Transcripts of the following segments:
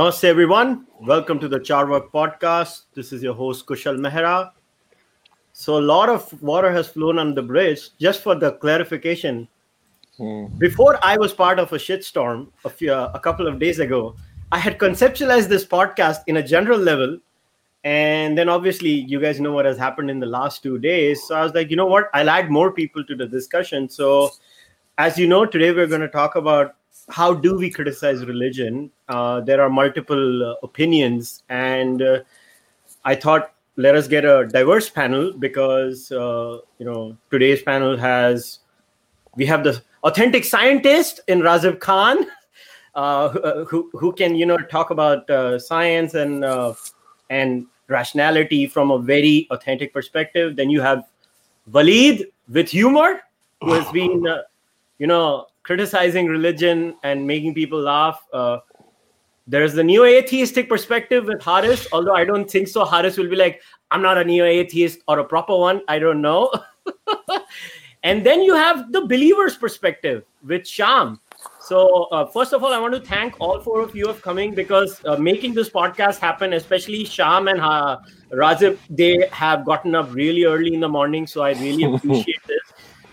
Namaste, everyone. Welcome to the Charvak podcast. This is your host, Kushal Mehra. So, a lot of water has flown on the bridge. Just for the clarification, hmm. before I was part of a shitstorm a, few, a couple of days ago, I had conceptualized this podcast in a general level. And then, obviously, you guys know what has happened in the last two days. So, I was like, you know what? I'll add more people to the discussion. So, as you know, today we're going to talk about how do we criticize religion? Uh, there are multiple uh, opinions, and uh, I thought let us get a diverse panel because uh, you know today's panel has we have the authentic scientist in Razib Khan, uh, who who can you know talk about uh, science and and rationality from a very authentic perspective. Then you have Walid with humor, who has been you know criticizing religion and making people laugh. Uh, there's the neo atheistic perspective with Harris, although I don't think so. Harris will be like, I'm not a neo atheist or a proper one. I don't know. and then you have the believer's perspective with Sham. So, uh, first of all, I want to thank all four of you of coming because uh, making this podcast happen, especially Sham and uh, Razib, they have gotten up really early in the morning. So, I really appreciate this.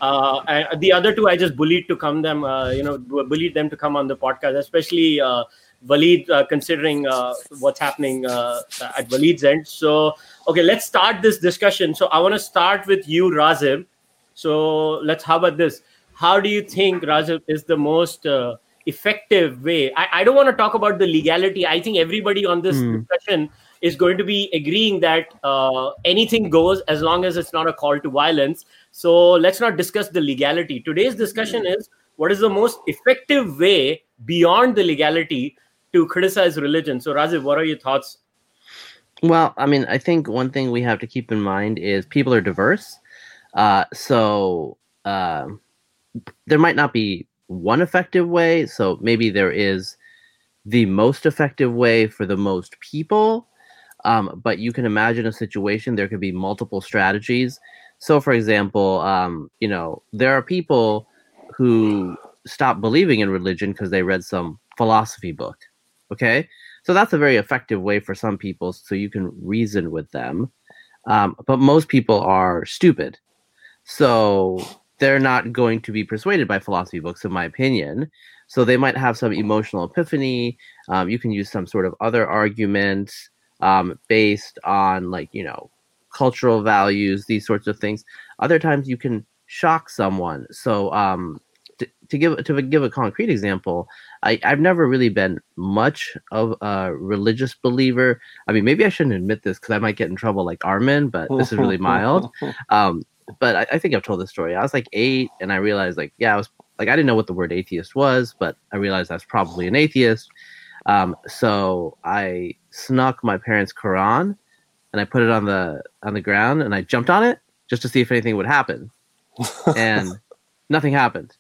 Uh, and the other two, I just bullied to come them, uh, you know, bullied them to come on the podcast, especially uh, uh, considering uh, what's happening uh, at Walid's end. So, okay, let's start this discussion. So, I want to start with you, Razib. So, let's how about this? How do you think Razib is the most effective way? I, I don't want to talk about the legality. I think everybody on this mm. discussion is going to be agreeing that uh, anything goes as long as it's not a call to violence. So let's not discuss the legality. Today's discussion is what is the most effective way beyond the legality to criticize religion. So, Razib, what are your thoughts? Well, I mean, I think one thing we have to keep in mind is people are diverse. Uh, so uh, there might not be one effective way. So maybe there is the most effective way for the most people. Um, but you can imagine a situation there could be multiple strategies. So, for example, um, you know, there are people who stop believing in religion because they read some philosophy book. Okay, so that's a very effective way for some people, so you can reason with them. Um, but most people are stupid, so they're not going to be persuaded by philosophy books, in my opinion. So they might have some emotional epiphany. Um, you can use some sort of other argument um, based on like you know cultural values, these sorts of things. Other times you can shock someone. So um, to, to give to give a concrete example, I, I've never really been much of a religious believer. I mean, maybe I shouldn't admit this because I might get in trouble like Armin, but this is really mild. Um, but I, I think I've told this story. I was like eight, and I realized like yeah, I was like I didn't know what the word atheist was, but I realized I was probably an atheist. Um, so I snuck my parents' Quran and I put it on the on the ground and I jumped on it just to see if anything would happen. and nothing happened.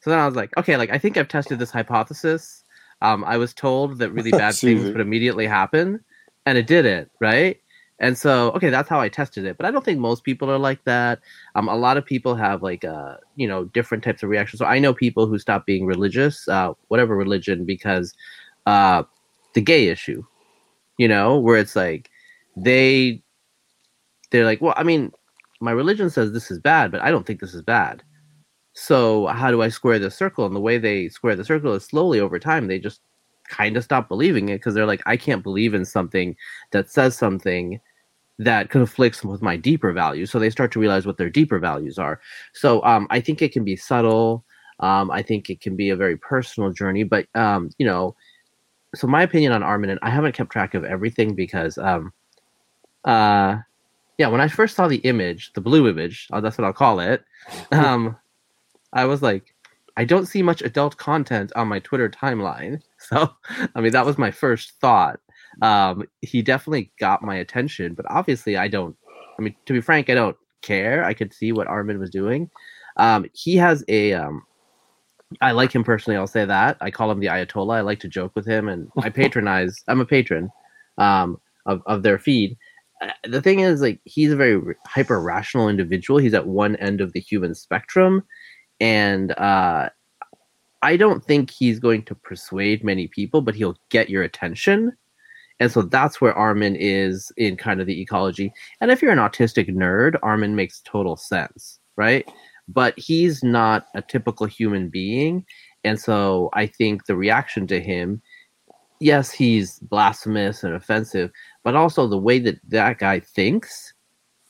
So then I was like, okay, like I think I've tested this hypothesis. Um, I was told that really bad things would immediately happen, and it didn't, right? And so, okay, that's how I tested it. But I don't think most people are like that. Um, a lot of people have like, uh, you know, different types of reactions. So I know people who stop being religious, uh, whatever religion, because uh, the gay issue, you know, where it's like they they're like, well, I mean, my religion says this is bad, but I don't think this is bad. So how do I square the circle? And the way they square the circle is slowly over time. They just kind of stop believing it because they're like, I can't believe in something that says something that conflicts with my deeper values. So they start to realize what their deeper values are. So um, I think it can be subtle. Um, I think it can be a very personal journey, but um, you know, so my opinion on Armin, I haven't kept track of everything because, um, uh, yeah, when I first saw the image, the blue image, oh, that's what I'll call it, um, I was like, I don't see much adult content on my Twitter timeline. So, I mean, that was my first thought. Um, he definitely got my attention, but obviously, I don't. I mean, to be frank, I don't care. I could see what Armin was doing. Um, he has a um, I like him personally. I'll say that. I call him the Ayatollah. I like to joke with him, and I patronize. I'm a patron um, of of their feed. The thing is, like, he's a very hyper rational individual. He's at one end of the human spectrum, and uh, I don't think he's going to persuade many people, but he'll get your attention. And so that's where Armin is in kind of the ecology. And if you're an autistic nerd, Armin makes total sense, right? But he's not a typical human being. And so I think the reaction to him, yes, he's blasphemous and offensive, but also the way that that guy thinks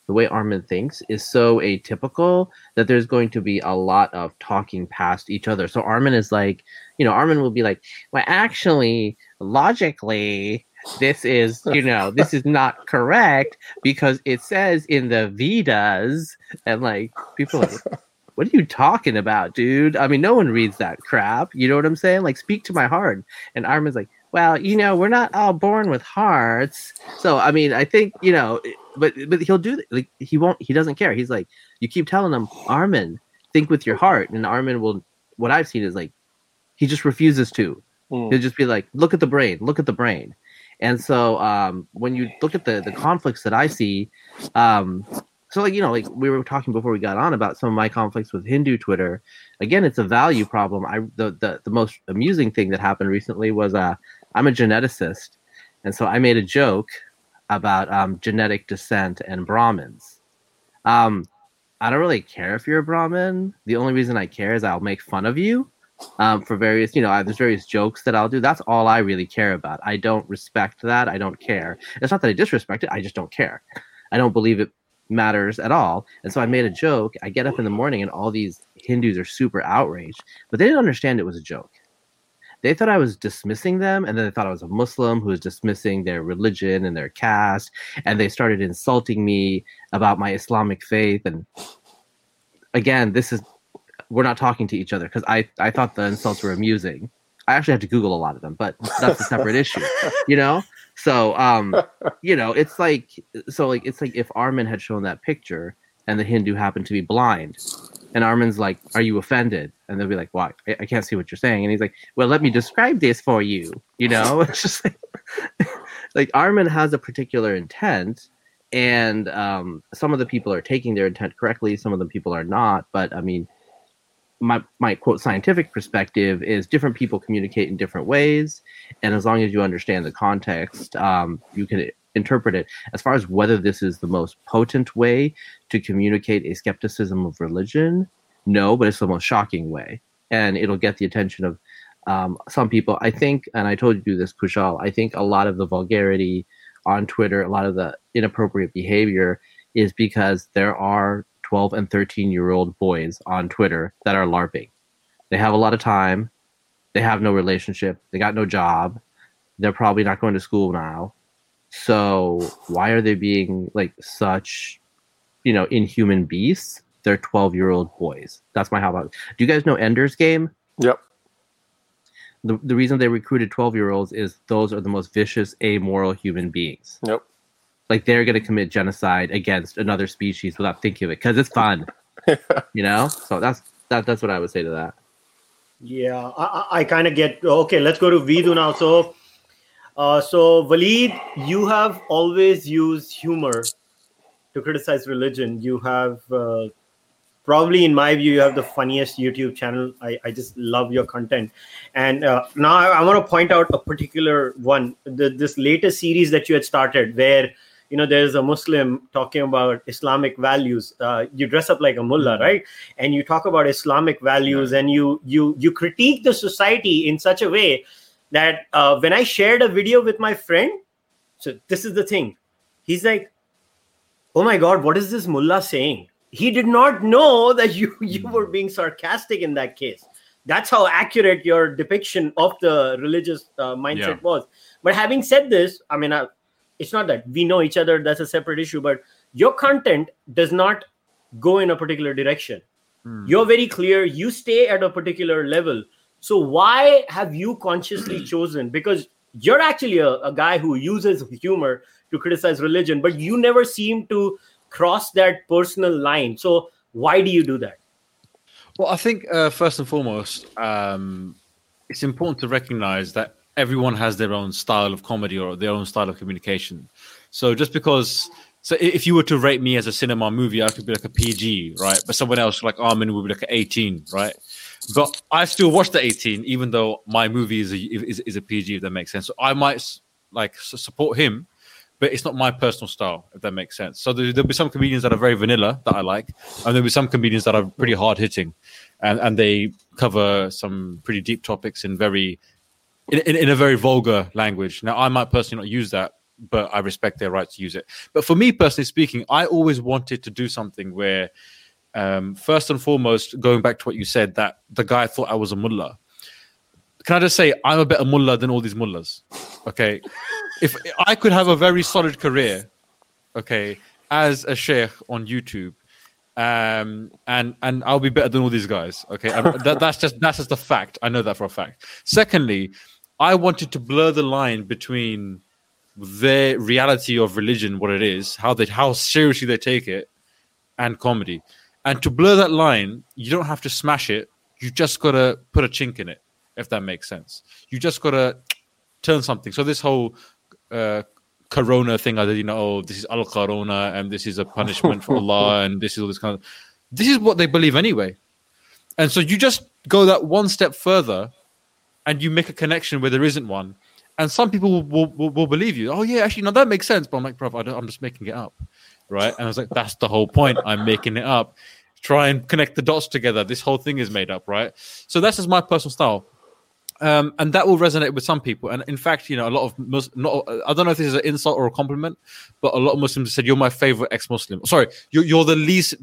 the way Armin thinks is so atypical that there's going to be a lot of talking past each other. So Armin is like, you know, Armin will be like, well, actually, logically, this is, you know, this is not correct because it says in the Vedas, and like people like, what are you talking about, dude? I mean, no one reads that crap. You know what I'm saying? Like, speak to my heart. And Armin's like, well, you know, we're not all born with hearts. So, I mean, I think, you know, but but he'll do like he won't he doesn't care. He's like you keep telling him Armin think with your heart, and Armin will. What I've seen is like he just refuses to. Mm. He'll just be like, look at the brain, look at the brain. And so um, when you look at the the conflicts that I see, um, so like you know like we were talking before we got on about some of my conflicts with Hindu Twitter. Again, it's a value problem. I the the, the most amusing thing that happened recently was uh, I'm a geneticist, and so I made a joke about um, genetic descent and Brahmins. Um, I don't really care if you're a Brahmin. The only reason I care is I'll make fun of you um, for various, you know, there's various jokes that I'll do. That's all I really care about. I don't respect that. I don't care. It's not that I disrespect it. I just don't care. I don't believe it matters at all. And so I made a joke. I get up in the morning and all these Hindus are super outraged, but they didn't understand it was a joke they thought I was dismissing them, and then they thought I was a Muslim who was dismissing their religion and their caste, and they started insulting me about my Islamic faith. And again, this is we're not talking to each other because I I thought the insults were amusing. I actually had to Google a lot of them, but that's a separate issue, you know. So um, you know, it's like so like it's like if Armin had shown that picture and the Hindu happened to be blind, and Armin's like, "Are you offended?" And they'll be like, "Why? I, I can't see what you're saying." And he's like, "Well, let me describe this for you." You know, it's just like, like Armin has a particular intent, and um, some of the people are taking their intent correctly, some of the people are not. But I mean, my my quote scientific perspective is different people communicate in different ways, and as long as you understand the context, um, you can interpret it as far as whether this is the most potent way to communicate a skepticism of religion. No but it's the most shocking way. And it'll get the attention of um, some people. I think and i told you this kushal i think a lot of the vulgarity on twitter a lot of the inappropriate behavior is because there are 12 and 13 year old boys on twitter that are larping. They have a lot of time. They have no relationship. They got no job. They're probably not going to school now so why are they being like such, you know, inhuman beasts? They're 12 year old boys. That's my how about. Do you guys know Ender's Game? Yep. The, the reason they recruited 12 year olds is those are the most vicious, amoral human beings. Yep. Like they're going to commit genocide against another species without thinking of it because it's fun. you know? So that's that, that's what I would say to that. Yeah, I, I kind of get okay. Let's go to Vidu now. So uh, so, Waleed, you have always used humor to criticize religion. You have uh, probably, in my view, you have the funniest YouTube channel. I, I just love your content. And uh, now I, I want to point out a particular one the, this latest series that you had started where you know there's a muslim talking about islamic values uh, you dress up like a mullah mm-hmm. right and you talk about islamic values and you you you critique the society in such a way that uh, when I shared a video with my friend, so this is the thing, he's like, "Oh my God, what is this mullah saying?" He did not know that you you were being sarcastic in that case. That's how accurate your depiction of the religious uh, mindset yeah. was. But having said this, I mean, uh, it's not that we know each other. That's a separate issue. But your content does not go in a particular direction. Hmm. You're very clear. You stay at a particular level so why have you consciously chosen? Because you're actually a, a guy who uses humor to criticize religion, but you never seem to cross that personal line. So why do you do that? Well, I think uh, first and foremost, um, it's important to recognize that everyone has their own style of comedy or their own style of communication. So just because, so if you were to rate me as a cinema movie, I could be like a PG, right? But someone else like Armin would be like an 18, right? But I still watch the 18, even though my movie is a is, is a PG. If that makes sense, so I might like support him, but it's not my personal style. If that makes sense. So there, will be some comedians that are very vanilla that I like, and there'll be some comedians that are pretty hard hitting, and and they cover some pretty deep topics in very in, in, in a very vulgar language. Now, I might personally not use that, but I respect their right to use it. But for me personally speaking, I always wanted to do something where, um, first and foremost, going back to what you said, that the guy thought I was a mullah. Can I just say I'm a better mullah than all these mullahs? Okay, if I could have a very solid career, okay, as a sheikh on YouTube, um, and and I'll be better than all these guys. Okay, that, that's just that's just a fact. I know that for a fact. Secondly, I wanted to blur the line between their reality of religion, what it is, how they how seriously they take it, and comedy. And to blur that line, you don't have to smash it. You just gotta put a chink in it, if that makes sense. You just gotta turn something. So this whole uh, Corona thing, I did, you know, oh, this is Al Corona and this is a punishment for Allah and this is all this kind of. This is what they believe anyway, and so you just go that one step further, and you make a connection where there isn't one, and some people will, will, will believe you. Oh yeah, actually, no, that makes sense. But I'm like, bro, I am just making it up, right? And I was like, that's the whole point. I'm making it up. Try and connect the dots together. This whole thing is made up, right? So that's just my personal style. Um, and that will resonate with some people. And in fact, you know, a lot of Mus- not I don't know if this is an insult or a compliment, but a lot of Muslims said you're my favorite ex-Muslim. Sorry, you're, you're the least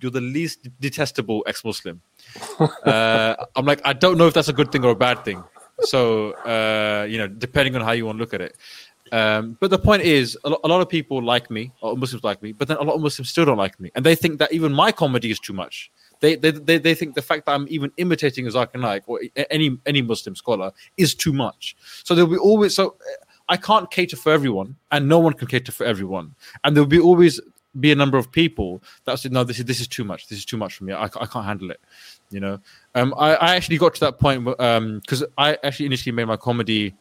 you're the least detestable ex-Muslim. uh, I'm like, I don't know if that's a good thing or a bad thing. So uh, you know, depending on how you want to look at it. Um, but the point is, a lot, a lot, of people like me, or Muslims like me, but then a lot of Muslims still don't like me, and they think that even my comedy is too much. They, they, they, they think the fact that I'm even imitating Zakir Naik or any any Muslim scholar is too much. So there'll be always so I can't cater for everyone, and no one can cater for everyone, and there'll be always be a number of people that say, no, this is this is too much. This is too much for me. I, I can't handle it. You know, um, I, I actually got to that point because um, I actually initially made my comedy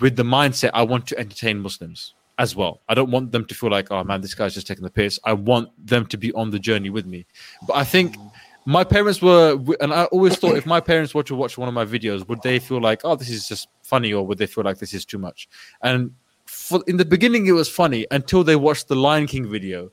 with the mindset I want to entertain Muslims as well. I don't want them to feel like, oh man, this guy's just taking the piss. I want them to be on the journey with me. But I think my parents were, and I always thought if my parents were to watch one of my videos, would they feel like, oh, this is just funny, or would they feel like this is too much? And for, in the beginning, it was funny until they watched the Lion King video.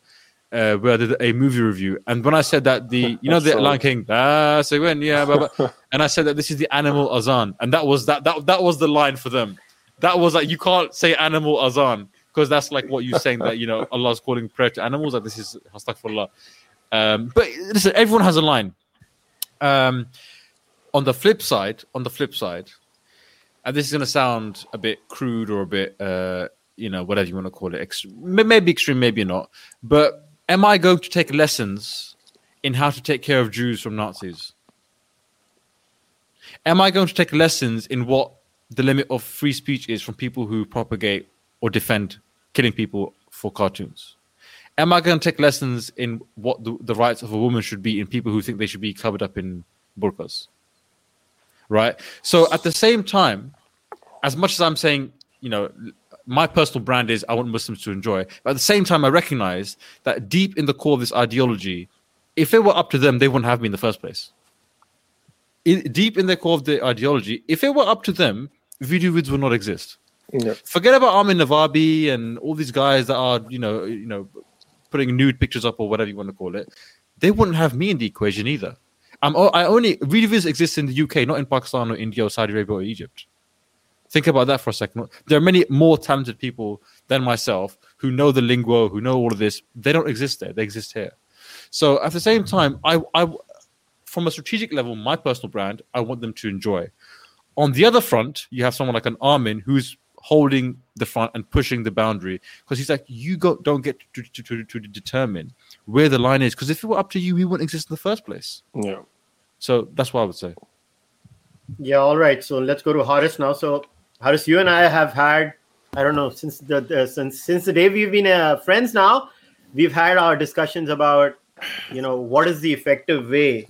Uh, where I did a movie review, and when I said that the you know the Lion King, ah, so when yeah, blah, blah, and I said that this is the animal azan, and that was that that that was the line for them. That was like you can't say animal azan because that's like what you're saying that you know Allah's calling prayer to animals. Like this is astaghfirullah. Um, but listen, everyone has a line. Um, on the flip side, on the flip side, and this is going to sound a bit crude or a bit, uh, you know, whatever you want to call it, ext- maybe extreme, maybe not. But am I going to take lessons in how to take care of Jews from Nazis? Am I going to take lessons in what the limit of free speech is from people who propagate or defend killing people for cartoons? Am I going to take lessons in what the, the rights of a woman should be in people who think they should be covered up in burqas? Right. So at the same time, as much as I'm saying, you know, my personal brand is I want Muslims to enjoy, but at the same time, I recognize that deep in the core of this ideology, if it were up to them, they wouldn't have me in the first place. In, deep in the core of the ideology, if it were up to them, video vids would not exist. Yeah. Forget about Armin Navabi and all these guys that are, you know, you know, putting nude pictures up or whatever you want to call it. They wouldn't have me in the equation either. I'm, I only Reviz exists in the UK, not in Pakistan or India or Saudi Arabia or Egypt. Think about that for a second. There are many more talented people than myself who know the lingo, who know all of this. They don't exist there. They exist here. So at the same time, I, I, from a strategic level, my personal brand, I want them to enjoy. On the other front, you have someone like an Armin who's holding the front and pushing the boundary because he's like, you go, don't get to, to, to, to determine where the line is because if it were up to you, we wouldn't exist in the first place. Yeah. So that's what I would say. Yeah. All right. So let's go to Haris now. So Haris, you and I have had, I don't know, since the, the since since the day we've been uh, friends now, we've had our discussions about, you know, what is the effective way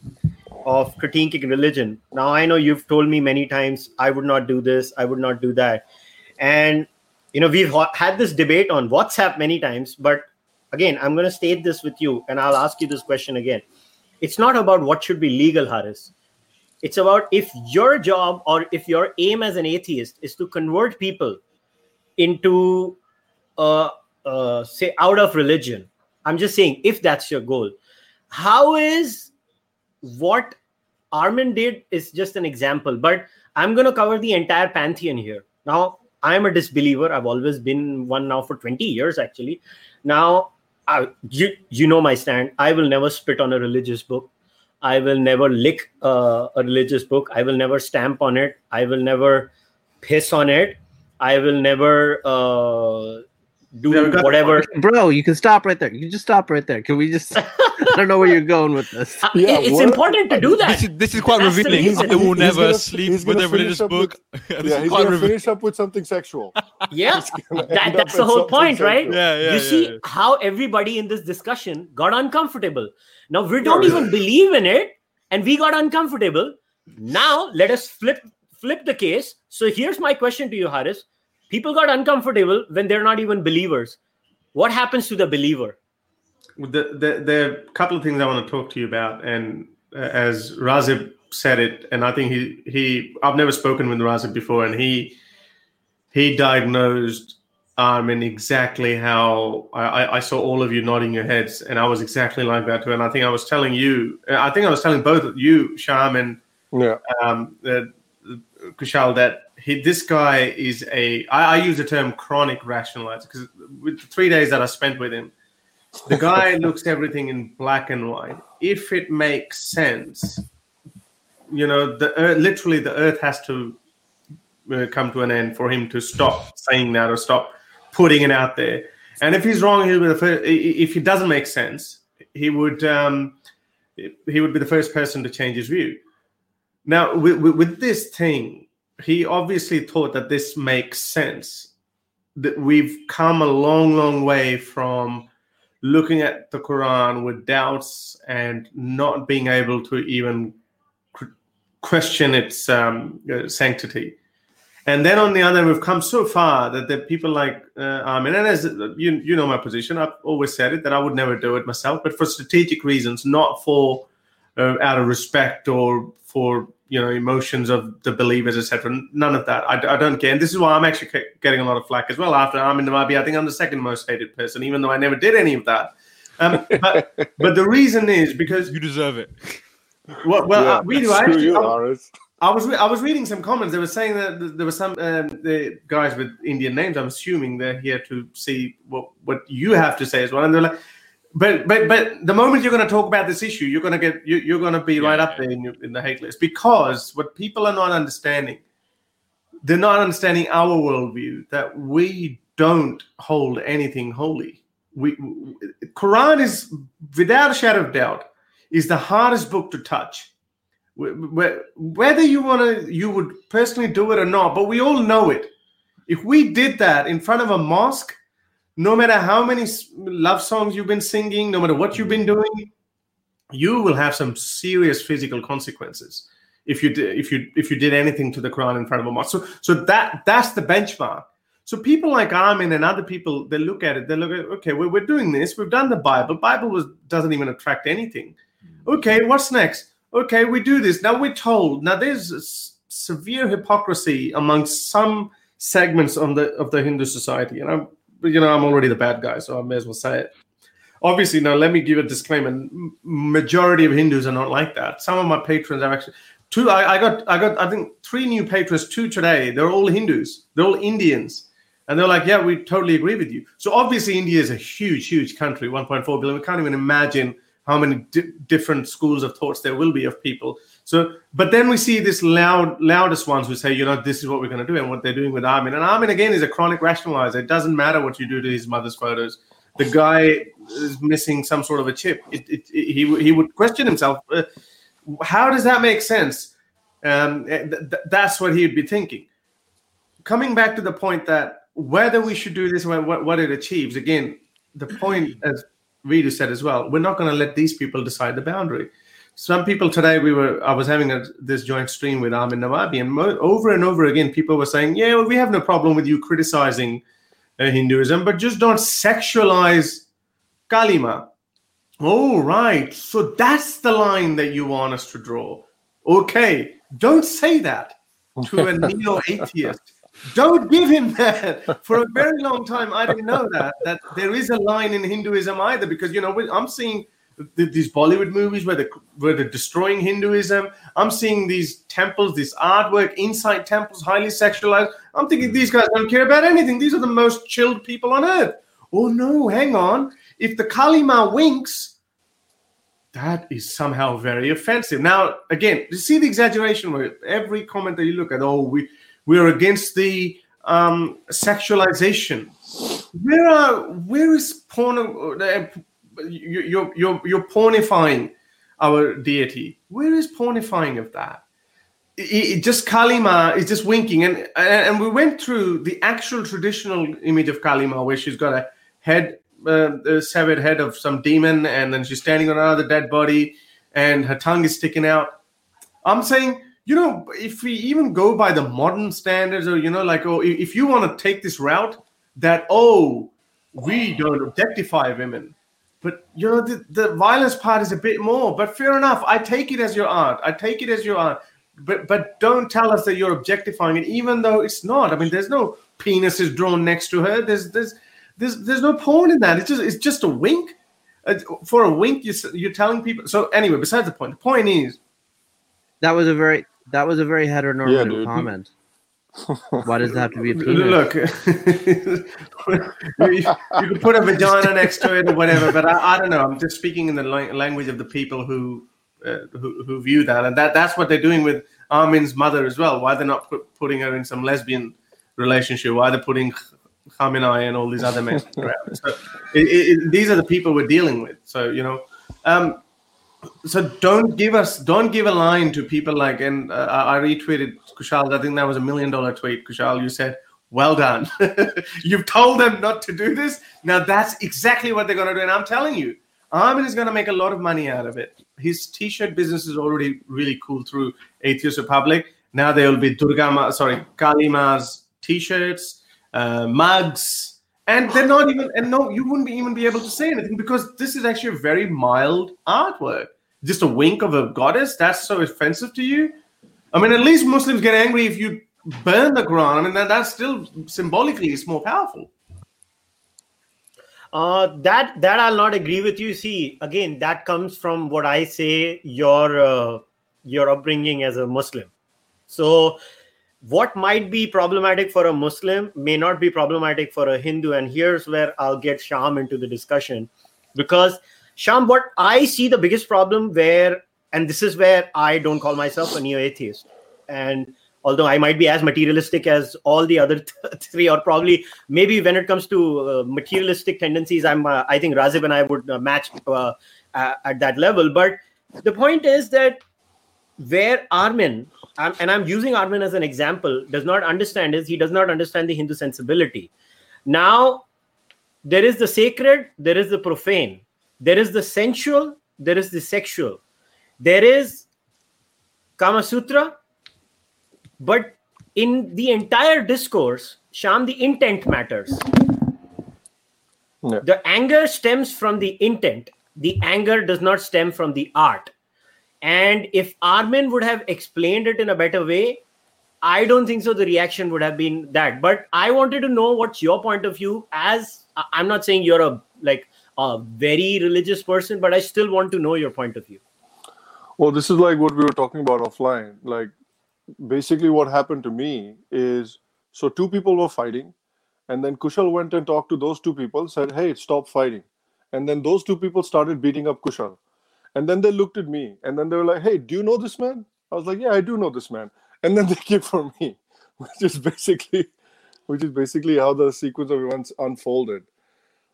of critiquing religion. Now I know you've told me many times I would not do this, I would not do that and you know we've had this debate on whatsapp many times but again i'm going to state this with you and i'll ask you this question again it's not about what should be legal haris It's about if your job or if your aim as an atheist is to convert people into, uh, uh, say, out of religion. I'm just saying, if that's your goal, how is what Armin did is just an example, but I'm going to cover the entire pantheon here. Now, I'm a disbeliever. I've always been one now for 20 years, actually. Now, I, you, you know my stand. I will never spit on a religious book. I will never lick uh, a religious book. I will never stamp on it. I will never piss on it. I will never uh, do whatever. Bro, you can stop right there. You can just stop right there. Can we just? I don't know where you're going with this. Uh, yeah, it's what? important to do that. This is, this is quite That's revealing. I will never gonna, sleep with a religious book. With, yeah, he's going to finish up with something sexual. Yeah, that, that's the whole point, sexual. right? Yeah, yeah. You yeah, see yeah. how everybody in this discussion got uncomfortable. Now we don't even believe in it, and we got uncomfortable. Now let us flip flip the case. So here's my question to you, Haris. People got uncomfortable when they're not even believers. What happens to the believer? The, the, there are a couple of things I want to talk to you about, and uh, as Razib said it, and I think he he I've never spoken with Razib before, and he he diagnosed Armin exactly how I, I saw all of you nodding your heads, and I was exactly like that too. And I think I was telling you, I think I was telling both of you, Sham and yeah. um, uh, Kushal, that he, this guy is a. I, I use the term chronic rationalizer because with the three days that I spent with him, the guy looks everything in black and white. If it makes sense, you know, the earth, literally the earth has to uh, come to an end for him to stop saying that or stop putting it out there. And if he's wrong, he'll be the first. If it doesn't make sense, he would um, he would be the first person to change his view. Now, with, with this thing, he obviously thought that this makes sense. That we've come a long, long way from looking at the Quran with doubts and not being able to even question its um, uh, sanctity. And then on the other, we've come so far that the people like uh, Armin, and as you you know my position, I've always said it that I would never do it myself, but for strategic reasons, not for uh, out of respect or for you know emotions of the believers, etc. None of that. I, I, don't care, and this is why I'm actually getting a lot of flack as well. After i'm in the Navabi, I think I'm the second most hated person, even though I never did any of that. Um, but, but the reason is because you deserve it. Well, well yeah, uh, we do. I, actually, you, I, I was I was reading some comments. They were saying that there were some um, the guys with Indian names. I'm assuming they're here to see what what you have to say as well. And they're like, but but but the moment you're going to talk about this issue, you're going to get you, you're going to be yeah, right up there in, your, in the hate list. Because what people are not understanding, they're not understanding our worldview that we don't hold anything holy. We Quran is without a shadow of doubt is the hardest book to touch. Whether you want to you would personally do it or not but we all know it. If we did that in front of a mosque no matter how many love songs you've been singing no matter what you've been mm-hmm. doing you will have some serious physical consequences if you did if you if you did anything to the quran in front of a mosque so so that that's the benchmark so people like Armin and other people, they look at it. They look at, okay, we're, we're doing this. We've done the Bible. Bible was, doesn't even attract anything. Mm-hmm. Okay, what's next? okay, we do this. Now we're told. Now there's severe hypocrisy amongst some segments of the of the Hindu society, and I'm you know I'm already the bad guy, so I may as well say it. Obviously, now let me give a disclaimer: majority of Hindus are not like that. Some of my patrons are actually two. I, I got I got I think three new patrons, two today. They're all Hindus. They're all Indians. And they're like, yeah, we totally agree with you. So obviously, India is a huge, huge country, 1.4 billion. We can't even imagine how many di- different schools of thoughts there will be of people. So, but then we see this loud, loudest ones who say, you know, this is what we're going to do, and what they're doing with Armin. And Armin again is a chronic rationalizer. It doesn't matter what you do to his mother's photos. The guy is missing some sort of a chip. It, it, it, he he would question himself. Uh, how does that make sense? Um, eh, th- th- that's what he'd be thinking. Coming back to the point that whether we should do this, what, what it achieves. Again, the point, as Vidu said as well, we're not going to let these people decide the boundary. Some people today, we were, I was having a, this joint stream with Armin Navabi and mo- over and over again, people were saying, "Yeah, well, we have no problem with you criticizing uh, Hinduism, but just don't sexualize Kali Ma." Oh, right. So that's the line that you want us to draw. Okay, don't say that to a neo atheist. Don't give him that. For a very long time, I didn't know that that there is a line in Hinduism either, because you know I'm seeing these Bollywood movies where they where they're destroying Hinduism. I'm seeing these temples, this artwork inside temples, highly sexualized. I'm thinking these guys don't care about anything. These are the most chilled people on earth. Oh no, hang on. If the Kali Ma winks, that is somehow very offensive. Now, again, you see the exaggeration where every comment that you look at, oh, we we're against the um, sexualization. Where are where is porn? Uh, you're you're you're pornifying our deity. Where is pornifying of that? It, it just Kali Ma is just winking, and and we went through the actual traditional image of Kali Ma, where she's got a head, uh, a severed head of some demon, and then she's standing on another dead body, and her tongue is sticking out. I'm saying you know, if we even go by the modern standards, or you know, like, oh, if you want to take this route, that oh, we don't objectify women, but you know, the, the violence part is a bit more. But fair enough, I take it as your art. I take it as your art. But but don't tell us that you're objectifying it, even though it's not. I mean, there's no penises drawn next to her. There's there's there's there's no porn in that. It's just it's just a wink. Uh, for a wink, you, you're telling people. So anyway, besides the point, the point is that was a very that was a very heteronormative yeah, comment. Why does it have to be a penis? Look, you, you can put a vagina next to it or whatever, but I, I don't know. I'm just speaking in the language of the people who, uh, who who view that, and that that's what they're doing with Armin's mother as well. Why they're not put, putting her in some lesbian relationship? Why they're putting Khamenei and all these other men around? So it, it, these are the people we're dealing with. So you know. Um, so don't give us don't give a line to people like and uh, i retweeted kushal i think that was a million dollar tweet. Kushal you said well done. You've told them not to do this. Now that's exactly what they're going to do and i'm telling you armin is going to make a lot of money out of it. His t-shirt business is already really cool through atheist republic. Now there will be durga sorry kali ma's t-shirts uh, mugs and they're not even and no you wouldn't even be able to say anything because this is actually a very mild artwork. Just a wink of a goddess that's so offensive to you i mean at least muslims get angry if you burn the quran i mean that, that's still symbolically it's more powerful uh, that that I'll not agree with you. See, again, that comes from what I say your uh, your upbringing as a Muslim. So what might be problematic for a Muslim may not be problematic for a Hindu. And here's where I'll get Sham into the discussion. Because, Sham, what I see the biggest problem where, and this is where I don't call myself a neo atheist. And although I might be as materialistic as all the other th- three, or probably maybe when it comes to uh, materialistic tendencies, I'm uh, I think Razib and I would uh, match uh, at that level. But the point is that where Armin and I'm using Armin as an example, does not understand is he does not understand the Hindu sensibility. Now, there is the sacred, there is the profane, there is the sensual, there is the sexual, there is Kama Sutra, but in the entire discourse, Sham, the intent matters. Yeah. The anger stems from the intent. The anger does not stem from the art. And if Armin would have explained it in a better way, I don't think so. The reaction would have been that. But I wanted to know what's your point of view. As I'm not saying you're a like a very religious person, but I still want to know your point of view. Well, this is like what we were talking about offline. Like, basically, what happened to me is so two people were fighting, and then Kushal went and talked to those two people, said, "Hey, stop fighting," and then those two people started beating up Kushal. And then they looked at me and then they were like, Hey, do you know this man? I was like, Yeah, I do know this man. And then they came for me, which is basically which is basically how the sequence of events unfolded.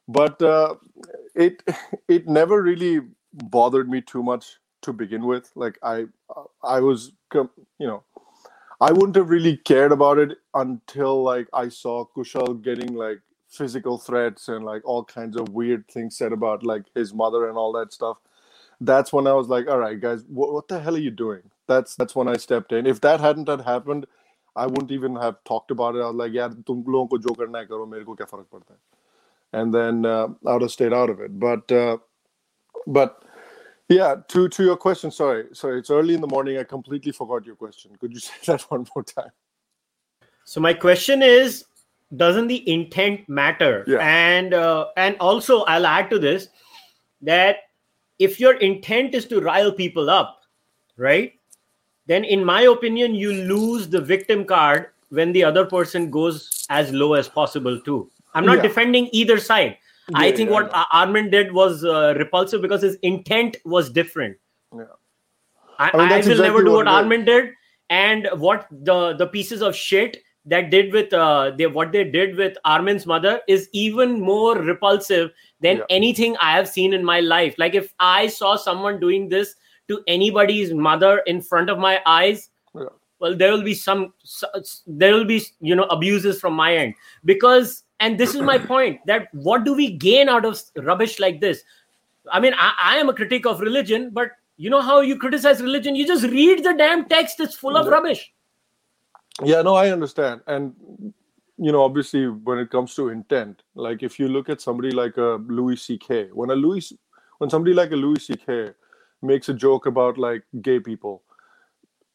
But uh, it it never really bothered me too much to begin with. Like I I was you know I wouldn't have really cared about it until like I saw Kushal getting like physical threats and like all kinds of weird things said about like his mother and all that stuff that's when I was like, all right, guys, what, what the hell are you doing? That's that's when I stepped in. If that hadn't had happened, I wouldn't even have talked about it. I was like, yeah, tum logon ko jo karna hai karo, mere ko kya farak padta hai. And then uh, I would have stayed out of it. But uh, but Yeah, to to your question. Sorry, sorry. It's early in the morning. I completely forgot your question. Could you say that one more time? So my question is, doesn't the intent matter? Yeah. And uh, and also I'll add to this that if your intent is to rile people up, right? Then in my opinion, you lose the victim card when the other person goes as low as possible too. I'm not Yeah. defending either side. I think yeah, what Ar- Armin did was uh, repulsive because his intent was different. Yeah. I, I mean, I will exactly never do what what. Armin did, and what the the pieces of shit that did with uh they what they did with Armin's mother is even more repulsive than Yeah. anything I have seen in my life. Like if I saw someone doing this to anybody's mother in front of my eyes, Yeah. well, there will be some there will be you know abuses from my end because and this is my point that what do we gain out of rubbish like this? I mean, I, I am a critic of religion, but you know how you criticize religion? You just read the damn text; it's full of Yeah. rubbish. Yeah, no, I understand. And you know, obviously, when it comes to intent, like if you look at somebody like a Louis C.K., when a Louis, when somebody like a Louis C.K. makes a joke about like gay people,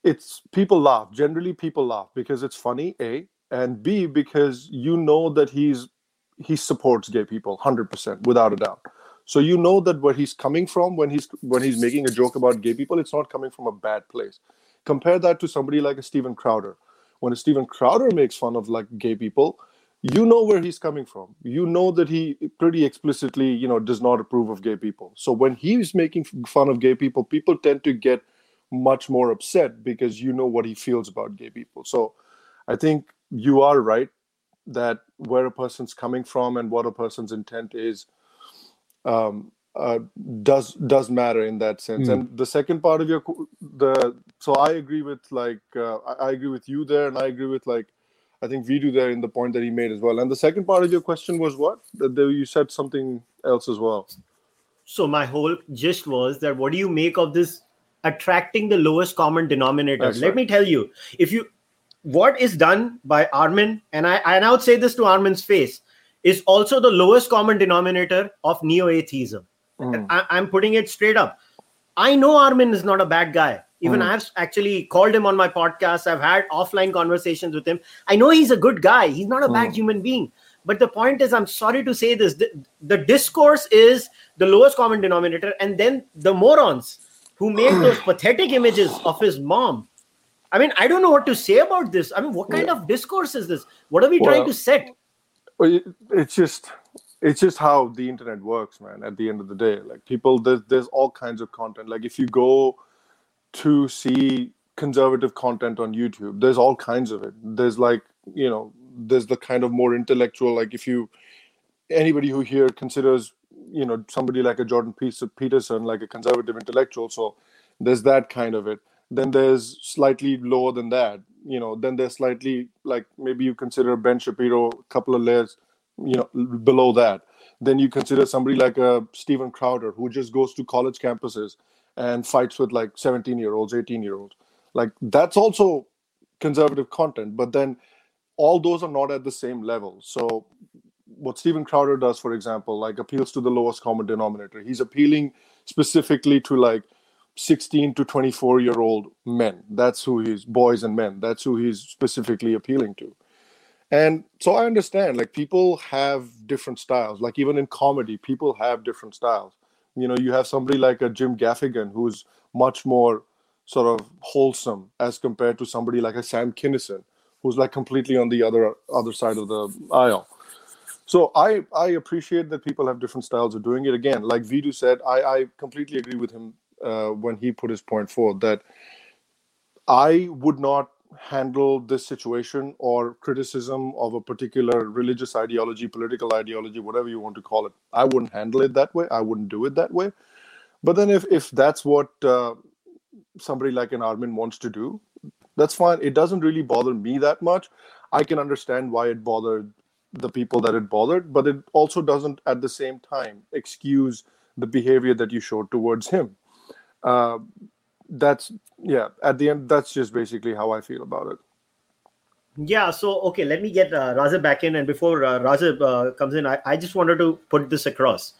it's people laugh. Generally, people laugh because it's funny. A and B because you know that he's he supports gay people hundred percent without a doubt. So you know that where he's coming from when he's when he's making a joke about gay people, it's not coming from a bad place. Compare that to somebody like a Steven Crowder. When a Steven Crowder makes fun of like gay people, you know where he's coming from. You know that he pretty explicitly, you know, does not approve of gay people. So when he's making fun of gay people, people tend to get much more upset because you know what he feels about gay people. So I think you are right that where a person's coming from and what a person's intent is um, uh, does does matter in that sense. Mm. And the second part of your the so I agree with like uh, I, I agree with you there, and I agree with like I think we do there in the point that he made as well. And the second part of your question was what? That there- you said something else as well. So my whole gist was that what do you make of this attracting the lowest common denominator? That's Let right. me tell you, if you what is done by Armin, and I and I would say this to Armin's face, is also the lowest common denominator of neo-atheism. Mm. I, I'm putting it straight up. I know Armin is not a bad guy. Even Mm. I've actually called him on my podcast. I've had offline conversations with him. I know he's a good guy. He's not a bad Mm. human being. But the point is, I'm sorry to say this: the, the discourse is the lowest common denominator, and then the morons who made those pathetic images of his mom. I mean, I don't know what to say about this. I mean, what kind of discourse is this? What are we trying to set? It's just it's just how the internet works man at the end of the day like people there's, there's all kinds of content like if you go to see conservative content on youtube there's all kinds of it there's like you know there's the kind of more intellectual like if you anybody who here considers you know somebody like a jordan peterson like a conservative intellectual so there's that kind of it then there's slightly lower than that you know then there's slightly like maybe you consider ben shapiro a couple of layers you know below that. Then you consider somebody like uh, a Steven Crowder who just goes to college campuses and fights with like 17 year olds 18 year olds like that's also conservative content but then all those are not at the same level. So what Steven Crowder does for example like appeals to the lowest common denominator. He's appealing specifically to like 16 to 24 year old men. That's who he's boys and men. That's who he's specifically appealing to. And so i understand like people have different styles. Like even in comedy people have different styles. You know you have somebody like a jim gaffigan who's much more sort of wholesome as compared to somebody like a sam kinnison who's like completely on the other other side of the aisle. So i i appreciate that people have different styles of doing it. Again like vidu said i i completely agree with him uh, when he put his point forward that i would not handle this situation or criticism of a particular religious ideology, political ideology, whatever you want to call it. I wouldn't handle it that way. I wouldn't do it that way. But then if if that's what uh, somebody like an Armin wants to do, that's fine. It doesn't really bother me that much. I can understand why it bothered the people that it bothered, but it also doesn't at the same time excuse the behavior that you showed towards him. Uh, that's yeah at the end that's just basically how i feel about it Yeah, so okay, let me get uh, Razib back in, and before uh, Razib uh, comes in, I, I just wanted to put this across.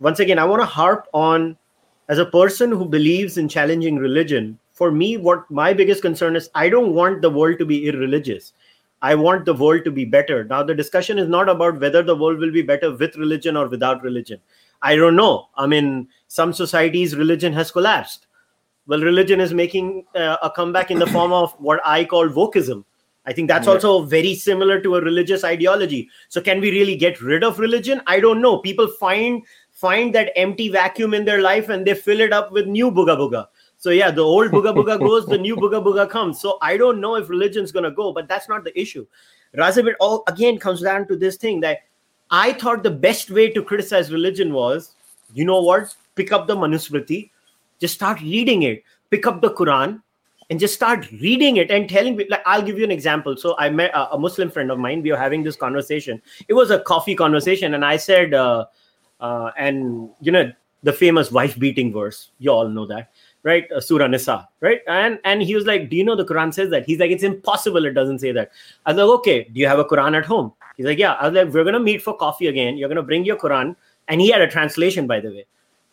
Once again, I want to harp on as a person who believes in challenging religion, for me, what my biggest concern is I don't want the world to be irreligious. I want the world to be better. Now, the discussion is not about whether the world will be better with religion or without religion. I don't know. I mean, some societies, religion has collapsed. Well, religion is making uh, a comeback in the form of what I call wokeism. I think that's yeah. also very similar to a religious ideology. So, can we really get rid of religion? I don't know. People find find that empty vacuum in their life and they fill it up with new booga booga. So yeah, the old booga booga goes, the new booga booga comes. So I don't know if religion's gonna go, but that's not the issue. Razib, it all again comes down to this thing that I thought the best way to criticize religion was, you know what? Pick up the Manusmriti, just start reading it. Pick up the Quran and just start reading it and telling me. Like, I'll give you an example. So I met a, a Muslim friend of mine. We were having this conversation. It was a coffee conversation, and I said, uh, uh, and you know, the famous wife beating verse. You all know that right? Uh, Surah Nisa, right? And and he was like, "Do you know the Quran says that?" He's like, "It's impossible. It doesn't say that." I was like, "Okay, do you have a Quran at home?" He's like, "Yeah." I was like, "We're gonna meet for coffee again. You're gonna bring your Quran." And he had a translation, by the way.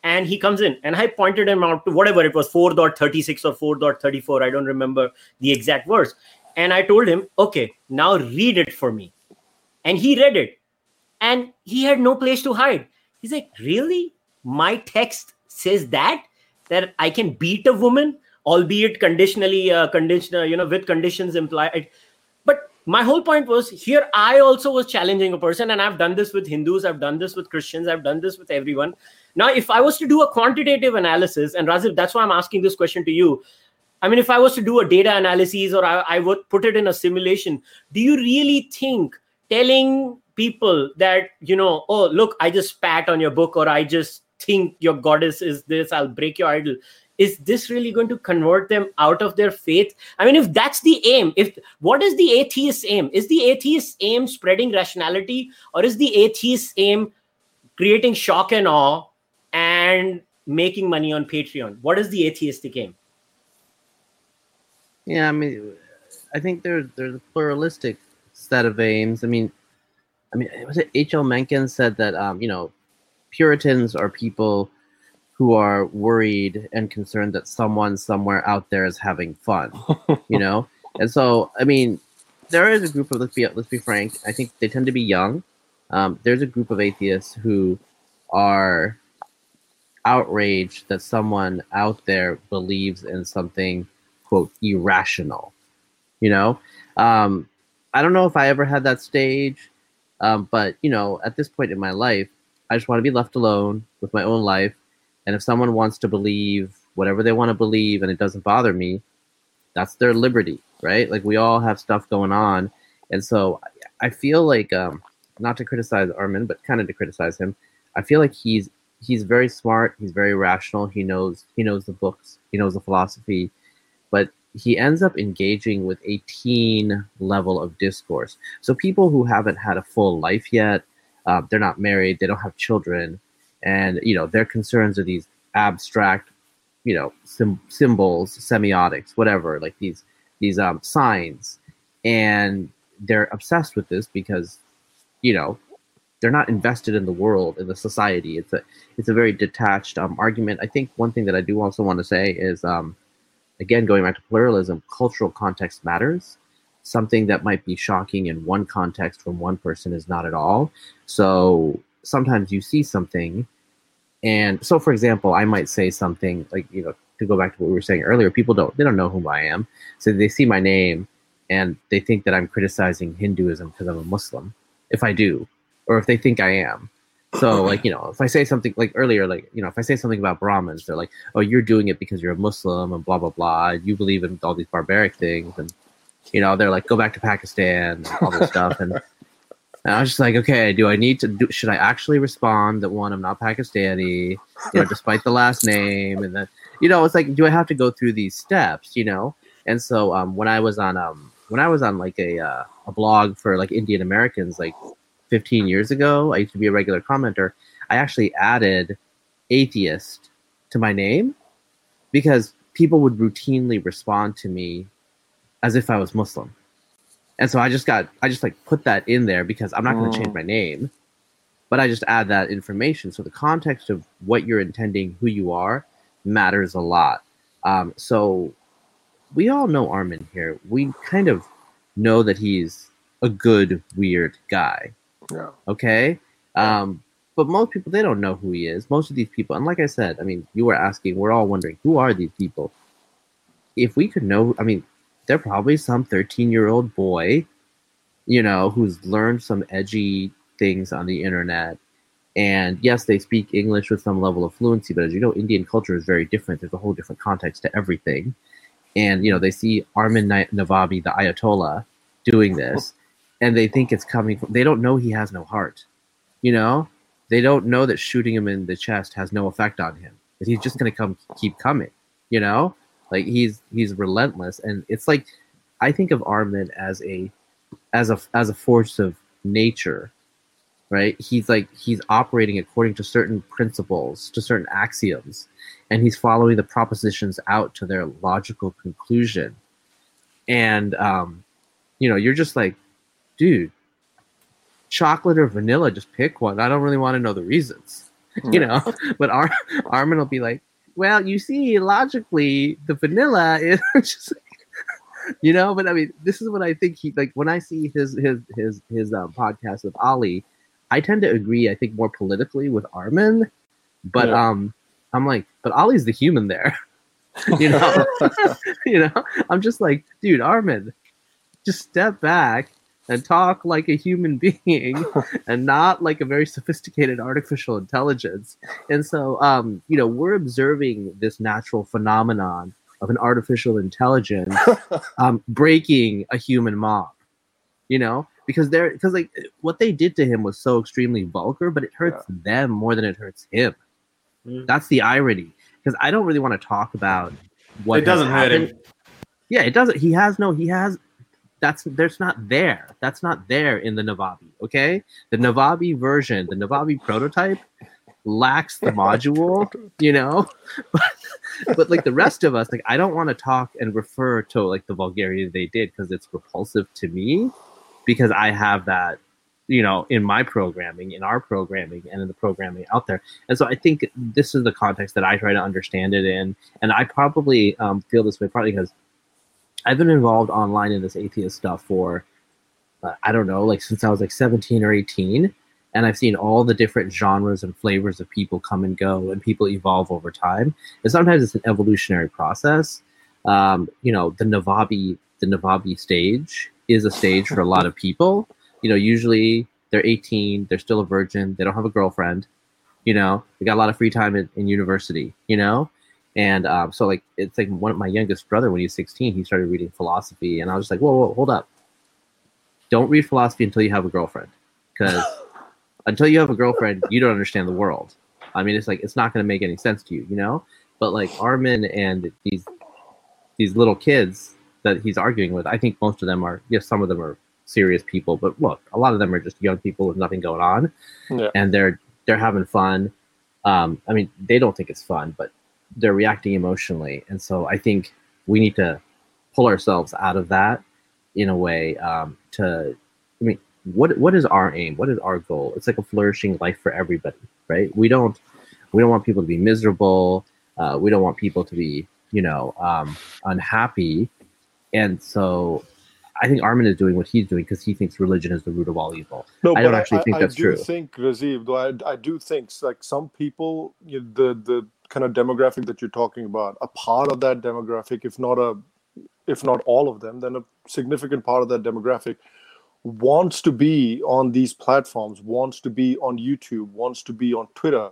And he comes in, and I pointed him out to whatever it was, 4.36 or 4.34. I don't remember the exact verse. And I told him, "Okay, now read it for me." And he read it, and he had no place to hide. He's like, "Really? My text says that?" that I can beat a woman, albeit conditionally, uh, conditional, you know, with conditions implied. But my whole point was here. I also was challenging a person, and I've done this with Hindus, I've done this with Christians, I've done this with everyone. Now, if I was to do a quantitative analysis, and Razib, that's why I'm asking this question to you. I mean, if I was to do a data analysis or I, I would put it in a simulation, do you really think telling people that you know, oh, look, I just spat on your book or I just think your goddess is this i'll break your idol. Is this really going to convert them out of their faith? I mean if that's the aim if what is the atheist aim? Is the atheist aim spreading rationality or is the atheist aim creating shock and awe and making money on patreon what is the atheistic aim yeah i mean i think there's there's a pluralistic set of aims i mean i mean was it h.l mencken said that um you know Puritans are people who are worried and concerned that someone somewhere out there is having fun, you know? and so, I mean, there is a group of, let's be, let's be frank, I think they tend to be young. Um, there's a group of atheists who are outraged that someone out there believes in something, quote, irrational, you know? Um, I don't know if I ever had that stage, um, but, you know, at this point in my life, I just want to be left alone with my own life. And if someone wants to believe whatever they want to believe and it doesn't bother me, that's their liberty, right? Like we all have stuff going on. And so I feel like, um, not to criticize Armin, but kind of to criticize him, I feel like he's he's very smart, he's very rational, he knows he knows the books, he knows the philosophy, but he ends up engaging with a teen level of discourse. So people who haven't had a full life yet, uh, they're not married, they don't have children, and you know their concerns are these abstract, you know, sim- symbols, semiotics, whatever, like these these um, signs, and they're obsessed with this because, you know, they're not invested in the world in the society. It's a it's a very detached um, argument. I think one thing that I do also want to say is, um, again, going back to pluralism, cultural context matters something that might be shocking in one context from one person is not at all. So sometimes you see something, and so for example, I might say something like you know to go back to what we were saying earlier. People don't they don't know who I am, so they see my name and they think that I'm criticizing Hinduism because I'm a Muslim. If I do, or if they think I am. So like you know, if I say something like earlier, like you know, if I say something about Brahmins, they're like, "Oh, you're doing it because you're a Muslim and blah blah blah. You believe in all these barbaric things." And you know, they're like, go back to Pakistan, and all this stuff. And, and I was just like, okay, do I need to do, should I actually respond that one, I'm not Pakistani, you know, despite the last name? And then, you know, it's like, do I have to go through these steps, you know? And so, um, when I was on, um, when I was on like a, uh, a blog for like Indian Americans, like 15 years ago, I used to be a regular commenter. I actually added atheist to my name because people would routinely respond to me as if I was Muslim. And so I just got I just like put that in there because I'm not going to change mm. my name, but I just add that information. So the context of what you're intending, who you are, matters a lot. Um, so we all know Armin here. We kind of know that he's a good, weird guy. Yeah. Okay. Um, but most people they don't know who he is. Most of these people, and like I said, I mean, you were asking, we're all wondering who are these people. If we could know, I mean, they're probably some 13 year old boy, you know, who's learned some edgy things on the internet. And yes, they speak English with some level of fluency, but as you know, Indian culture is very different. There's a whole different context to everything. And, you know, they see Armin Navabi, the Ayatollah, doing this, and they think it's coming from, they don't know he has no heart. You know, they don't know that shooting him in the chest has no effect on him. That he's just going to come, keep coming, you know? Like he's he's relentless, and it's like I think of Armin as a as a as a force of nature, right? He's like he's operating according to certain principles, to certain axioms, and he's following the propositions out to their logical conclusion. And um, you know, you're just like, dude, chocolate or vanilla, just pick one. I don't really want to know the reasons, you know. But Ar- Armin will be like, well, you see, logically, the vanilla is just, you know. But I mean, this is what I think he like when I see his his his his um, podcast with Ali. I tend to agree. I think more politically with Armin, but yeah. um, I'm like, but Ali's the human there, you know. you know, I'm just like, dude, Armin, just step back and talk like a human being and not like a very sophisticated artificial intelligence. And so, um, you know, we're observing this natural phenomenon of an artificial intelligence um, breaking a human mob, you know, because they're because like what they did to him was so extremely vulgar, but it hurts yeah. them more than it hurts him. Mm. That's the irony. Because I don't really want to talk about what it doesn't hurt him. Yeah, it doesn't. He has no. He has that's there's not there. That's not there in the Navabi. Okay, the Navabi version, the Navabi prototype, lacks the module. You know, but, but like the rest of us, like I don't want to talk and refer to like the vulgarity they did because it's repulsive to me, because I have that you know in my programming in our programming and in the programming out there and so i think this is the context that i try to understand it in and i probably um, feel this way partly because I've been involved online in this atheist stuff for uh, I don't know, like since I was like 17 or 18, and I've seen all the different genres and flavors of people come and go, and people evolve over time. And sometimes it's an evolutionary process. Um, you know, the Navabi, the Navabi stage is a stage for a lot of people. You know, usually they're 18, they're still a virgin, they don't have a girlfriend. You know, they got a lot of free time in, in university. You know, and um, so like it's like one of my youngest brother when he was 16, he started reading philosophy, and I was just like, whoa, whoa, hold up, don't read philosophy until you have a girlfriend, because until you have a girlfriend, you don't understand the world. I mean, it's like it's not going to make any sense to you, you know. But like Armin and these these little kids that he's arguing with, I think most of them are yes, some of them are serious people, but look, a lot of them are just young people with nothing going on, yeah. and they're they're having fun. Um, I mean, they don't think it's fun, but they're reacting emotionally, and so I think we need to pull ourselves out of that in a way um, to. I mean, what what is our aim? What is our goal? It's like a flourishing life for everybody, right? We don't we don't want people to be miserable. Uh, we don't want people to be you know um, unhappy, and so I think Armin is doing what he's doing because he thinks religion is the root of all evil. No, I don't actually I, think that's true. I do true. think Razib, though I, I do think like some people, you know, the the kind of demographic that you're talking about, a part of that demographic, if not a, if not all of them, then a significant part of that demographic wants to be on these platforms, wants to be on YouTube, wants to be on Twitter,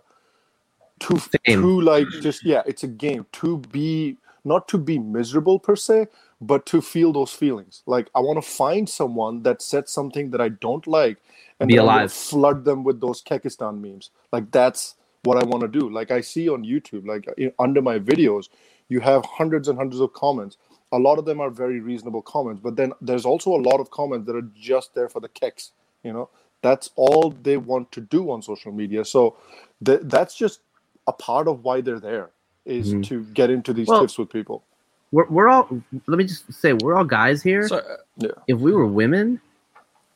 to to like just yeah, it's a game to be not to be miserable per se, but to feel those feelings. Like I want to find someone that said something that I don't like, and be alive. flood them with those Kekistan memes. Like that's what I want to do. Like I see on YouTube, like under my videos, you have hundreds and hundreds of comments. A lot of them are very reasonable comments, but then there's also a lot of comments that are just there for the kicks. You know, that's all they want to do on social media. So th- that's just a part of why they're there is mm-hmm. to get into these well, tips with people. We're, we're all. Let me just say, we're all guys here. So, uh, yeah. If we were women,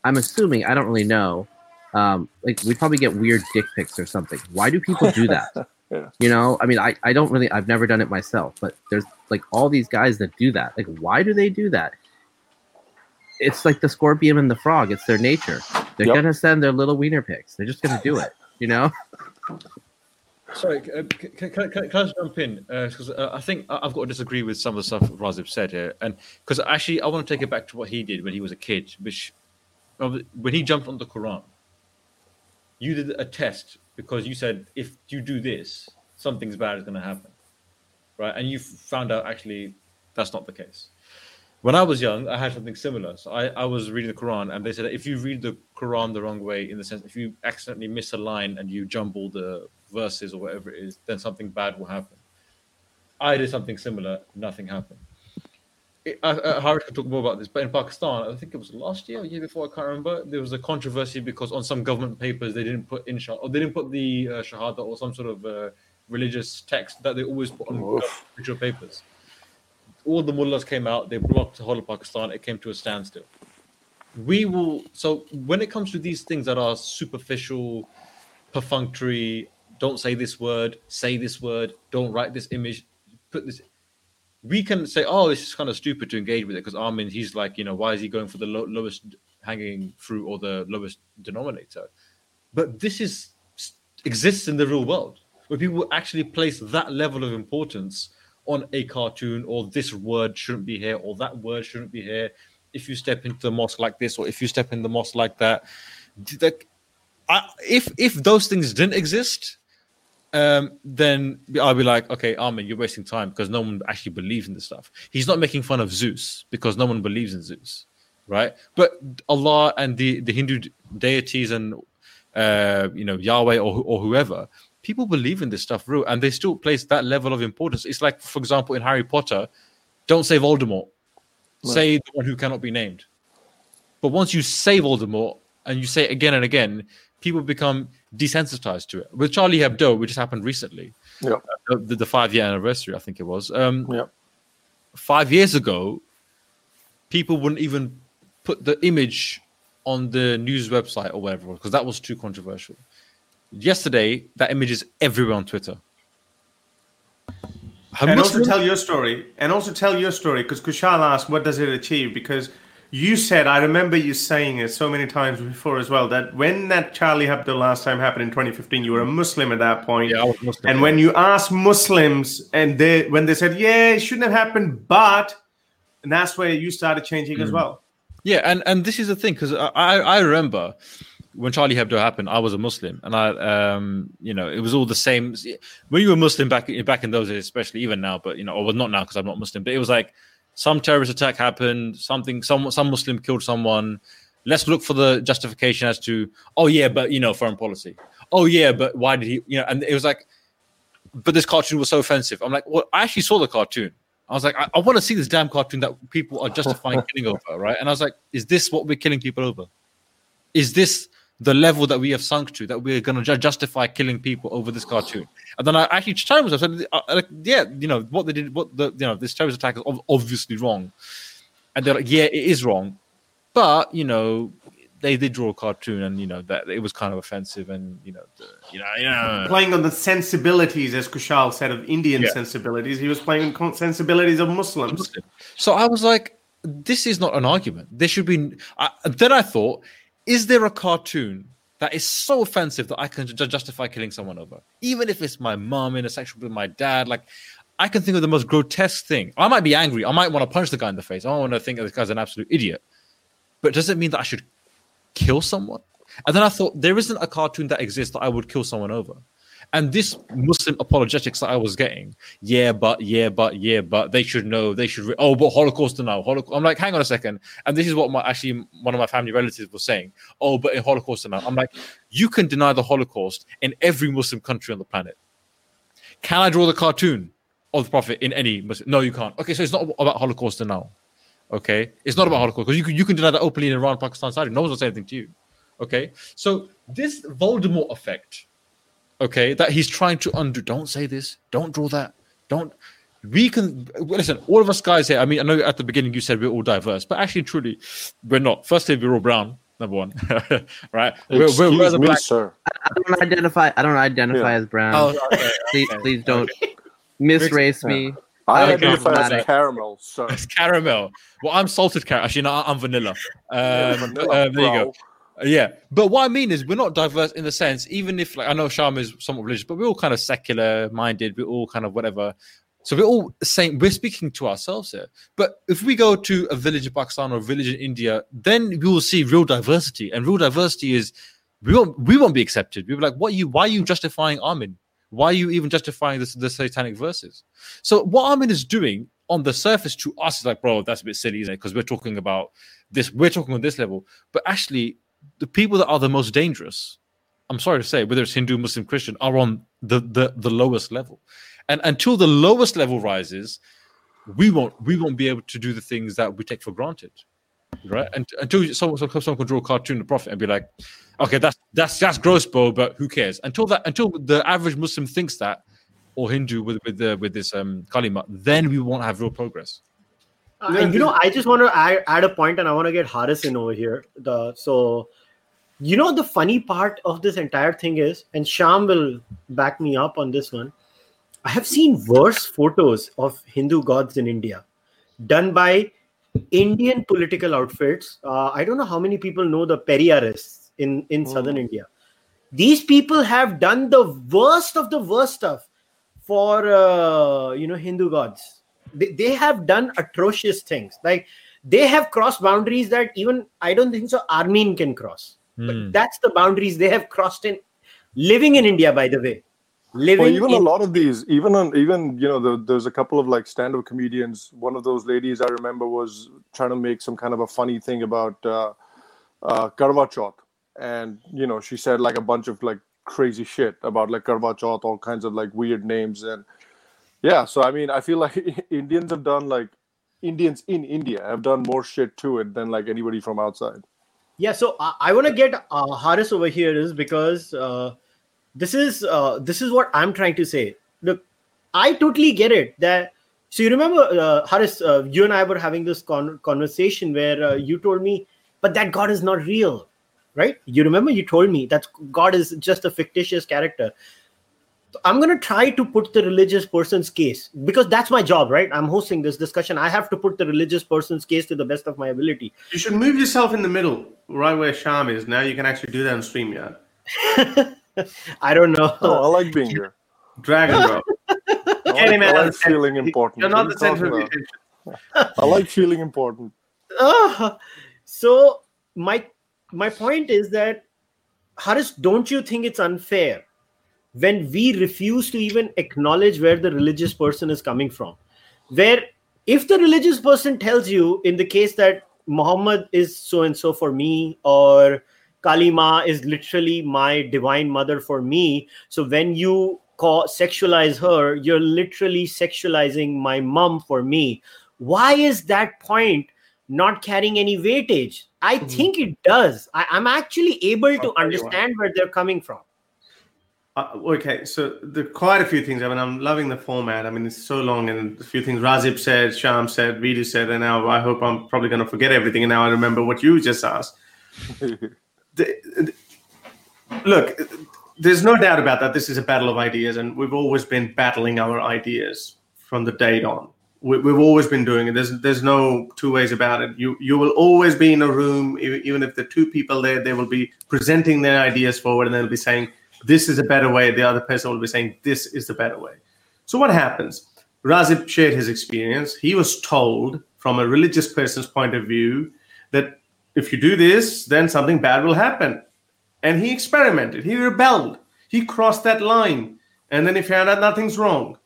I'm assuming I don't really know um, like we probably get weird dick pics or something. Why do people do that? Yeah. You know, I mean, I, I don't really, I've never done it myself, but there's like all these guys that do that. Like, why do they do that? It's like the scorpion and the frog. It's their nature. They're Yep. gonna send their little wiener pics. They're just gonna do it. You know? Sorry, uh, can, can, can, can I jump in? Because uh, I think I- I've got to disagree with some of the stuff Razib said here, and because actually I want to take it back to what he did when he was a kid, which uh, when he jumped on the Quran, you did a test because you said if you do this, something's bad is going to happen, right? And you found out actually that's not the case. When I was young, I had something similar. So I, I was reading the Quran, and they said if you read the Quran the wrong way, in the sense if you accidentally miss a line and you jumble the verses or whatever it is, then something bad will happen. I did something similar, nothing happened. It, uh, uh, Harish can talk more about this, but in Pakistan, I think it was last year or year before, I can't remember. There was a controversy because on some government papers they didn't put insha or they didn't put the uh, shahada or some sort of uh, religious text that they always put on Oof. official papers. All the mullahs came out, they blocked the whole of Pakistan. It came to a standstill. We will. So when it comes to these things that are superficial, perfunctory, don't say this word, say this word, don't write this image, put this. We can say, oh, this is kind of stupid to engage with it because Armin, he's like, you know, why is he going for the low, lowest hanging fruit or the lowest denominator? But this is exists in the real world where people actually place that level of importance on a cartoon or this word shouldn't be here or that word shouldn't be here. If you step into the mosque like this or if you step in the mosque like that, like, I, if if those things didn't exist, um, then I'll be like, okay, Armin, you're wasting time because no one actually believes in this stuff. He's not making fun of Zeus because no one believes in Zeus, right? But Allah and the the Hindu deities and uh, you know Yahweh or or whoever, people believe in this stuff real, and they still place that level of importance. It's like, for example, in Harry Potter, don't say Voldemort, say the one who cannot be named. But once you say Voldemort and you say it again and again, people become desensitized to it. With Charlie Hebdo, which just happened recently, Yeah. uh, the, the five year anniversary, I think it was. Um, Yeah. Five years ago, people wouldn't even put the image on the news website or whatever because that was too controversial. Yesterday, that image is everywhere on Twitter. How and much also tell your story and also tell your story because kushal asked what does it achieve because you said i remember you saying it so many times before as well that when that charlie hebdo last time happened in 2015 you were a muslim at that point Yeah, I was Muslim. and when you asked muslims and they when they said yeah it shouldn't have happened but and that's where you started changing Mm. as well Yeah, and and this is the thing because I I I remember when Charlie Hebdo happened, I was a Muslim, and I um you know it was all the same. When you were Muslim back back in those days, especially even now, but you know, or well, not now because I'm not Muslim, but it was like some terrorist attack happened, something some some Muslim killed someone. Let's look for the justification as to oh yeah, but you know foreign policy. Oh yeah, but why did he? You know, and it was like, but this cartoon was so offensive. I'm like, well, I actually saw the cartoon. I was like, I, I want to see this damn cartoon that people are justifying killing over, right? And I was like, is this what we're killing people over? Is this the level that we have sunk to that we're going to ju- justify killing people over this cartoon? And then I actually challenged myself. I said, uh, like, yeah, you know what they did, what the you know this terrorist attack is obviously wrong, and they're like, yeah, it is wrong, but you know they did draw a cartoon, and you know that it was kind of offensive, and you know, the, you know, you know, playing on the sensibilities as kushal said of indian Yeah. sensibilities he was playing on sensibilities of muslims So I was like, this is not an argument. There should be. I, then I thought, is there a cartoon that is so offensive that I can ju- justify killing someone over? Even if it's my mom in a sexual with my dad, like I can think of the most grotesque thing. I might be angry. I might want to punch the guy in the face. I want to think this guy's an absolute idiot. But does it mean that I should kill someone? And then I thought there isn't a cartoon that exists that I would kill someone over. And this Muslim apologetics that I was getting, yeah, but yeah, but yeah, but they should know, they should. Re- oh, but Holocaust denial. Holocaust. I'm like, hang on a second. And this is what my actually one of my family relatives was saying. Oh, but in Holocaust denial. I'm like, you can deny the Holocaust in every Muslim country on the planet. Can I draw the cartoon of the Prophet in any Muslim? No, you can't. Okay, so it's not about Holocaust denial. Okay, it's not about Holocaust because you can, you can deny that openly in Iran, Pakistan, Saudi. No one's gonna say anything to you. Okay, so this Voldemort effect, okay, that he's trying to undo. Don't say this. Don't draw that. Don't. We can listen. All of us guys here. I mean, I know at the beginning you said we're all diverse, but actually, truly, we're not. Firstly, we're all brown. Number one, right? We're, Excuse we're, we're the me, black. sir. I don't identify. I don't identify Yeah. as brown. Oh, okay. please, okay. please don't misrace Yeah. me. I Okay, identify as caramel, sir. It's caramel. Well, I'm salted caramel. Actually, no, I'm vanilla. Um, Vanilla, um, there you go. Yeah, but what I mean is we're not diverse in the sense. Even if, like, I know Sham is somewhat religious, but we're all kind of secular minded. We're all kind of whatever. So we're all saying we're speaking to ourselves here. But if we go to a village in Pakistan or a village in India, then we will see real diversity, and real diversity is we won't we won't be accepted. We'll be like, what you? Why are you justifying Armin? Why are you even justifying this, the satanic verses? So what Armin is doing on the surface to us is like, bro, that's a bit silly? Because we're talking about this, we're talking on this level. But actually, the people that are the most dangerous, I'm sorry to say, whether it's Hindu, Muslim, Christian, are on the the, the lowest level. And until the lowest level rises, we won't we won't be able to do the things that we take for granted. Right? And until someone, someone can draw a cartoon of the prophet and be like, okay, that's that's that's gross, bro, but who cares? Until that until the average Muslim thinks that, or Hindu with with the with this um Kali Ma, then we won't have real progress. And you know, I just want to add, add a point, and I want to get Haris in over here. The so, you know, the funny part of this entire thing is, and Sham will back me up on this one. I have seen worse photos of Hindu gods in India, done by Indian political outfits. Uh, I don't know how many people know the Periyarists in in southern India. These people have done the worst of the worst stuff for uh, you know Hindu gods they, they have done atrocious things. Like they have crossed boundaries that even i don't think so armin can cross. Hmm. but that's the boundaries they have crossed in living in india by the way. Living Well, even a lot of these, even on, even you know, the, there's a couple of like stand-up comedians. One of those ladies I remember was trying to make some kind of a funny thing about uh, uh, Karwa Chauth, and you know, she said like a bunch of like crazy shit about like Karwa Chauth, all kinds of like weird names, and yeah. So I mean, I feel like Indians have done like Indians in India have done more shit to it than like anybody from outside. yeah so i, I want to get uh, haris over here is because uh, this is uh, this is what i'm trying to say look i totally get it that so you remember uh, haris uh, you and i were having this con- conversation where uh, you told me but that god is not real right you remember you told me that god is just a fictitious character i'm going to try to put the religious person's case because that's my job right i'm hosting this discussion i have to put the religious person's case to the best of my ability You should move yourself in the middle, right where Sham is. Now you can actually do that on StreamYard. i don't know Oh, I like being here. Drag and drop. I Get like, I like feeling important. You're not the you center of the attention. I like feeling important. Ah, so my my point is that Haris, don't you think it's unfair when we refuse to even acknowledge where the religious person is coming from? Where if the religious person tells you in the case that Muhammad is so and so for me, or Kali Ma is literally my divine mother for me. So when you call sexualize her, you're literally sexualizing my mom for me. Why is that point not carrying any weightage? I think it does. I, I'm actually able to understand where they're coming from. Uh, okay, so there are quite a few things. I mean, I'm loving the format. I mean, it's so long, and a few things Razib said, Sham said, Vidu said, and now I hope I'm probably going to forget everything. And now I remember what you just asked. The- the- look, there's no doubt about that. This is a battle of ideas, and we've always been battling our ideas from the date on. We, we've always been doing it. There's there's no two ways about it. You you will always be in a room, even if the two people there, they will be presenting their ideas forward, and they'll be saying, "This is a better way." The other person will be saying, "This is the better way." So what happens? Razib shared his experience. He was told from a religious person's point of view that if you do this, then something bad will happen. And he experimented. He rebelled. He crossed that line. And then he found out nothing's wrong.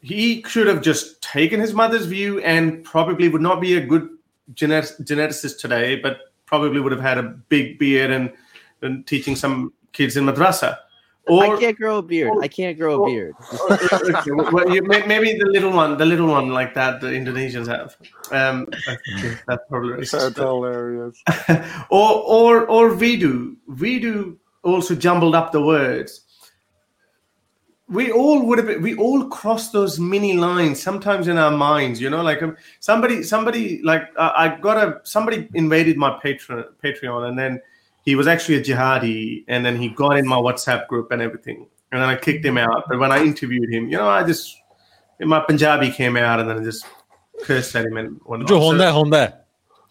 He should have just taken his mother's view and probably would not be a good genet- geneticist today, but probably would have had a big beard and, and teaching some kids in madrasa. Or, I can't grow a beard. I can't grow a or- beard. okay, well, you, maybe the little one, the little one like that the Indonesians have. Um, that's probably That's racist. hilarious. or or or Vidu. Vidu also jumbled up the words. we all would have been, we all crossed those mini lines sometimes in our minds you know like um, somebody somebody like uh, i got a somebody invaded my patreon patreon and then he was actually a jihadi and then he got in my whatsapp group and everything and then i kicked him out but when i interviewed him you know i just my punjabi came out and then i just cursed at him and whatnot. On So- there.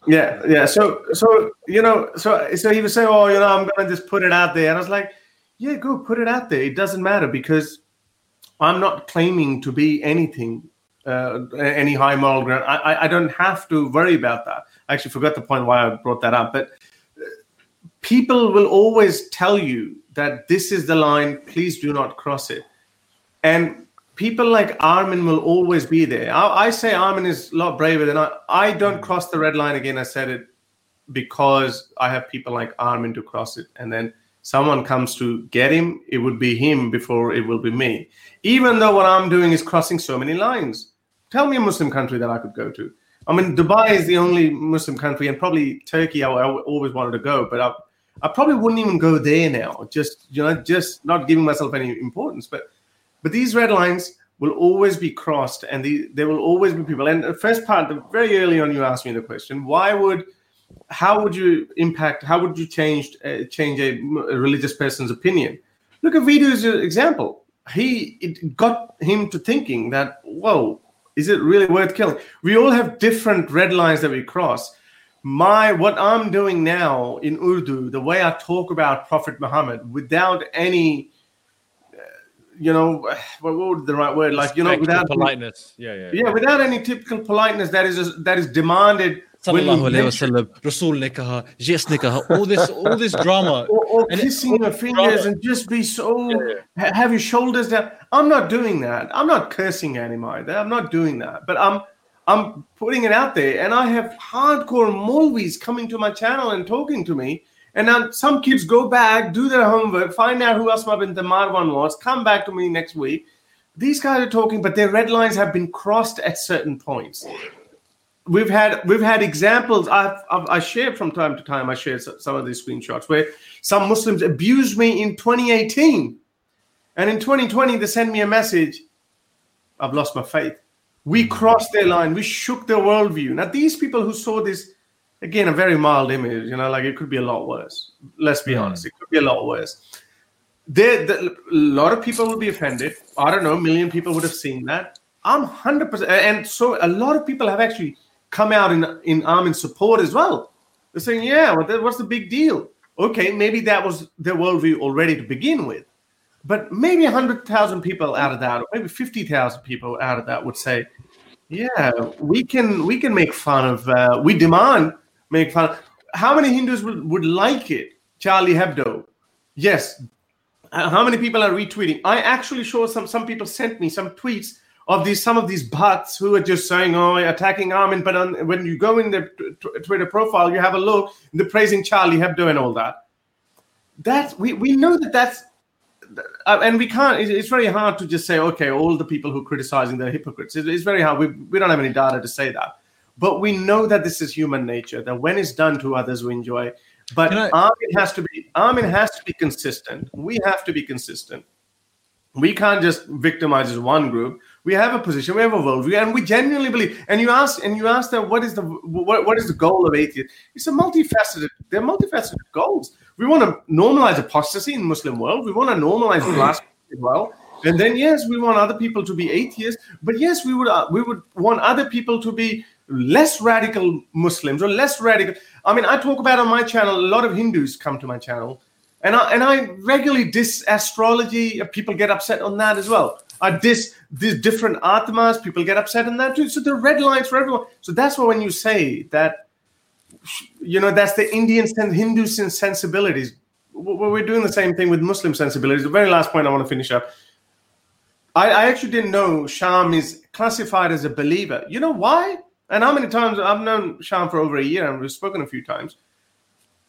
yeah, yeah. So, so you know, so so he was saying, "Oh, you know, I'm gonna just put it out there," and I was like, "Yeah, go put it out there. It doesn't matter because I'm not claiming to be anything, uh, any high moral ground. I, I, I don't have to worry about that. I actually forgot the point why I brought that up, but people will always tell you that this is the line. Please do not cross it, and people like Armin will always be there. I, I say Armin is a lot braver than I. I don't cross the red line again. I said it because I have people like Armin to cross it, and then someone comes to get him, it would be him before it will be me. Even though what I'm doing is crossing so many lines. Tell me a Muslim country that I could go to. I mean, Dubai is the only Muslim country, and probably Turkey. I, I always wanted to go, but I, I probably wouldn't even go there now. Just you know, just not giving myself any importance, but but these red lines will always be crossed and the, there will always be people. And the first part very early on you asked me the question why would how would you impact how would you change uh, change a religious person's opinion? Look at Vidu's example. He it got him to thinking that whoa is it really worth killing? We all have different red lines that we cross my what i'm doing now in urdu the way i talk about prophet muhammad without any uh, you know what, what would the right word like you know without politeness. Yeah, yeah. yeah without any typical politeness that is that is demanded when you Sallallahu alayhi mention- wasallam, Rasul ne kaha, Jes ne kaha, all this, all this drama. or, or And it- kissing your fingers and just be so ha- have your shoulders down. I'm not doing that. I'm not cursing either. I'm not doing that. But I'm I'm putting it out there, and I have hardcore movies coming to my channel and talking to me. And now some kids go back, do their homework, find out who Asma bin Marwan was, come back to me next week. These guys are talking, but their red lines have been crossed at certain points we've had we've had examples I've, I've I shared from time to time. I shared s- some of these screenshots where some Muslims abused me in 2018, and in 2020 they sent me a message. I've lost my faith. We crossed their line. We shook their worldview. Now these people who saw this, again, a very mild image. You know, like it could be a lot worse. Let's be hmm. honest, it could be a lot worse. There, the, a lot of people will be offended. I don't know, a million people would have seen that. I'm hundred percent, and so a lot of people have actually come out in in Armin's support as well. They're saying, "Yeah, what's the big deal?" Okay, maybe that was their worldview already to begin with, but maybe hundred thousand people out of that, or maybe fifty thousand people out of that would say, "Yeah, we can we can make fun of. Uh, we demand make fun." Of. How many Hindus would, would like it? Charlie Hebdo. Yes, uh, how many people are retweeting? I actually saw some some people sent me some tweets of these some of these bots who are just saying, "Oh, attacking Armin," but on, when you go in the t- Twitter profile, you have a look, they're praising Charlie Hebdo and all that. That's we we know that that's. Uh, and we can't. It's very hard to just say, okay, all the people who are criticizing they're hypocrites. It's very hard. We, we don't have any data to say that, but we know that this is human nature. That when it's done to others, we enjoy. But I- Armin has to be. Armin has to be consistent. We have to be consistent we can't just victimize as one group. We have a position, we have a worldview, and we genuinely believe. And you ask, and you ask them, what is the what, what is the goal of atheism? It's a multifaceted. They're multifaceted goals. We want to normalize apostasy in the Muslim world. We want to normalize blasphemy as well. And then yes, we want other people to be atheists. But yes, we would uh, we would want other people to be less radical Muslims or less radical. I mean, I talk about on my channel. A lot of Hindus come to my channel and I, and I regularly diss astrology. People get upset on that as well. I diss these different atmas. People get upset on that too. So the red lines for everyone. So that's why when you say that, you know, that's the Indian and Hindu sen- sensibilities. We're doing the same thing with Muslim sensibilities. The very last point I want to finish up. I, I actually didn't know Sham is classified as a believer. You know why? And how many times I've known Sham for over a year and we've spoken a few times.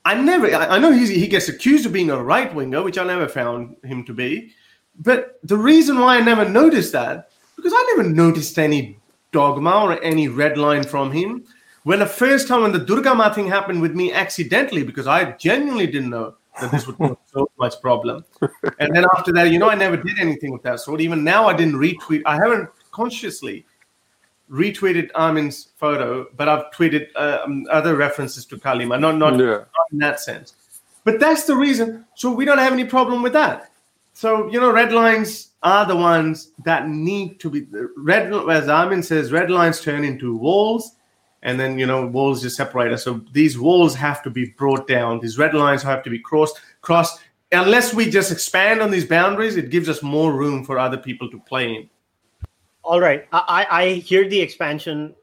I never, I know he gets accused of being a right winger, which I never found him to be. But the reason why I never noticed that, because I never noticed any dogma or any red line from him. When the first time when the Durga Ma thing happened with me accidentally, because I genuinely didn't know, that this would cause so much problem. And then after that, you know, I never did anything with that sword. Even now, I didn't retweet. I haven't consciously retweeted Armin's photo, but I've tweeted um, other references to Kali Ma, not not, Yeah. not in that sense. But that's the reason. So we don't have any problem with that. So you know, red lines are the ones that need to be red. As Armin says, red lines turn into walls, and then you know walls just separate us. So these walls have to be brought down. These red lines have to be crossed. Crossed. Unless we just expand on these boundaries, it gives us more room for other people to play in. All right. I, I hear the expansion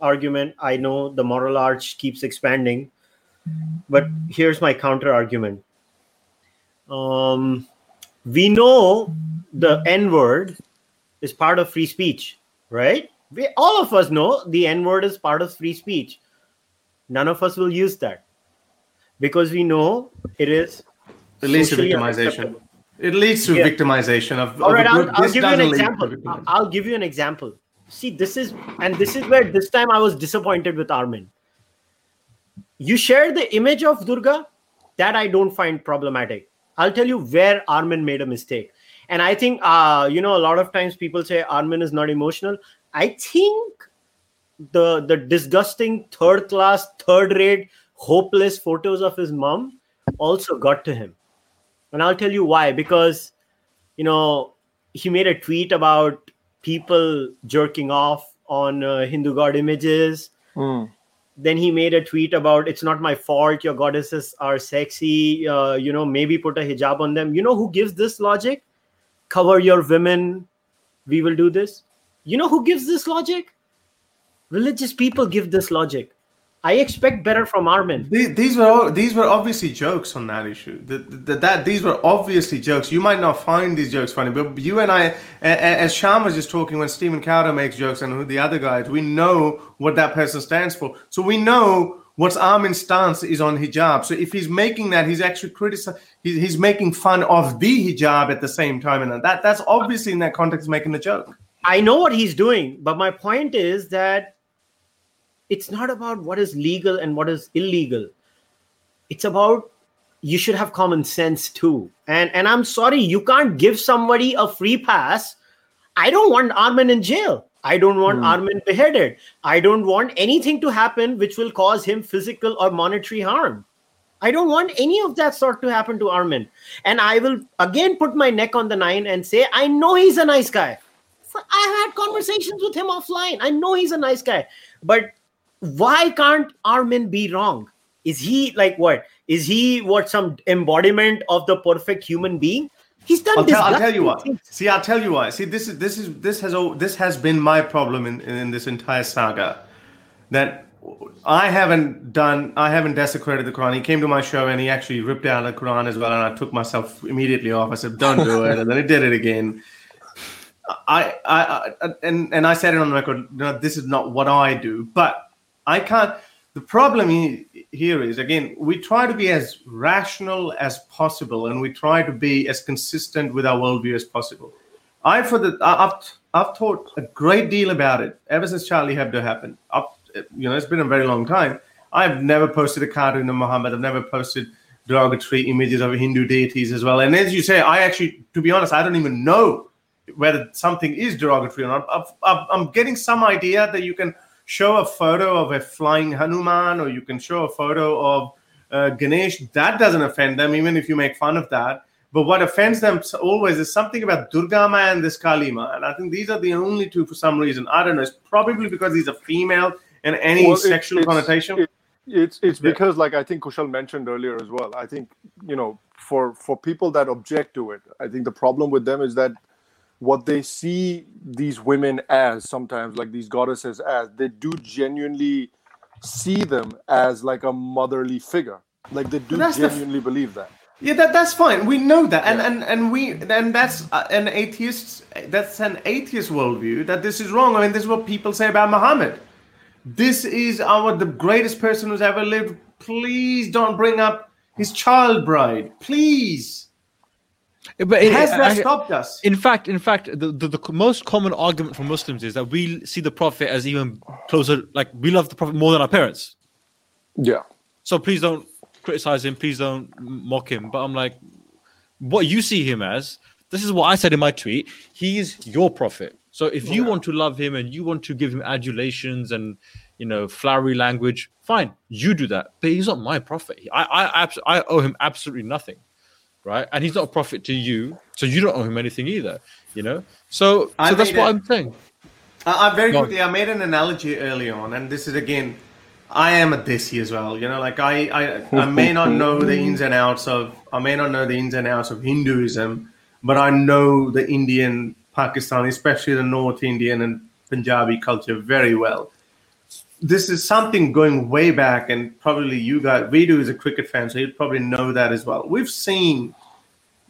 argument. I know the moral arch keeps expanding, but here's my counter argument. Um, we know the N word is part of free speech, right? We, all of us know the N word is part of free speech. None of us will use that because we know it is. It leads to victimization. It leads to Yeah. victimization of. All of right, I'll. I'll give you an doesn't lead to example. I'll- I'll give you an example. See, this is and this is where this time I was disappointed with Armin. You shared the image of Durga, that I don't find problematic. I'll tell you where Armin made a mistake. And I think uh, you know, a lot of times people say Armin is not emotional. I think the the disgusting third class, third rate, hopeless photos of his mom also got to him. And I'll tell you why. Because you know, he made a tweet about people jerking off on uh, Hindu god images. Hmm. Then he made a tweet about it's not my fault. Your goddesses are sexy. Uh, you know, maybe put a hijab on them. You know who gives this logic? Cover your women. We will do this. You know who gives this logic? Religious people give this logic. I expect better from Armin. These, these were all, these were obviously jokes on that issue. The, the, that these were obviously jokes. You might not find these jokes funny, but you and I, as Sham was just talking, when Steven Crowder makes jokes and who the other guys, we know what that person stands for. So we know what's Armin's stance is on hijab. So if he's making that, he's actually criticizing. He's, he's making fun of the hijab at the same time, and that that's obviously in that context making a joke. I know what he's doing, but my point is that it's not about what is legal and what is illegal. It's about you should have common sense too. And and I'm sorry, you can't give somebody a free pass. I don't want Armin in jail. I don't want hmm. Armin beheaded. I don't want anything to happen which will cause him physical or monetary harm. I don't want any of that sort to happen to Armin. And I will again put my neck on the line and say, I know he's a nice guy. I've had conversations with him offline. I know he's a nice guy. But why can't Armin be wrong? Is he like what? Is he what some embodiment of the perfect human being? He's done I'll tell, I'll tell you what. things. See, I'll tell you why. See, this is this is this has this has been my problem in, in this entire saga. That I haven't done. I haven't desecrated the Quran. He came to my show and he actually ripped out the Quran as well, and I took myself immediately off. I said, "Don't do it," and then he did it again. I, I, I and and I said it on the record. This is not what I do, but I can't. The problem here is again, we try to be as rational as possible, and we try to be as consistent with our worldview as possible. I for the I've I've thought a great deal about it ever since Charlie Hebdo happened. Up, you know, it's been a very long time. I've never posted a cartoon of Muhammad. I've never posted derogatory images of Hindu deities as well. And as you say, I actually, to be honest, I don't even know whether something is derogatory or not. I've, I'm getting some idea that you can show a photo of a flying Hanuman or you can show a photo of uh, Ganesh. That doesn't offend them, even if you make fun of that. But what offends them always is something about Durga Ma and this Kali Ma. And I think these are the only two for some reason. I don't know. It's probably because he's a female and any Well, sexual it's- connotation. it- it's it's Yeah. because like I think Kushal mentioned earlier as well. I think you know for for people that object to it, I think the problem with them is that what they see these women as sometimes like these goddesses as they do genuinely see them as like a motherly figure. Like they do that's the f- genuinely believe that. Yeah, that, that's fine. We know that, and Yeah. and and we and that's uh, an atheist. That's an atheist worldview. That this is wrong. I mean, this is what people say about Muhammad. This is our the greatest person who's ever lived. Please don't bring up his child bride. Please. Yeah, But it, Has that I- stopped us? in fact, in fact, the, the, the most common argument for Muslims is that we see the Prophet as even closer, like we love the Prophet more than our parents. Yeah. So please don't criticize him. Please don't mock him. But I'm like, what you see him as. This is what I said in my tweet. He's your prophet. So if you want to love him and you want to give him adulations and you know flowery language, fine, you do that. But he's not my prophet. I I abs- I owe him absolutely nothing, right? And he's not a prophet to you, so you don't owe him anything either. You know. So I so that's what I'm saying. I, I very quickly, I made an analogy early on, and this is again, I am a desi as well. You know, like I, I, I may not know the ins and outs of, I may not know the ins and outs of Hinduism, but I know the Indian, Pakistani, especially the North Indian and Punjabi culture very well. This is something going way back, and probably you guys, Vidu is a cricket fan, so he'd probably know that as well. We've seen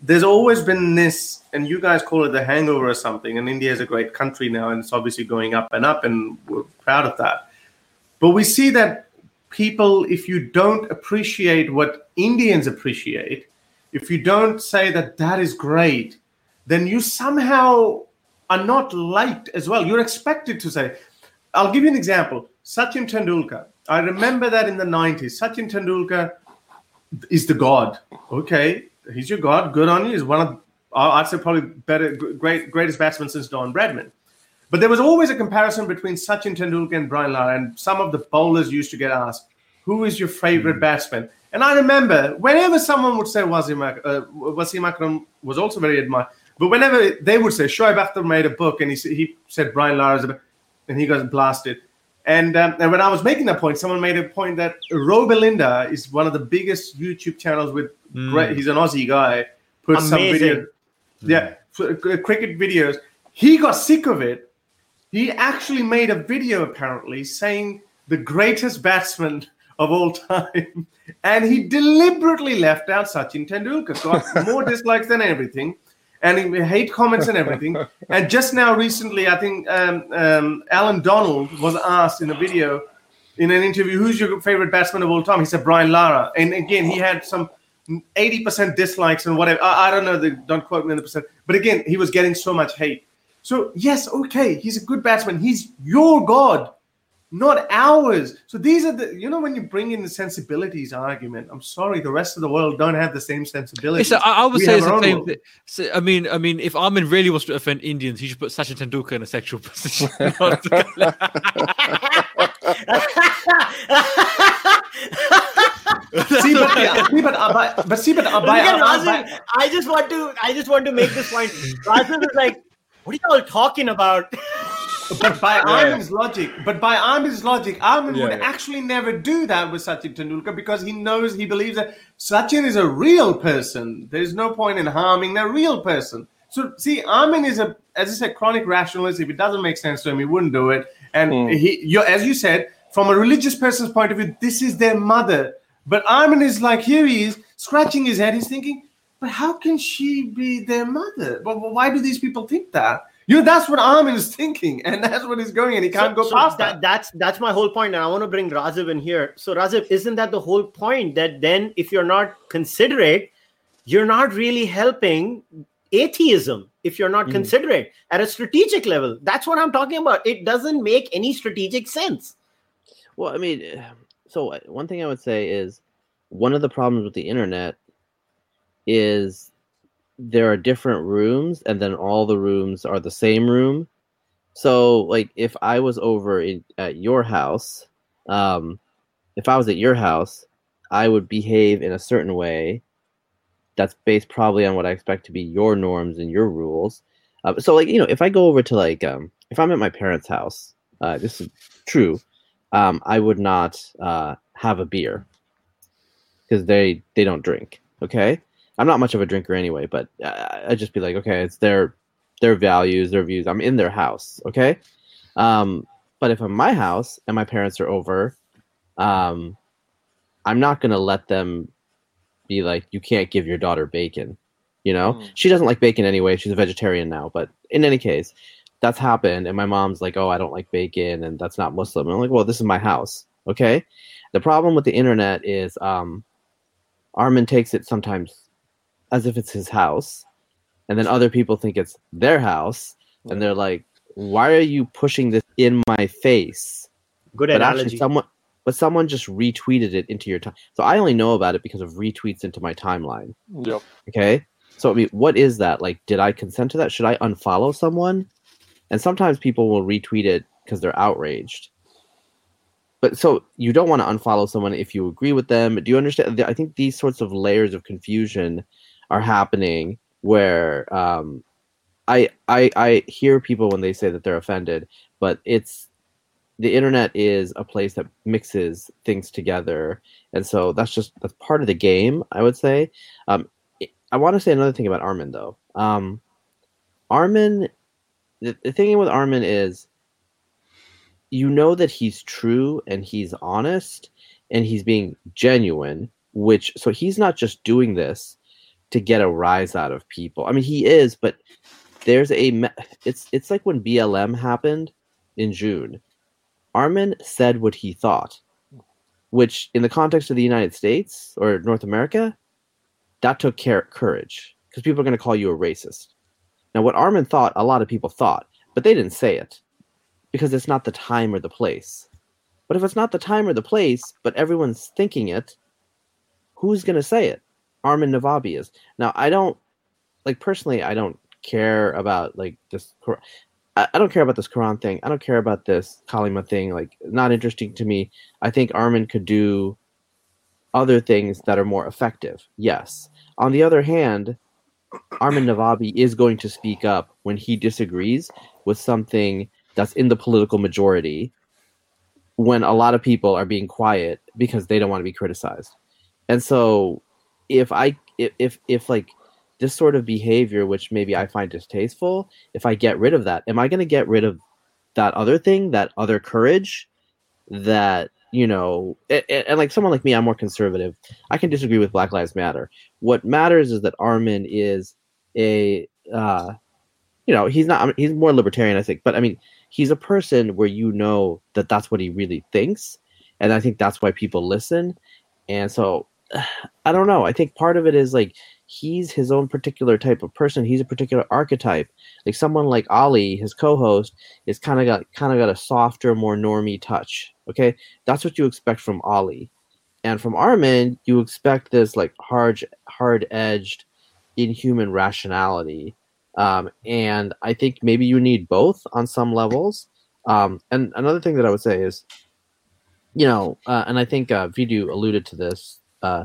there's always been this, and you guys call it the hangover or something. And India is a great country now, and it's obviously going up and up, and we're proud of that. But we see that people, if you don't appreciate what Indians appreciate, if you don't say that that is great, then you somehow are not liked as well. You're expected to say, I'll give you an example. Sachin Tendulkar. I remember that in the 90s. Sachin Tendulkar is the god. Okay, he's your god. Good on you. He's one of I'd say probably better, great, greatest batsman since Don Bradman. But there was always a comparison between Sachin Tendulkar and Brian Lara, and some of the bowlers used to get asked, "Who is your favorite batsman?" And I remember whenever someone would say Wasim, uh, Wasim Akram was also very admired, but whenever they would say Shoaib Akhtar made a book and he, he said Brian Lara's, a, and he got blasted. And, um, and when I was making that point, someone made a point that Robelinda is one of the biggest YouTube channels with hmm. great. He's an Aussie guy. Puts some Amazing. video, yeah, hmm. f- c- uh, cricket videos. He got sick of it. He actually made a video apparently saying the greatest batsman of all time, and he deliberately left out Sachin Tendulkar. Got more dislikes than everything, and he hate comments and everything. And just now, recently, I think um, um, Alan Donald was asked in a video, in an interview, "Who's your favorite batsman of all time?" He said Brian Lara, and again, he had some. 80% dislikes and whatever. I, I don't know, the, don't quote me on the percent. But again, he was getting so much hate. So, yes, okay, he's a good batsman. He's your God, not ours. So, these are the, you know, when you bring in the sensibilities argument, I'm sorry, the rest of the world don't have the same sensibilities. It's, I, I would We say it's the same thing. So, I mean, I mean, if Armin really wants to offend Indians, he should put Sachin Tendulkar in a sexual position. see, but, yeah, see, but, uh, but, but see, but, uh, Look by, at I just want to I just want to make this point. Razib is like, what are you all talking about? But by Armin's logic, but by Armin's logic, Armin Yeah, would yeah. actually never do that with Sachin Tendulkar because he knows he believes that Sachin is a real person. There's no point in harming a real person. So see, Armin is a, as I said, chronic rationalist. If it doesn't make sense to him, he wouldn't do it. And hmm. he, you, as you said, from a religious person's point of view, this is their mother. But Armin is like, here he is, scratching his head. He's thinking, but how can she be their mother? But why do these people think that? You know, that's what Armin is thinking, and that's what he's going, and he can't So- go so past that, that. That's that's my whole point, and I want to bring Razib in here. So Razib, isn't that the whole point? That then, if you're not considerate, you're not really helping atheism. If you're not considerate at a strategic level, that's what I'm talking about. It doesn't make any strategic sense. Well, I mean, so uh, one thing I would say is one of the problems with the internet is there are different rooms, and then all the rooms are the same room. So, like, if I was over in, at your house, um, if I was at your house, I would behave in a certain way that's based probably on what I expect to be your norms and your rules. Uh, so, like, you know, if I go over to like, um, if I'm at my parents' house, uh, this is true um, I would not uh, have a beer because they they don't drink. Okay, I'm not much of a drinker anyway, but uh, I'd just be like, okay, it's their their values, their views. I'm in their house. Okay, um, but if I'm my house and my parents are over, um, I'm not gonna let them be like, you can't give your daughter bacon. You know, Mm. she doesn't like bacon anyway. She's a vegetarian now, but in any case, that's happened and my mom's like oh i don't like bacon and that's not muslim and i'm like well this is my house okay the problem with the internet is um armin takes it sometimes as if it's his house and then other people think it's their house and they're like why are you pushing this in my face Good but analogy. actually someone but someone just retweeted it into your time. So I only know about it because of retweets into my timeline. Yep. Okay. So I mean, what is that? Like, did I consent to that? Should I unfollow someone? And sometimes people will retweet it because they're outraged. But so you don't want to unfollow someone if you agree with them. Do you understand? I think these sorts of layers of confusion are happening where um, I I I hear people when they say that they're offended, but it's the internet is a place that mixes things together, and so that's just that's part of the game. I would say. Um, I want to say another thing about Armin though. Um, Armin, the, the thing with Armin is, you know that he's true and he's honest and he's being genuine. Which so he's not just doing this to get a rise out of people. I mean, he is, but there's a it's it's like when BLM happened in June. Armin said what he thought, which in the context of the United States or North America, that took care courage because people are going to call you a racist. Now, what Armin thought, a lot of people thought, but they didn't say it because it's not the time or the place. But if it's not the time or the place, but everyone's thinking it, who's going to say it? Armin Navabi is. Now, I don't like personally. I don't care about like this. I, don't care about this Quran thing. I don't care about this Kali Ma thing. Like, not interesting to me. I think Armin could do other things that are more effective. Yes. On the other hand, Armin Navabi is going to speak up when he disagrees with something that's in the political majority when a lot of people are being quiet because they don't want to be criticized. And so if I if if, if like this sort of behavior which maybe I find distasteful, if I get rid of that, am I going to get rid of that other thing, that other courage that you know and, and, like someone like me i'm more conservative. I can disagree with black lives matter. What matters is that armin is a uh you know he's not he's more libertarian i think but i mean he's a person where you know that that's what he really thinks and i think that's why people listen and so i don't know. I think part of it is like he's his own particular type of person. He's a particular archetype. Like someone like ali his co-host is kind of got kind of got a softer more normie touch okay? That's what you expect from ali. And from armin you expect this like hard hard edged inhuman rationality. Um, and I think maybe you need both on some levels. Um, and another thing that I would say is, you know, uh, and I think uh, Vidu alluded to this, uh,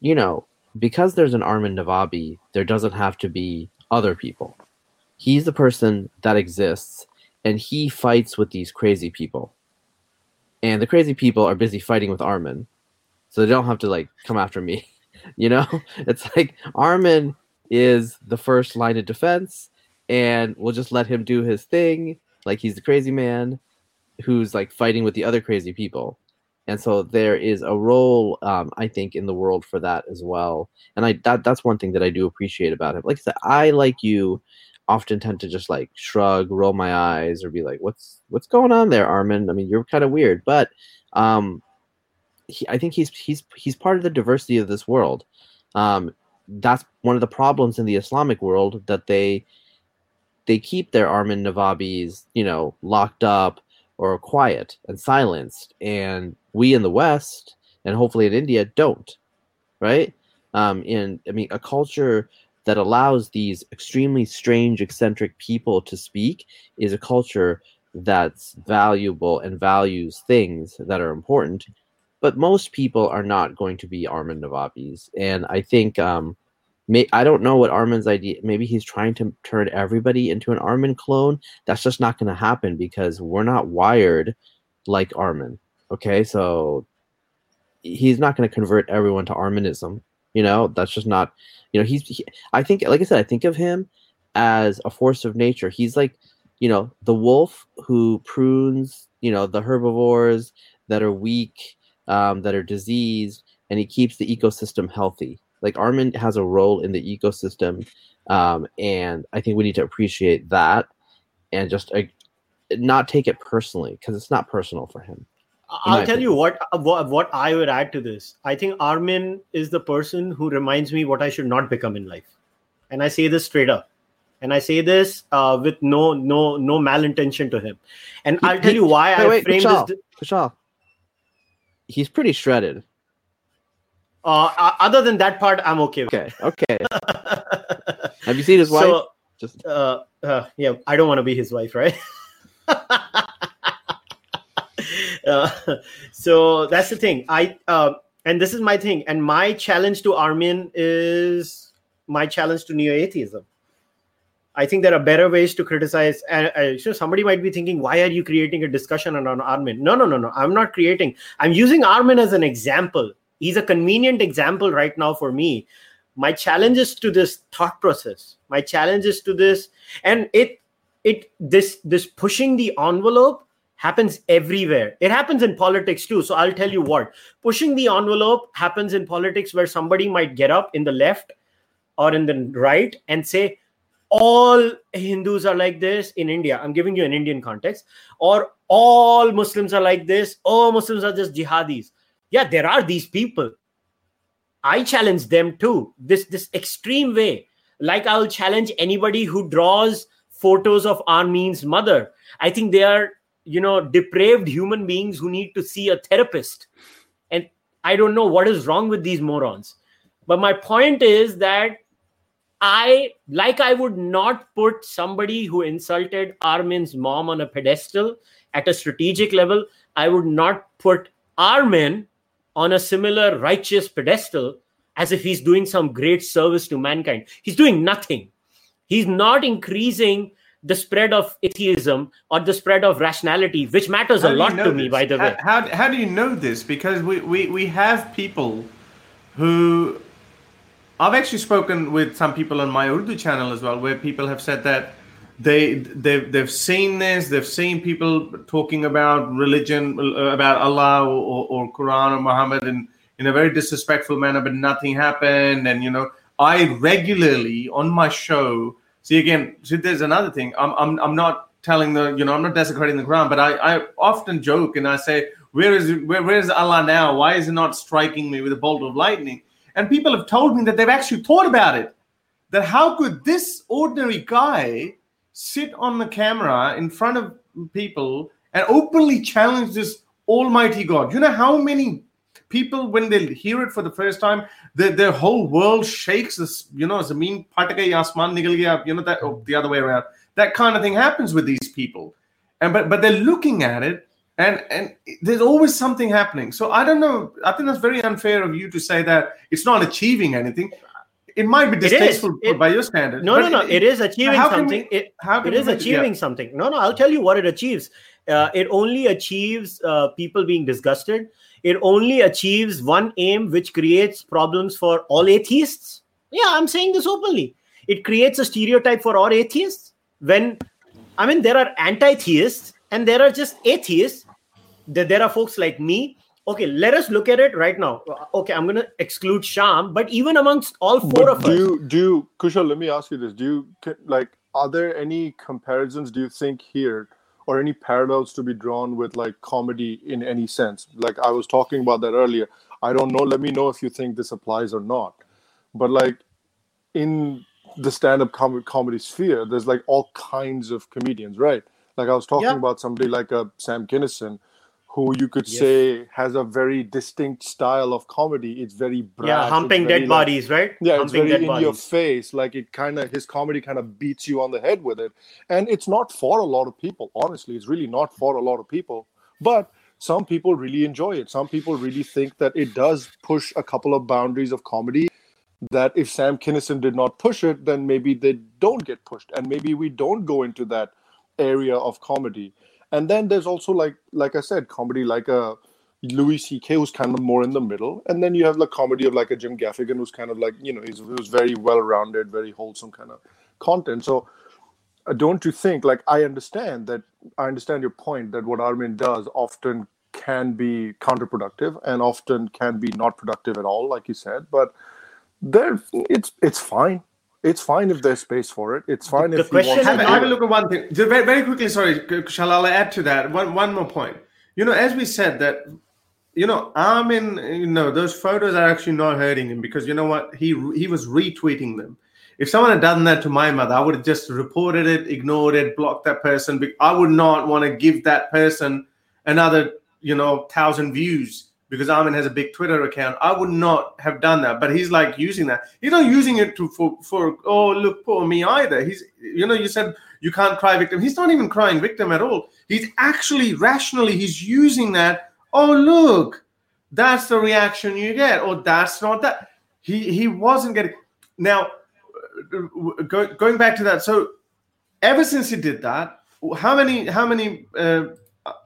you know, because there's an Armin Navabi, there doesn't have to be other people. He's the person that exists, and he fights with these crazy people. And the crazy people are busy fighting with Armin, so they don't have to like come after me. you know, it's like Armin is the first line of defense, and we'll just let him do his thing, like he's the crazy man who's like fighting with the other crazy people. And so there is a role, um, I think, in the world for that as well. And I that that's one thing that I do appreciate about him. Like I said, I like you often tend to just like shrug, roll my eyes, or be like, "What's what's going on there, Armin?" I mean, you're kind of weird, but um, he, I think he's he's he's part of the diversity of this world. Um, that's one of the problems in the Islamic world that they they keep their Armin Navabis, you know, locked up or quiet and silenced, and we in the West and hopefully in India don't, right? Um, in I mean, a culture that allows these extremely strange, eccentric people to speak is a culture that's valuable and values things that are important but most people are not going to be Armin Navabis. And I think um, may, I don't know what Armin's idea. Maybe he's trying to turn everybody into an Armin clone. That's just not going to happen because we're not wired like Armin. Okay, so he's not going to convert everyone to Arminism. You know, that's just not. You know, he's. He, I think, like I said, I think of him as a force of nature. He's like, you know, the wolf who prunes. You know, the herbivores that are weak um, that are diseased, and he keeps the ecosystem healthy. Like Armin has a role in the ecosystem, um, and I think we need to appreciate that and just uh, not take it personally because it's not personal for him. I'll tell opinion. you what, what what I would add to this. I think Armin is the person who reminds me what I should not become in life, and I say this straight up and I say this uh, with no no no malintention to him. And I'll tell you why wait, I wait, framed Kushal, this. Kushal, he's pretty shredded. Uh, other than that part, I'm okay. With. Okay, okay. Have you seen his wife? So, Just uh, uh, yeah, I don't want to be his wife, right? uh, so that's the thing. I uh, and this is my thing, and my challenge to Armin is my challenge to neo atheism. I think there are better ways to criticize. And uh, so somebody might be thinking, why are you creating a discussion on Armin? No, no, no, no. I'm not creating. I'm using Armin as an example. He's a convenient example right now for me. My challenge is to this thought process. My challenge is to this, and it, it, this, this pushing the envelope happens everywhere. It happens in politics too. So I'll tell you what pushing the envelope happens in politics where somebody might get up in the left or in the right and say, all Hindus are like this in India. I'm giving you an Indian context. Or all Muslims are like this. Oh, Muslims are just jihadis. Yeah, there are these people. I challenge them too. This this extreme way. Like I'll challenge anybody who draws photos of Armin's mother. I think they are, you know, depraved human beings who need to see a therapist. And I don't know what is wrong with these morons. But my point is that I like I would not put somebody who insulted Armin's mom on a pedestal at a strategic level. I would not put Armin on a similar righteous pedestal as if he's doing some great service to mankind. He's doing nothing. He's not increasing the spread of atheism or the spread of rationality, which matters How a do you lot know to me, by the how, way. How, how do you know this? Because we, we, we have people who I've actually spoken with some people on my Urdu channel as well, where people have said that they they've, they've seen this, they've seen people talking about religion, uh, about Allah or, or Quran or Muhammad in, in a very disrespectful manner, but nothing happened. And you know, I regularly on my show see again. See, there's another thing. I'm I'm I'm not telling the you know I'm not desecrating the Quran, but I I often joke and I say, where is where where is Allah now? Why is He not striking me with a bolt of lightning? And people have told me that they've actually thought about it. That how could this ordinary guy sit on the camera in front of people and openly challenge this almighty God? You know how many people, when they hear it for the first time, their, their whole world shakes. This, you know, zameen phat gayi, asman nikal gaya, you know, that oh, the other way around. That kind of thing happens with these people. And but but they're looking at it and and there's always something happening so i don't know i think that's very unfair of you to say that it's not achieving anything it might be is. distasteful It- by your standards No, no, no. It is achieving can we- something. it, how can it is yeah. achieving something. No, no. I'll tell you what it achieves. Uh, it only achieves uh, people being disgusted. It only achieves one aim, which creates problems for all atheists. Yeah, I'm saying this openly. It creates a stereotype for all atheists. When, I mean, there are anti-theists and there are just atheists. There are folks like me. Okay, let us look at it right now. Okay, I'm going to exclude Sham, but even amongst all four But of do us, you do you, Kushal? Let me ask you this: Do you like? Are there any comparisons? Do you think here, or any parallels to be drawn with like comedy in any sense? Like I was talking about that earlier. I don't know. Let me know if you think this applies or not. But like in the stand-up com- comedy sphere, there's like all kinds of comedians, right? Like I was talking Yeah. about somebody like a Sam Kinison, who you could Yes. say has a very distinct style of comedy. It's very brash, yeah, humping dead like- bodies, right? yeah, it's humping very dead in bodies. your face. Like it kind of his comedy kind of beats you on the head with it, and it's not for a lot of people. Honestly, it's really not for a lot of people. But some people really enjoy it. Some people really think that it does push a couple of boundaries of comedy. That if Sam Kinison did not push it, then maybe they don't get pushed, and maybe we don't go into that area of comedy. And then there's also like like I said, comedy like a Louis C.K. who's kind of more in the middle, and then you have the comedy of like a Jim Gaffigan who's kind of like you know he's who's very well rounded, very wholesome kind of content. So uh, don't you think like I understand that I understand your point that what Armin does often can be counterproductive and often can be not productive at all, like you said, but there it's it's fine. It's fine if there's space for it. It's fine the if you want question to Have, is do have a look at one thing. Just very, very quickly, sorry, shall I add to that? One, one more point. You know, as we said that, you know, Armin, you know, those photos are actually not hurting him because you know what? He he was retweeting them. If someone had done that to my mother, I would have just reported it, ignored it, blocked that person. I would not want to give that person another, you know, thousand views because Armin has a big Twitter account. I would not have done that. But he's like using that. He's not using it to for for oh look poor me either. He's you know you said you can't cry victim. He's not even crying victim at all. He's actually rationally he's using that. Oh look, that's the reaction you get. Or that's not that. He he wasn't getting now. Go, going back to that. So ever since he did that, how many how many uh,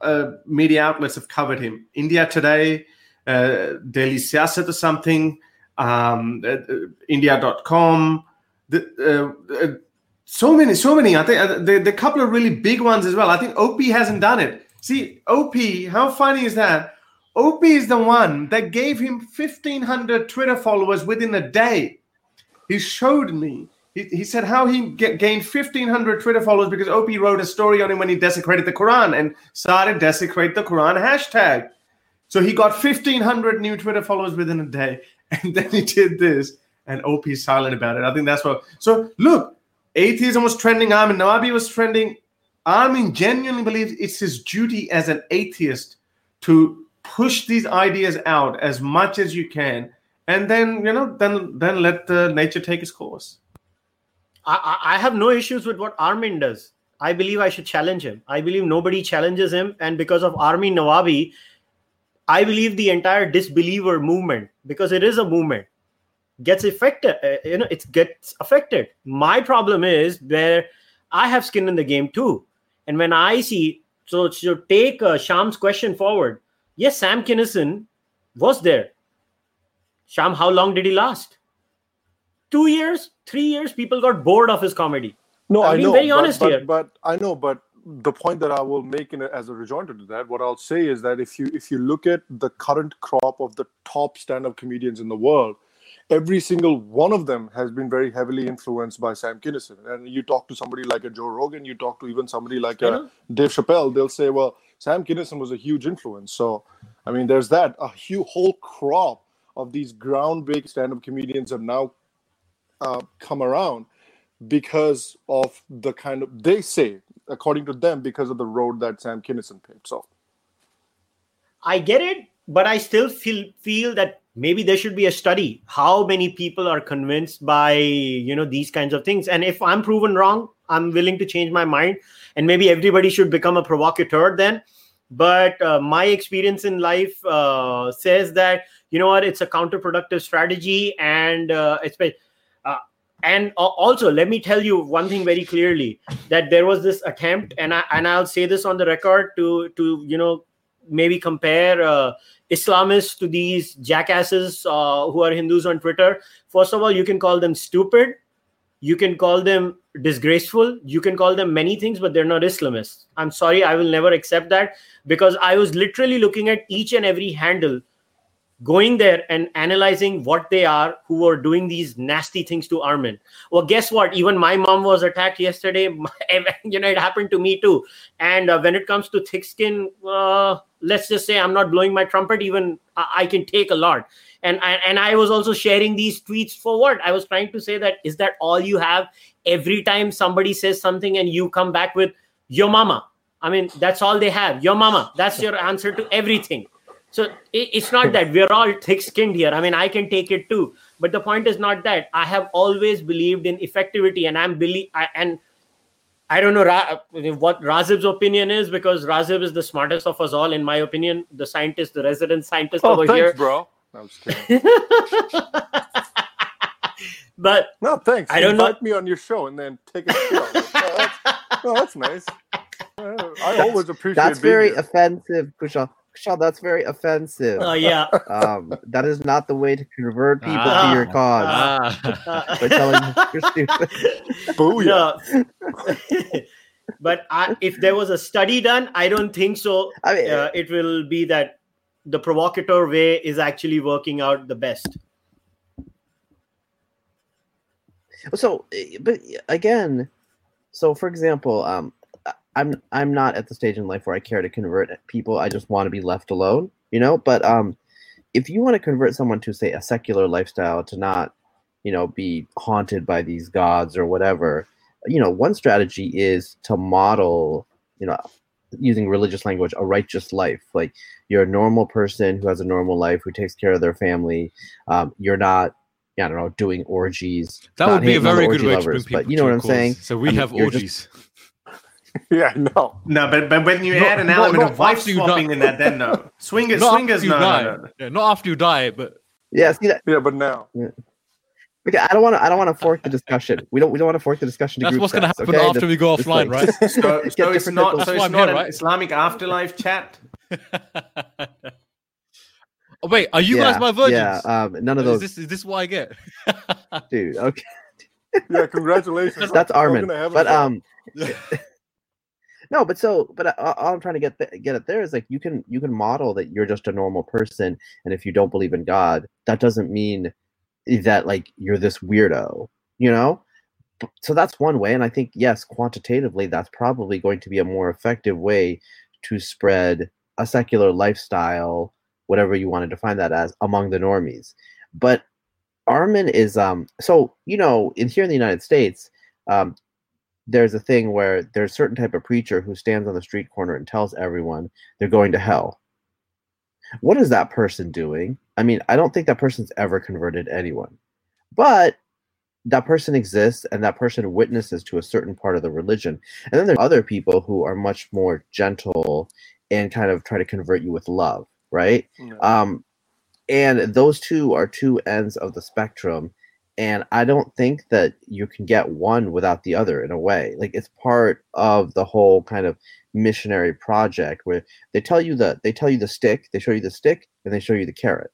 uh, media outlets have covered him? India Today, uh, Daily Siyasat or something, um, uh, uh India.com. The, uh, uh, so many, so many. I think uh, the, the couple of really big ones as well. I think OP hasn't done it. See, OP, how funny is that? OP is the one that gave him 1,500 Twitter followers within a day. He showed me. He, he said how he get, gained 1,500 Twitter followers because OP wrote a story on him when he desecrated the Quran and started desecrate the Quran hashtag. So he got 1,500 new Twitter followers within a day. And then he did this, and OP is silent about it. I think that's what. So look, atheism was trending. Armin Navabi was trending. Armin genuinely believes it's his duty as an atheist to push these ideas out as much as you can, and then you know, then then let the nature take its course. I, I have no issues with what Armin does. I believe I should challenge him. I believe nobody challenges him, and because of Armin Navabi, I believe the entire disbeliever movement, because it is a movement, gets affected. Uh, you know, it gets affected. My problem is where I have skin in the game too, and when I see so to take uh, Sham's question forward, yes, Sam Kinison was there. Sham, how long did he last? Two years, three years. People got bored of his comedy. No, I'm I know. Very honest but, here. but I know, but the point that I will make in a, as a rejoinder to that, what I'll say is that if you if you look at the current crop of the top stand-up comedians in the world, every single one of them has been very heavily influenced by Sam Kinison. And you talk to somebody like a Joe Rogan, you talk to even somebody like a Dave Chappelle, they'll say, well, Sam Kinison was a huge influence. So, I mean, there's that. A huge whole crop of these ground-breaking stand-up comedians have now uh, come around because of the kind of they say according to them, because of the road that Sam Kinison paved. So I get it, but I still feel feel that maybe there should be a study how many people are convinced by you know these kinds of things and if i'm proven wrong i'm willing to change my mind and maybe everybody should become a provocateur then but uh, my experience in life uh, says that you know what it's a counterproductive strategy and uh, especially and also let me tell you one thing very clearly that there was this attempt and I, and I'll say this on the record to to you know maybe compare uh, Islamists to these jackasses uh, who are Hindus on Twitter. First of all, you can call them stupid, you can call them disgraceful, you can call them many things, but they're not Islamists. I'm sorry, I will never accept that because I was literally looking at each and every handle going there and analyzing what they are who are doing these nasty things to Armin. Well, guess what? Even my mom was attacked yesterday. you know, it happened to me too. And uh, when it comes to thick skin, uh, let's just say I'm not blowing my trumpet. Even I, I can take a lot. And I, and I was also sharing these tweets for what I was trying to say that is that all you have every time somebody says something and you come back with your mama. I mean, that's all they have. Your mama. That's your answer to everything so it's not that we're all thick skinned here. I mean, I can take it too. But the point is not that. I have always believed in effectivity, and I'm believe I, and I don't know Ra- what Razib's opinion is because Razib is the smartest of us all, in my opinion. The scientist, the resident scientist oh, over thanks, here, bro. I'm just but no, thanks. I don't Invite know. me on your show and then take a show. oh, that's, oh, that's nice. I always appreciate. That's very here. offensive, Kushal. Kushal, that's very offensive. Oh yeah. Um, that is not the way to convert people ah, to your cause Ah. by telling them you're stupid. Booyah. No. but I, if there was a study done, I don't think so. I mean, uh, it will be that the provocateur way is actually working out the best. so, eh, but again, so for example, um, I'm I'm not at the stage in life where I care to convert people. I just want to be left alone, you know. But um, if you want to convert someone to say a secular lifestyle, to not, you know, be haunted by these gods or whatever, you know, one strategy is to model, you know, using religious language a righteous life like you're a normal person who has a normal life who takes care of their family um, you're not I don't know, doing orgies. That would be a hating on the very good way to bring people. But you know what I'm cause. saying? So we I mean, have you're just- orgies. yeah, no. No, but but when you Not- add an not- element not of wife you swapping die. in that, then no. Swingers, Not swingers, after you no, die. no, no. Yeah, not after you die, but Yeah, see that. Yeah, but now. Yeah. Okay, I don't want to. I don't want to fork the discussion. We don't. We don't want to fork the discussion. That's group what's going to happen okay? after This- we go offline, right? So, Get so it's different not people's- so it's not here, an right? Islamic afterlife chat. oh, wait, are you yeah, guys my virgins? Yeah, um, none of is those, this is this what I get? dude. Okay, Yeah, congratulations. that's We're Armin. gonna have a But um, no, but so, but uh, all I'm trying to get th- get at there is like you can you can model that you're just a normal person, and if you don't believe in God, that doesn't mean that like you're this weirdo, you know. So that's one way, and I think yes, quantitatively, that's probably going to be a more effective way to spread a secular lifestyle, whatever you want to define that as, among the normies. But Armin is um so you know in here in the United States um there's a thing where there's a certain type of preacher who stands on the street corner and tells everyone they're going to hell. What is that person doing? I mean, I don't think that person's ever converted anyone. But that person exists and that person witnesses to a certain part of the religion. And then there's other people who are much more gentle and kind of try to convert you with love, right? Yeah. Um, and those two are two ends of the spectrum. And I don't think that you can get one without the other in a way. Like it's part of the whole kind of missionary project where they tell you the they tell you the stick, they show you the stick, and they show you the carrot.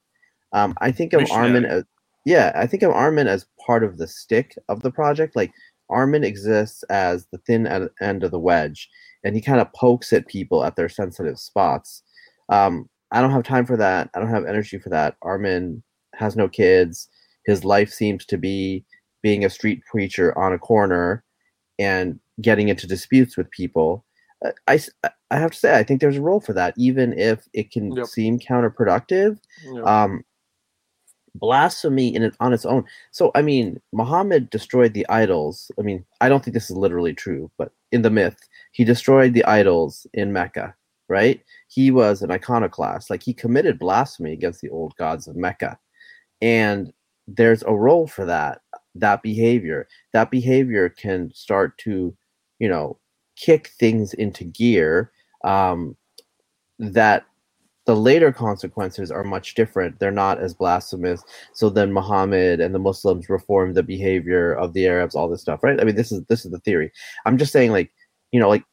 Um, I think of Armin as yeah, I think of Armin as part of the stick of the project. Like Armin exists as the thin end of the wedge, and he kind of pokes at people at their sensitive spots. Um, I don't have time for that. I don't have energy for that. Armin has no kids. His life seems to be being a street preacher on a corner and getting into disputes with people. I, I, I have to say, I think there's a role for that, even if it can Yep. seem counterproductive. Yeah. Um, blasphemy in it on its own. So, I mean, Muhammad destroyed the idols. I mean, I don't think this is literally true, but in the myth, he destroyed the idols in Mecca, right? He was an iconoclast. Like, he committed blasphemy against the old gods of Mecca. And there's a role for that, that behavior. That behavior can start to, you know, kick things into gear um, that the later consequences are much different. They're not as blasphemous. So then Muhammad and the Muslims reformed the behavior of the Arabs, all this stuff, right? I mean, this is this is the theory. I'm just saying, like, you know, like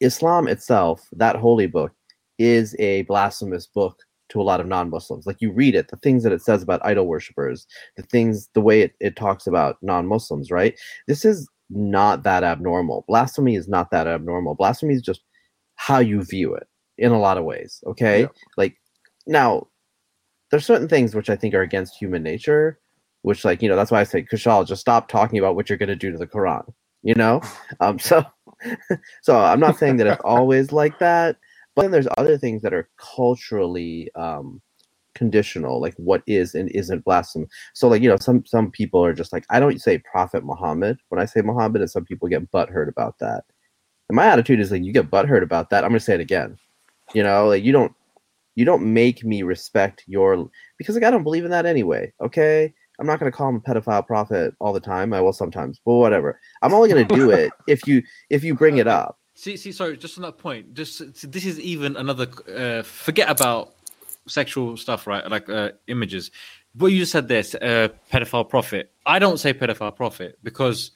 Islam itself, that holy book, is a blasphemous book to a lot of non-Muslims. Like you read it, the things that it says about idol worshippers, the things, the way it, it talks about non-Muslims, right? This is not that abnormal. Blasphemy is not that abnormal. Blasphemy is just how you view it in a lot of ways. Okay. Yeah. Like now there's certain things which I think are against human nature, which like, you know, that's why I say, Kushal, just stop talking about what you're gonna do to the Quran. You know? Um so so I'm not saying that it's always like that, but then there's other things that are culturally um conditional, like what is and isn't blasphemy. So like, you know, some some people are just like, I don't say Prophet Muhammad when I say Muhammad, and some people get butthurt about that. And my attitude is like, you get butthurt about that, I'm gonna say it again. You know, like you don't you don't make me respect your because like I don't believe in that anyway. Okay, I'm not gonna call him a pedophile prophet all the time. I will sometimes, but whatever. I'm only gonna do it if you if you bring it up. See, see, sorry, just on that point, just this is even another. Uh, forget about sexual stuff, right? Like uh, images. What you said there, uh, pedophile prophet. I don't say pedophile prophet because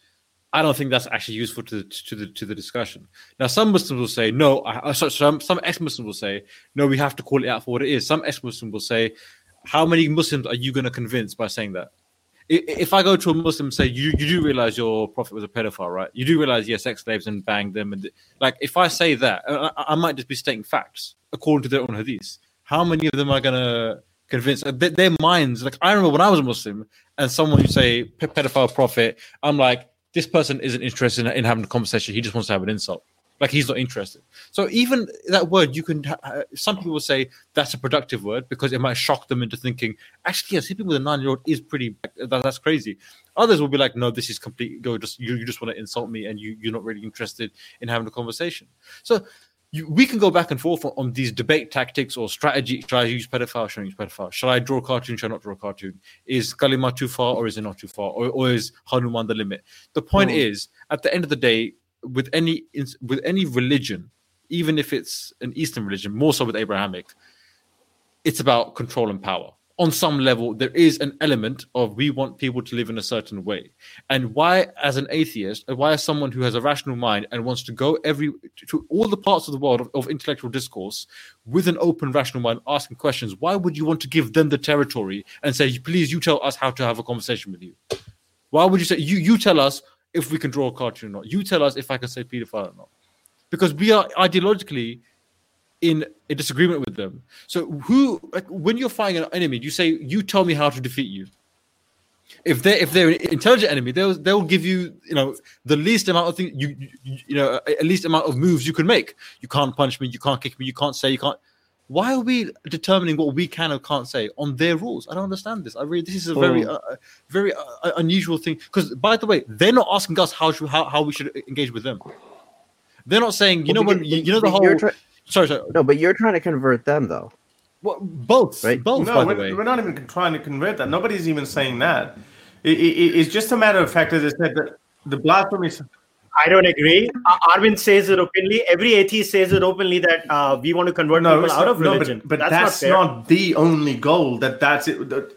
I don't think that's actually useful to the, to the to the discussion. Now, some Muslims will say no. I, so, some some ex-Muslims will say no. We have to call it out for what it is. Some ex-Muslims will say, how many Muslims are you going to convince by saying that? If I go to a Muslim and say you you do realize your prophet was a pedophile, right? You do realize yes, sex slaves and banged them, and like if I say that, I, I might just be stating facts according to their own hadith. How many of them are gonna convince uh, their, their minds? Like I remember when I was a Muslim and someone would say pedophile prophet, I'm like this person isn't interested in, in having a conversation. He just wants to have an insult. Like he's not interested. So even that word, you can. ha- Some people will say that's a productive word because it might shock them into thinking, actually, yeah, sleeping with a nine-year-old is pretty. That, that's crazy. Others will be like, no, this is complete. Go just you, you just want to insult me, and you you're not really interested in having a conversation. So you, we can go back and forth on, on these debate tactics or strategy. Should I use pedophile? Should I use pedophile? Should I draw a cartoon? Should I not draw a cartoon? Is Kali Ma too far or is it not too far? Or, or is Hanuman the limit? The point Hmm. is, at the end of the day, with any with any religion, even if it's an Eastern religion, more so with Abrahamic, it's about control and power. On some level, there is an element of we want people to live in a certain way. And why, as an atheist, and why, as someone who has a rational mind and wants to go every to all the parts of the world of, of intellectual discourse with an open, rational mind, asking questions, why would you want to give them the territory and say, please, you tell us how to have a conversation with you? Why would you say you you tell us if we can draw a cartoon or not? You tell us if I can say pedophile or not? Because we are ideologically in a disagreement with them. So who like when you're fighting an enemy, you say, You tell me how to defeat you. If they if they're an intelligent enemy, they'll they'll give you you know the least amount of things you you, you know at least amount of moves you can make. You can't punch me, you can't kick me, you can't say, you can't. Why are we determining what we can or can't say on their rules? I don't understand this. I really this is a very Hmm. uh, uh, very uh, unusual thing. Because by the way, they're not asking us how should, how how we should engage with them. They're not saying you know Well, when because- you, you know the but you're whole. try- sorry, sorry. no, but you're trying to convert them though. Well, both, Right? both. No, by we're, way, we're not even trying to convert that. Nobody's even saying that. It, it, it's just a matter of fact, as I said, that the blasphemy. I don't agree. Uh, Arvind says it openly. Every atheist says it openly that uh, we want to convert No, people out of no, religion. but, but that's, that's, not, not, the only goal. That that's it. That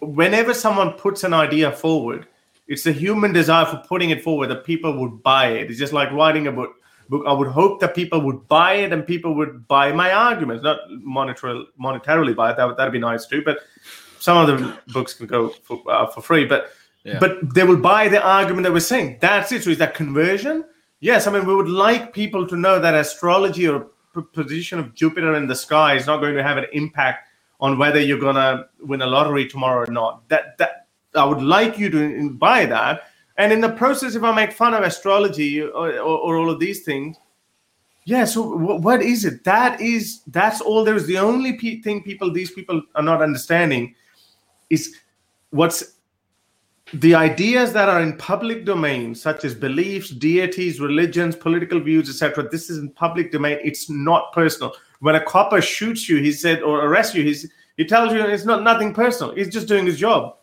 whenever someone puts an idea forward, it's the human desire for putting it forward that people would buy it. It's just like writing a book. Book. I would hope that people would buy it and people would buy my arguments, not monetarily, monetarily buy it. That would that'd be nice too. But some of the books can go for, uh, for free. But But they will buy the argument that we're saying. That's it. So is that conversion? Yes. I mean, we would like people to know that astrology or position of Jupiter in the sky is not going to have an impact on whether you're gonna win a lottery tomorrow or not. That that I would like you to buy that. And in the process, if I make fun of astrology or, or, or all of these things, yeah. So wh- what is it? That is that's all there is. The only thing people these people are not understanding is what's the ideas that are in public domain, such as beliefs, deities, religions, political views, etc. This is in public domain. It's not personal. When a copper shoots you, he said, or arrests you, he's, he tells you it's not nothing personal. He's just doing his job.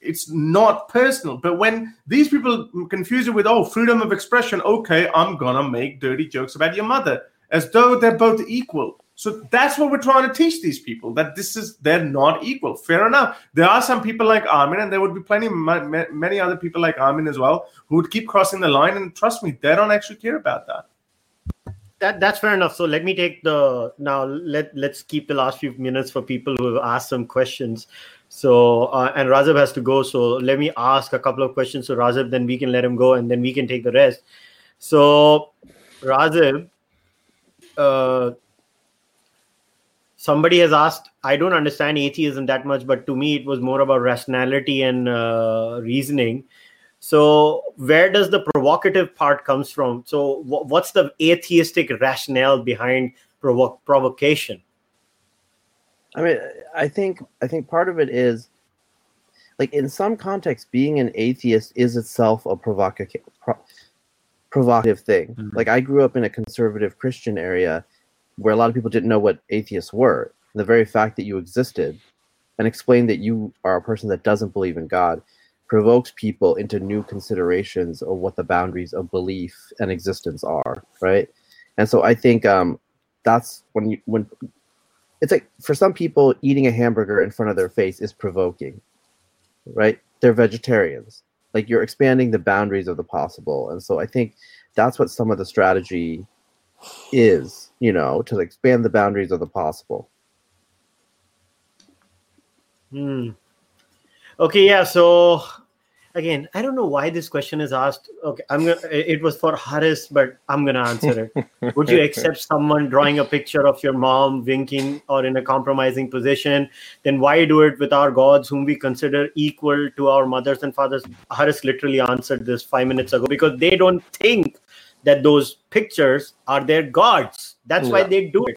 It's not personal. But when these people confuse it with, oh, freedom of expression, okay, I'm gonna make dirty jokes about your mother, as though they're both equal. So that's what we're trying to teach these people that this is they're not equal. Fair enough. There are some people like Armin, and there would be plenty ma- ma- many other people like Armin as well who would keep crossing the line. And trust me, they don't actually care about that. that that's fair enough. So let me take the now. Let let's keep the last few minutes for people who have asked some questions. So uh, and Razib has to go. So let me ask a couple of questions So Razib. Then we can let him go, and then we can take the rest. So Razib, uh, somebody has asked. I don't understand atheism that much, but to me it was more about rationality and uh, reasoning. So where does the provocative part comes from? So wh- what's the atheistic rationale behind provo- provocation? I mean, I think I think part of it is like in some contexts, being an atheist is itself a provocative pro- provocative thing. Mhm. Like I grew up in a conservative Christian area where a lot of people didn't know what atheists were. The very fact that you existed and explain that you are a person that doesn't believe in God provokes people into new considerations of what the boundaries of belief and existence are, right? And so I think um, that's when you when it's like for some people eating a hamburger in front of their face is provoking right they're vegetarians like you're expanding the boundaries of the possible and so i think that's what some of the strategy is you know to expand the boundaries of the possible Hmm. Okay, yeah. So again, I don't know why this question is asked. Okay, I'm gonna. It was for Haris, but I'm gonna answer it. Would you accept someone drawing a picture of your mom winking or in a compromising position? Then why do it with our gods, whom we consider equal to our mothers and fathers? Haris literally answered this five minutes ago because they don't think that those pictures are their gods. That's why they do it.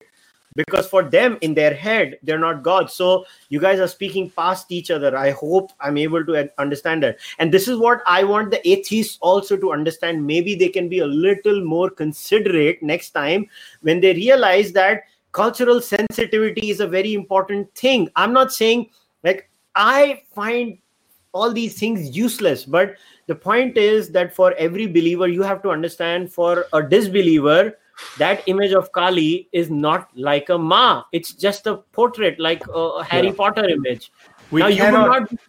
because for them in their head they're not gods. so you guys are speaking past each other i hope i'm able to understand that and this is what i want the atheists also to understand maybe they can be a little more considerate next time when they realize that cultural sensitivity is a very important thing i'm not saying like i find all these things useless but the point is that for every believer you have to understand for a disbeliever that image of Kali is not like a Ma. It's just a portrait, like a Harry yeah. Potter image. We now, cannot, not...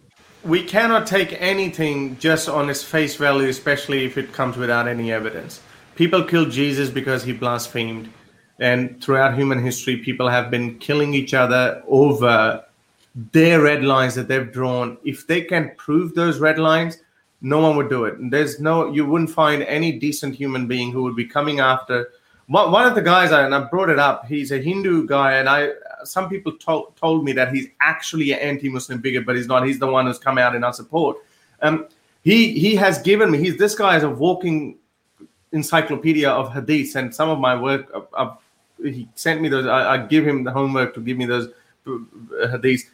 we cannot take anything just on its face value, especially if it comes without any evidence. People killed Jesus because he blasphemed. And throughout human history, people have been killing each other over their red lines that they've drawn. If they can prove those red lines, no one would do it. There's no, you wouldn't find any decent human being who would be coming after one of the guys, and I brought it up, he's a Hindu guy, and I some people told told me that he's actually an anti-Muslim bigot, but he's not. He's the one who's come out in our support. Um, he he has given me. He's this guy is a walking encyclopedia of hadiths, and some of my work. Uh, uh, he sent me those. I, I, give him the homework to give me those uh, hadiths.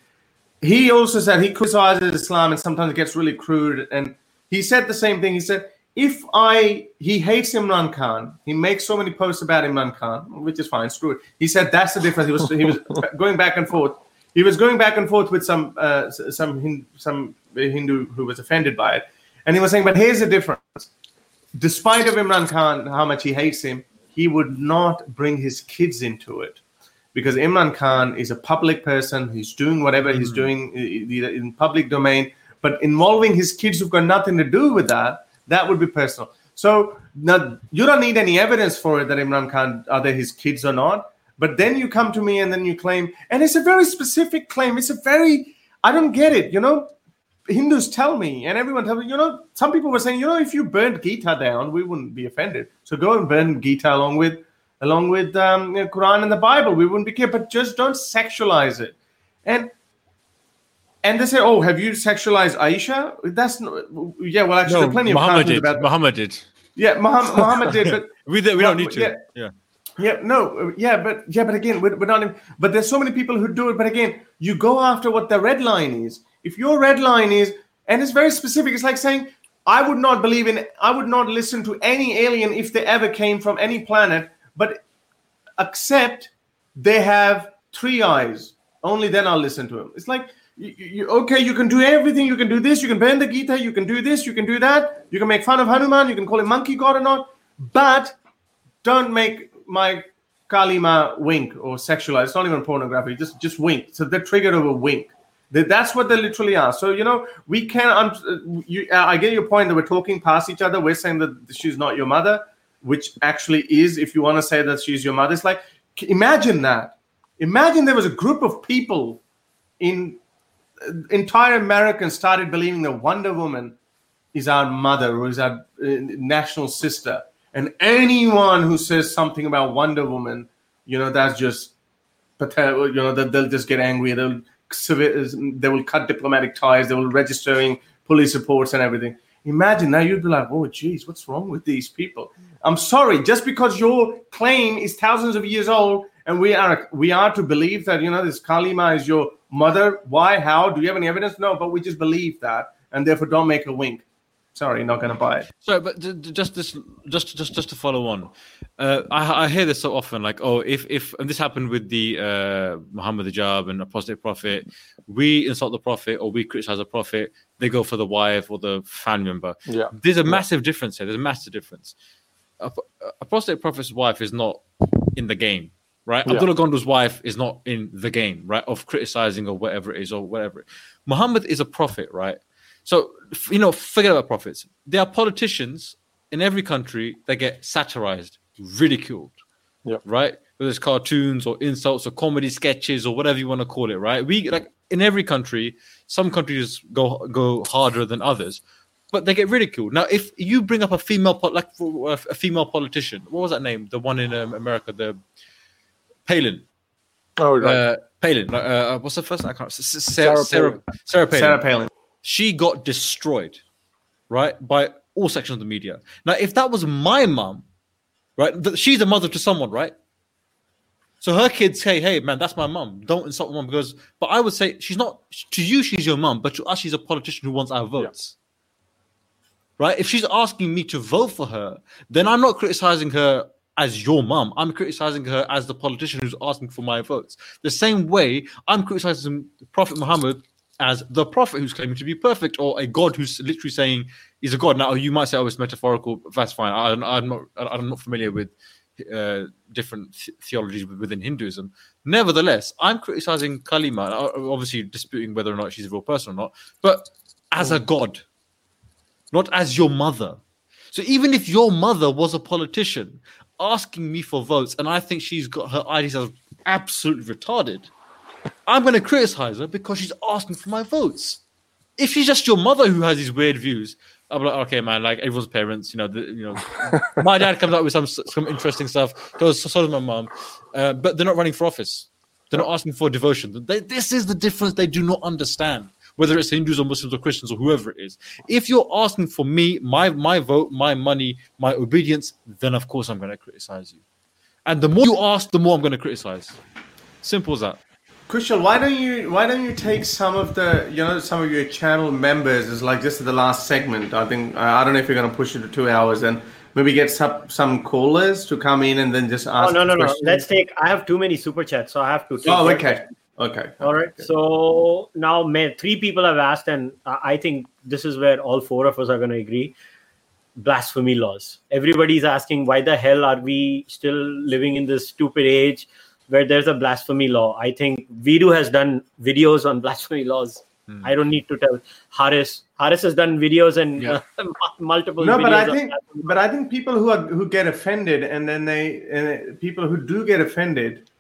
He also said he criticizes Islam and sometimes gets really crude. And he said the same thing. He said if I he hates Imran Khan, he makes so many posts about Imran Khan, which is fine. Screw it. He said that's the difference. He was he was going back and forth. He was going back and forth with some uh, some some Hindu who was offended by it, and he was saying, but here's the difference. Despite of Imran Khan, how much he hates him, he would not bring his kids into it because Imran Khan is a public person. He's doing whatever mm-hmm. he's doing in public domain, but involving his kids who've got nothing to do with that that would be personal. So now you don't need any evidence for it that Imran Khan are they his kids or not. But then you come to me and then you claim, and it's a very specific claim. It's a very I don't get it. You know, Hindus tell me, and everyone tell me. You know, some people were saying, you know, if you burned Gita down, we wouldn't be offended. So go and burn Gita along with along with um, Quran and the Bible. We wouldn't be care, but just don't sexualize it. And and they say, "Oh, have you sexualized Aisha?" That's not, yeah. Well, actually, no, there are plenty Muhammad of did. about Muhammad did. Yeah, Muhammad, Muhammad did, but we, we don't need to. Yeah, yeah. Yeah, no, yeah, but yeah, but again, we're, we're not. but there's so many people who do it. But again, you go after what the red line is. If your red line is, and it's very specific, it's like saying, I would not believe in, I would not listen to any alien if they ever came from any planet, but accept they have three eyes. Only then I'll listen to them. It's like you, you, okay, you can do everything. You can do this. You can burn the Gita. You can do this. You can do that. You can make fun of Hanuman. You can call him monkey god or not. But don't make my Kali Ma wink or sexualize. It's not even pornography. Just just wink. So the trigger of a wink. That's what they literally are. So you know, we can. Um, you, I get your point that we're talking past each other. We're saying that she's not your mother, which actually is. If you want to say that she's your mother, it's like imagine that. Imagine there was a group of people in entire Americans started believing that Wonder Woman is our mother or is our uh, national sister. And anyone who says something about Wonder Woman, you know, that's just, you know, they'll just get angry. They'll they will cut diplomatic ties. They will registering police reports and everything. Imagine now you'd be like, oh, geez, what's wrong with these people? I'm sorry, just because your claim is thousands of years old and we are we are to believe that you know this Kali Ma is your mother. Why? How? Do you have any evidence? No, but we just believe that, and therefore don't make a wink. Sorry, not going to buy it. Sorry, but just this, just just just to follow on, uh, I, I hear this so often, like, oh, if if and this happened with the uh, Muhammad Hijab and apostate prophet, we insult the prophet or we criticize the prophet, they go for the wife or the family member. Yeah, there's a yeah. massive difference here. There's a massive difference. Apostate prophet's wife is not in the game right? Yeah. Abdullah Gondo's wife is not in the game, right? Of criticizing or whatever it is or whatever. Muhammad is a prophet, right? So, you know, forget about prophets. There are politicians in every country that get satirized, ridiculed, yeah. right? Whether it's cartoons or insults or comedy sketches or whatever you want to call it, right? We like in every country, some countries go go harder than others, but they get ridiculed. Now, if you bring up a female, like a female politician, what was that name? The one in um, America, the Palin. Oh, right. Uh, Palin. Uh, uh, what's the first? I can't. Sarah, Sarah, Sarah, Sarah Palin. Sarah Palin. She got destroyed, right, by all sections of the media. Now, if that was my mom, right, she's a mother to someone, right? So her kids say, "Hey, man, that's my mum. Don't insult my mum." Because, but I would say she's not to you. She's your mum, but to us, she's a politician who wants our votes. Right? If she's asking me to vote for her, then I'm not criticizing her as your mum. I'm criticizing her as the politician who's asking for my votes. The same way I'm criticizing Prophet Muhammad as the prophet who's claiming to be perfect, or a god who's literally saying he's a god. Now you might say, "Oh, it's metaphorical." but That's fine. I, I'm not. I'm not familiar with uh, different th- theologies within Hinduism. Nevertheless, I'm criticizing Kali Ma, uh, obviously disputing whether or not she's a real person or not, but as a god, not as your mother. So even if your mother was a politician asking me for votes, and I think she's got her ideas as absolutely retarded, I'm going to criticize her because she's asking for my votes. If she's just your mother who has these weird views, I'm like, okay, man, like everyone's parents, you know, the, you know, my dad comes up with some some interesting stuff. So, so does my mom, uh, but they're not running for office. They're not asking for devotion. They, this is the difference they do not understand. Whether it's Hindus or Muslims or Christians or whoever it is, if you're asking for me, my my vote, my money, my obedience, then of course I'm going to criticize you. And the more you ask, the more I'm going to criticize. Simple as that. Kushal, why don't you why don't you take some of the you know some of your channel members as like this is the last segment. I think I don't know if you're going to push it to two hours and maybe get some some callers to come in and then just oh, ask. Oh no no questions. no! Let's take. I have too many super chats, so I have to. Take Oh your okay question. Okay. All right. Okay. So now, may, three people have asked, and I I think this is where all four of us are going to agree. Blasphemy laws. Everybody's asking, why the hell are we still living in this stupid age where there's a blasphemy law? I think Vidu has done videos on blasphemy laws. Hmm. I don't need to tell Haris. Haris has done videos and Yeah. multiple. No, but I think but I think people who are who get offended and then they and people who do get offended, what, what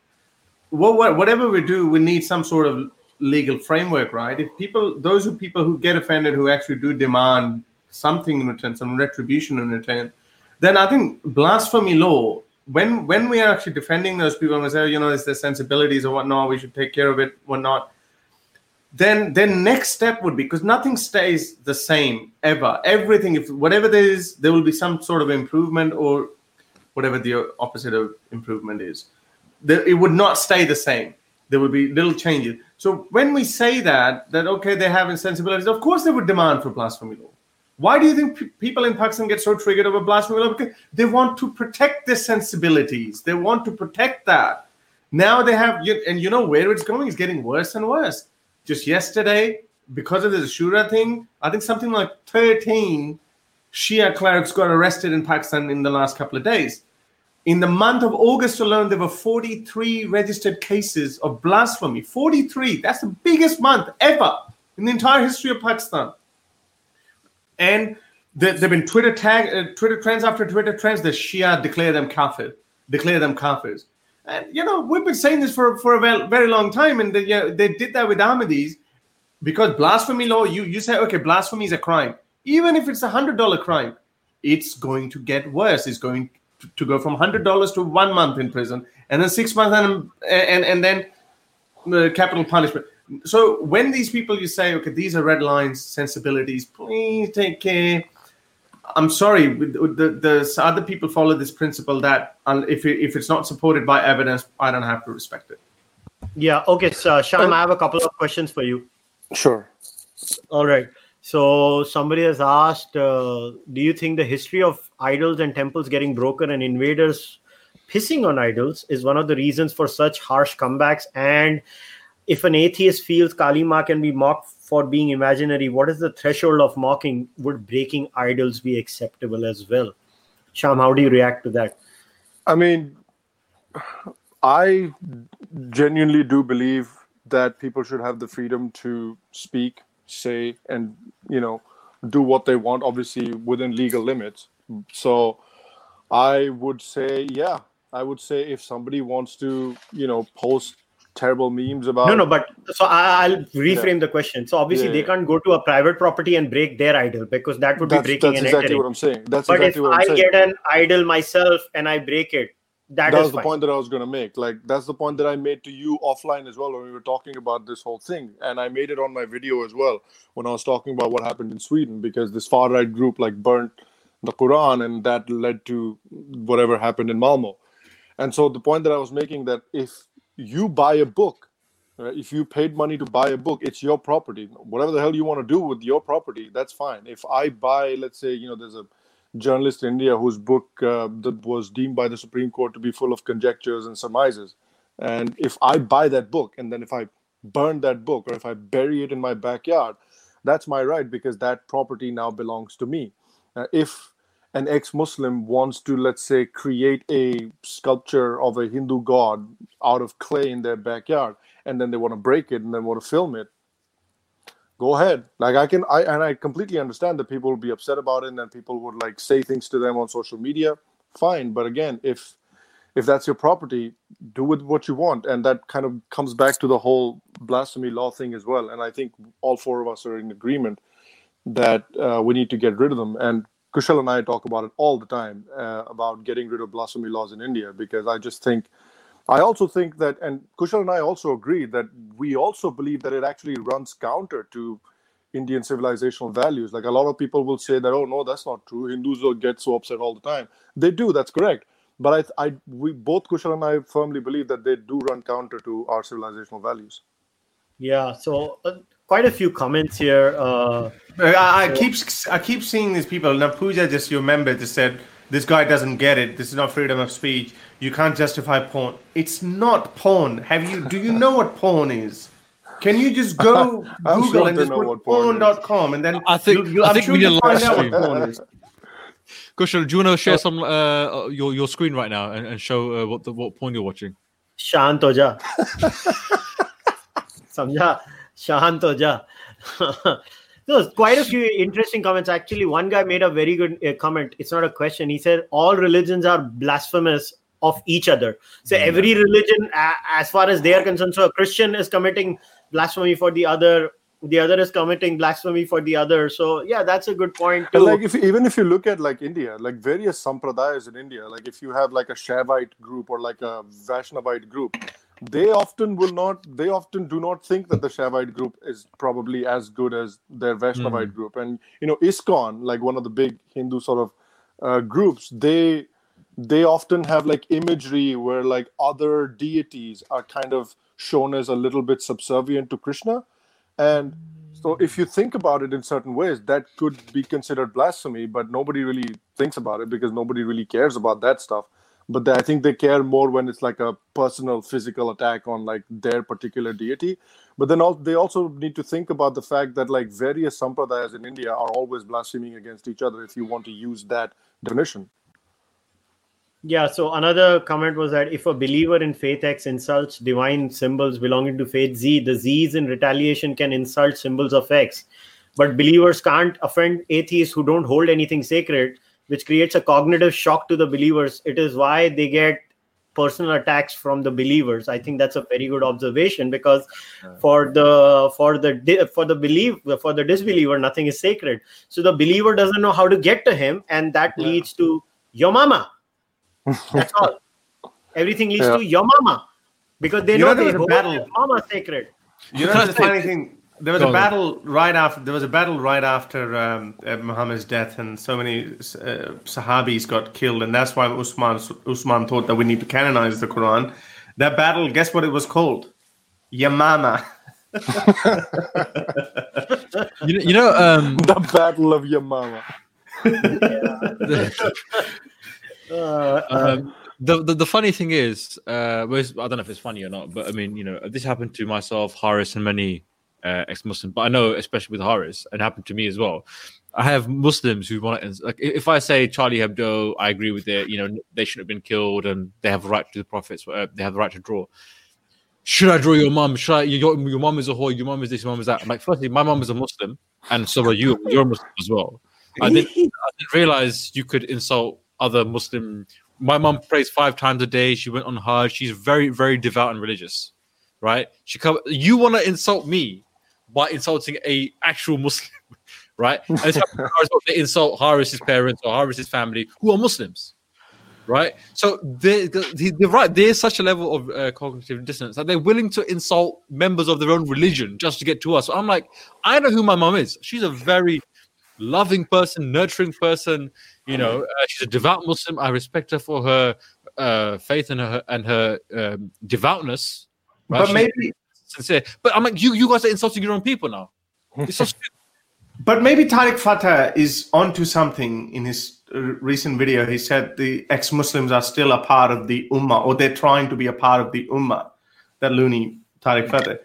whatever we do, we need some sort of legal framework, right? If people those who people who get offended who actually do demand something in return, some retribution in return, then I think blasphemy law. When when we are actually defending those people and we say, "Oh, you know, it's their sensibilities or whatnot, we should take care of it, whatnot then then next step would be because nothing stays the same ever everything if whatever there is there will be some sort of improvement or whatever the opposite of improvement is there, it would not stay the same. There would be little changes. So when we say that that okay they have insensibilities of course they would demand for blasphemy law. Why do you think pe- people in pakistan get so triggered over blasphemy law? Because they want to protect their sensibilities. They want to protect that. Now they have and you know where it's going? It's getting worse and worse. Just yesterday, because of the Shura thing, I think something like 13 Shia clerics got arrested in Pakistan in the last couple of days. In the month of August alone, there were 43 registered cases of blasphemy. 43. That's the biggest month ever in the entire history of Pakistan. And there have been Twitter tag, uh, Twitter trends after Twitter trends. The Shia declare them kafir, declare them kafirs. And you know, we've been saying this for, for a very, long time, and they, yeah, they did that with Ahmadis because blasphemy law. You you say okay, blasphemy is a crime, even if it's a hundred dollar crime, it's going to get worse. It's going to, to go from hundred dollars to one month in prison, and then six months, and and and then the capital punishment. So when these people you say okay, these are red lines, sensibilities, please take care. I'm sorry, the, the, the other people follow this principle that if, it, if it's not supported by evidence, I don't have to respect it. Yeah. Okay. So, Sham, I have a couple of questions for you. Sure. All right. So somebody has asked, uh, do you think the history of idols and temples getting broken and invaders pissing on idols is one of the reasons for such harsh comebacks? And if an atheist feels Kali Ma can be mocked for being imaginary, what is the threshold of mocking? Would breaking idols be acceptable as well? Sham, how do you react to that? I mean, I genuinely do believe that people should have the freedom to speak, say, and you know, do what they want, obviously within legal limits. So, I would say, yeah, I would say if somebody wants to, you know, post terrible memes about No, no, but so I, I'll reframe the question. So obviously Yeah, they can't go to a private property and break their idol because that would be that's, breaking that's exactly entering. what I'm saying. That's But exactly if what I'm I saying. get an idol myself and I break it, that that is was the fine. point that I was going to make. Like that's the point that I made to you offline as well when we were talking about this whole thing, and I made it on my video as well when I was talking about what happened in Sweden because this far right group like burnt the Quran, and that led to whatever happened in Malmo. And so the point that I was making that if you buy a book, right, if you paid money to buy a book, it's your property. Whatever the hell you want to do with your property, that's fine. If I buy, let's say, you know, there's a journalist in India whose book uh, that was deemed by the Supreme Court to be full of conjectures and surmises, and if I buy that book and then if I burn that book or if I bury it in my backyard, that's my right because that property now belongs to me. Uh, if an ex-Muslim wants to, let's say, create a sculpture of a Hindu god out of clay in their backyard, and then they want to break it and then want to film it, go ahead. Like I can, I and I completely understand that people will be upset about it, and then people would like say things to them on social media. Fine, but again, if if that's your property, do with what you want, and that kind of comes back to the whole blasphemy law thing as well. And I think all four of us are in agreement that uh, we need to get rid of them. And Kushal and I talk about it all the time uh, about getting rid of blasphemy laws in India because I just think, I also think that, and Kushal and I also agree that we also believe that it actually runs counter to Indian civilizational values. Like a lot of people will say that, oh no, that's not true. Hindus will get so upset all the time. They do. That's correct. But I, I, we both Kushal and I firmly believe that they do run counter to our civilizational values. Yeah. So uh, quite a few comments here. Uh, I, I keep I keep seeing these people. Now, Pooja, just you remember, just said this guy doesn't get it. This is not freedom of speech. You can't justify porn. It's not porn. Have you? Do you know what porn is? Can you just go Google sure and they just know put what porn porn.com and then I think- you, you, I I'm think sure we need you'll a find live out what stream. porn is. Kushal, do you want to share some uh, your your screen right now and, and show uh, what the what porn you're watching? शांत हो जा समझा शांत हो जा there's quite a few interesting comments. Actually, one guy made a very good uh, comment. It's not a question. He said all religions are blasphemous of each other. So every religion, a- as far as they are concerned, so a Christian is committing blasphemy for the other, the other is committing blasphemy for the other. So yeah, that's a good point point too. like if even if you look at like India, like various sampradayas in India, like if you have like a Shaivite group or like a Vaishnavite group, they often will not they often do not think that the Shaivite group is probably as good as their Vaishnavite group. And you know, ISKCON, like one of the big Hindu sort of uh, groups, they they often have like imagery where like other deities are kind of shown as a little bit subservient to Krishna. And so if you think about it in certain ways, that could be considered blasphemy, but nobody really thinks about it because nobody really cares about that stuff. But they, I think they care more when it's like a personal physical attack on like their particular deity. But then they also need to think about the fact that like various sampradayas in India are always blaspheming against each other if you want to use that definition. Yeah, so another comment was that if a believer in faith X insults divine symbols belonging to faith Z, the Z's in retaliation can insult symbols of X. But believers can't offend atheists who don't hold anything sacred, which creates a cognitive shock to the believers. It is why they get personal attacks from the believers. I think that's a very good observation because for the for the for the believe for the disbeliever, nothing is sacred. So the believer doesn't know how to get to him, and that leads to your mama. That's all. Everything leads Yeah. to your mama because they You know know they was a battle. mama sacred. You know the funny thing. There was Go a on. battle right after. There was a battle right after um, uh, Muhammad's death, and so many uh, Sahabis got killed, and that's why Usman Usman thought that we need to canonize the Quran. That battle, guess what it was called? Yamama. You know, you know um, The Battle of Yamama. the, Uh, um, the, the the funny thing is, uh, well, I don't know if it's funny or not, but I mean, you know, this happened to myself, Haris, and many uh, ex-Muslims. But I know, especially with Haris, it happened to me as well. I have Muslims who want to like. If I say Charlie Hebdo, I agree with it. You know, they shouldn't have been killed, and they have a right to the prophets. Uh, they have the right to draw. Should I draw your mum? Should I? Your, your mum is a whore. Your mum is this. Your mum is that. I'm like, firstly, my mum is a Muslim, and so are you. You're a Muslim as well. I didn't, I didn't realize you could insult other Muslim. My mum prays five times a day. She went on Hajj. She's very, very devout and religious, right? She come. You want to insult me by insulting a actual Muslim, right? And to they insult Haris's parents or Haris's family who are Muslims, right? So they, they, they're right. There's such a level of uh, cognitive dissonance that they're willing to insult members of their own religion just to get to us. So I'm like, I know who my mom is. She's a very loving person, nurturing person. You know, uh, she's a devout Muslim. I respect her for her uh, faith and her and her um, devoutness. right? But She's maybe, sincere. But I'm like, you you guys are insulting your own people now. It's so stupid. but maybe Tarek Fatah is onto something in his uh, recent video. He said the ex-Muslims are still a part of the Ummah, or they're trying to be a part of the Ummah. That loony Tarek Fatah.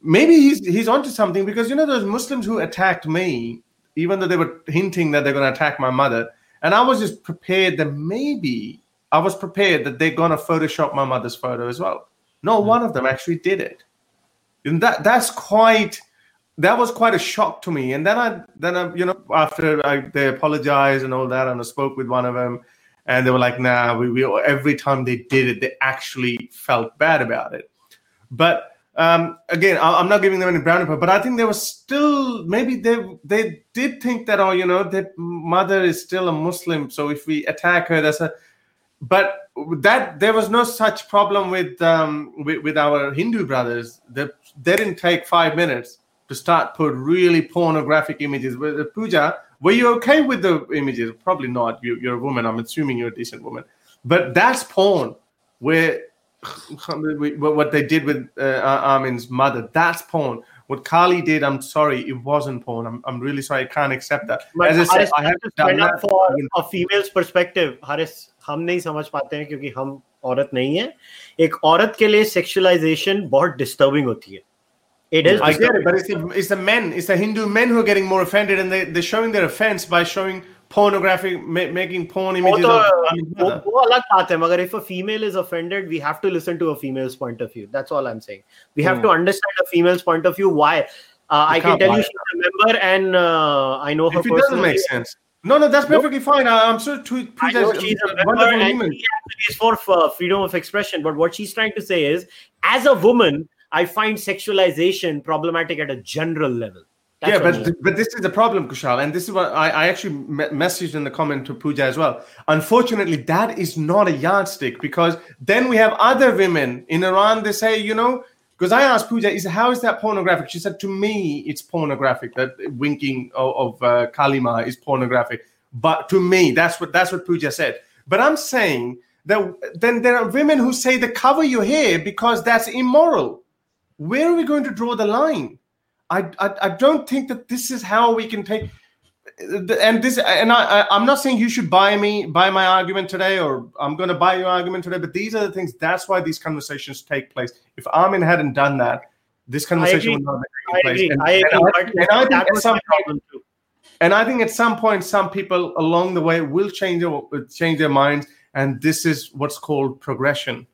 Maybe he's he's onto something because you know those Muslims who attacked me, even though they were hinting that they're going to attack my mother, and I was just prepared that maybe I was prepared that they're going to Photoshop my mother's photo as well. No, one of them actually did it. And that that's quite that was quite a shock to me. And then I then I you know after I, they apologized and all that, and I spoke with one of them, and they were like, "Nah, we, we every time they did it, they actually felt bad about it." But um, again, I, I'm not giving them any brownie point, but I think they were still maybe they they did think that oh you know that mother is still a Muslim, so if we attack her, that's a but that there was no such problem with um with, with our hindu brothers they, they didn't take five minutes to start put really pornographic images. With uh, Pooja, were you okay with the images? Probably not. You, you're a woman. I'm assuming you're a decent woman, but that's porn. Where what they did with uh, Armin's mother, that's porn. What Kali did, I'm sorry, it wasn't porn. I'm, I'm really sorry. I can't accept that. But As I said, I have done that. For a female's perspective, Haris, We don't पाते हैं क्योंकि औरत नहीं है एक औरत के लिए सेक्सुअलाइजेशन बहुत डिस्टर्बिंग होती है it is I get it, but it's the, it's the men, it's the Hindu men who are getting more offended, and they, they're showing their offense by showing pornographic, ma- making porn वो images तो of Armin's वो, mother. वो अलग बात है मगर if a female is offended we have to listen to a female's point of view that's all i'm saying we have to understand a female's point of view why uh, i can can't tell buy you she's a member and uh, i know her If it doesn't personally. make sense. No, no, that's perfectly fine. I, I'm sure Tweet I Pooja know is she's a a wonderful woman. she actually for uh, freedom of expression. But what she's trying to say is, as a woman, I find sexualization problematic at a general level. That's yeah, but th- but this is the problem, Kushal, and this is what I, I actually me- messaged in the comment to Pooja as well. Unfortunately, that is not a yardstick because then we have other women in Iran. They say, you know, because I asked Pooja, is how is that pornographic? She said to me, it's pornographic. That winking of, of uh, Kali Ma is pornographic. But to me, that's what that's what Pooja said. But I'm saying that then there are women who say the cover your hair because that's immoral. Where are we going to draw the line? I, I, I don't think that this is how we can take and this and I, i'm not saying you should buy me buy my argument today or i'm going to buy your argument today but these are the things that's why these conversations take place. If armin hadn't done that this conversation would not have taken place. and, I agree. I, and think at some my point and I think at some point, some people along the way will change their change their minds, and this is what's called progression.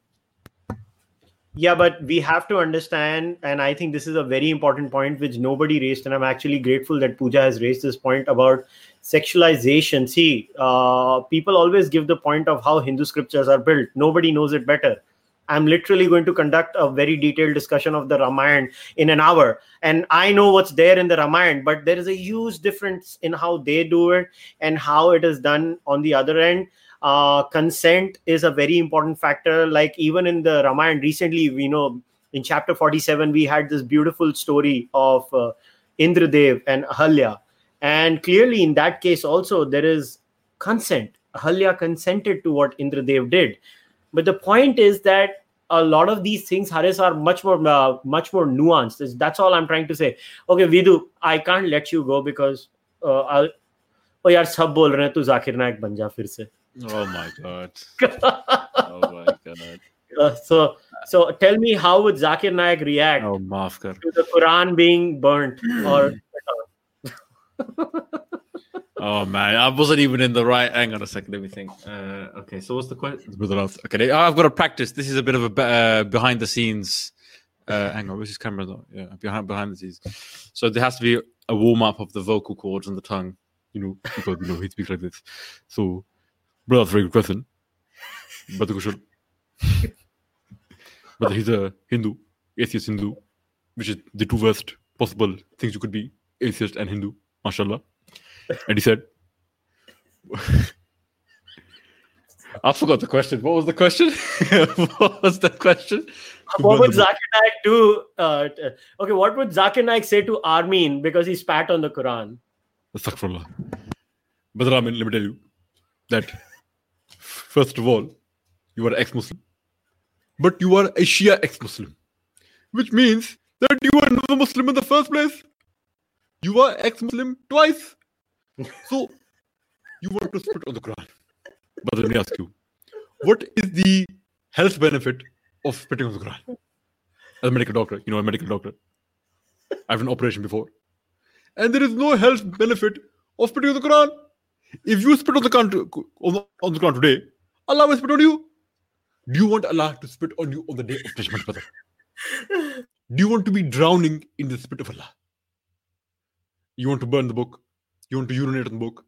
Yeah, but we have to understand, and I think this is a very important point which nobody raised, and I'm actually grateful that Pooja has raised this point about sexualization. See, uh, people always give the point of how Hindu scriptures are built. Nobody knows it better. I'm literally going to conduct a very detailed discussion of the Ramayana in an hour. And I know what's there in the Ramayana, but there is a huge difference in how they do it and how it is done on the other end uh, consent is a very important factor. Like even in the ramayana recently we know in chapter 47 we had this beautiful story of uh, indradev and ahalya. And clearly in that case also there is consent. Ahalya consented to what indradev did. But the point is that a lot of these things haris are much more uh, much more nuanced. That's all i'm trying to say. Okay vidu i can't let you go because uh, I'll, oh yaar sab bol rahe tu zakir naik ban ja fir se. Oh my god. Oh my god. Uh, so so tell me how would Zakir Naik react Oh Mafkar. to the Quran being burnt or Oh man, I wasn't even in the right. Hang on a second, let me think. Uh, okay, so what's the question? Okay, I've got to practice. This is a bit of a uh, behind the scenes. Uh, hang on, where's his camera? Though? Yeah, behind behind the scenes. So there has to be a warm up of the vocal cords and the tongue. You know, because you know he speaks like this. So, brother, that's a very good question. Brother Kushal. Brother, he's a Hindu, atheist Hindu, which is the two worst possible things you could be, atheist and Hindu. Mashallah. And he said, I forgot the question. What was the question? what was the question? what would Zakir Naik do? Uh, t- okay, what would Zakir Naik say to Armin because he spat on the Quran? Astaghfirullah. But Armin, let me tell you that first of all, you are ex-Muslim, but you are a Shia ex-Muslim, which means that you are never Muslim in the first place. You are ex-Muslim twice. So you want to spit on the Quran. But let me ask you, what is the health benefit of spitting on the Quran? As a medical doctor, you know, a medical doctor. I've an operation before. And there is no health benefit of spitting on the Quran. If you spit on the Quran, on on the Quran today, Allah will spit on you. Do you want Allah to spit on you on the day of judgment, brother? Do you want to be drowning in the spit of Allah? You want to burn the book? You want to urinate on the book?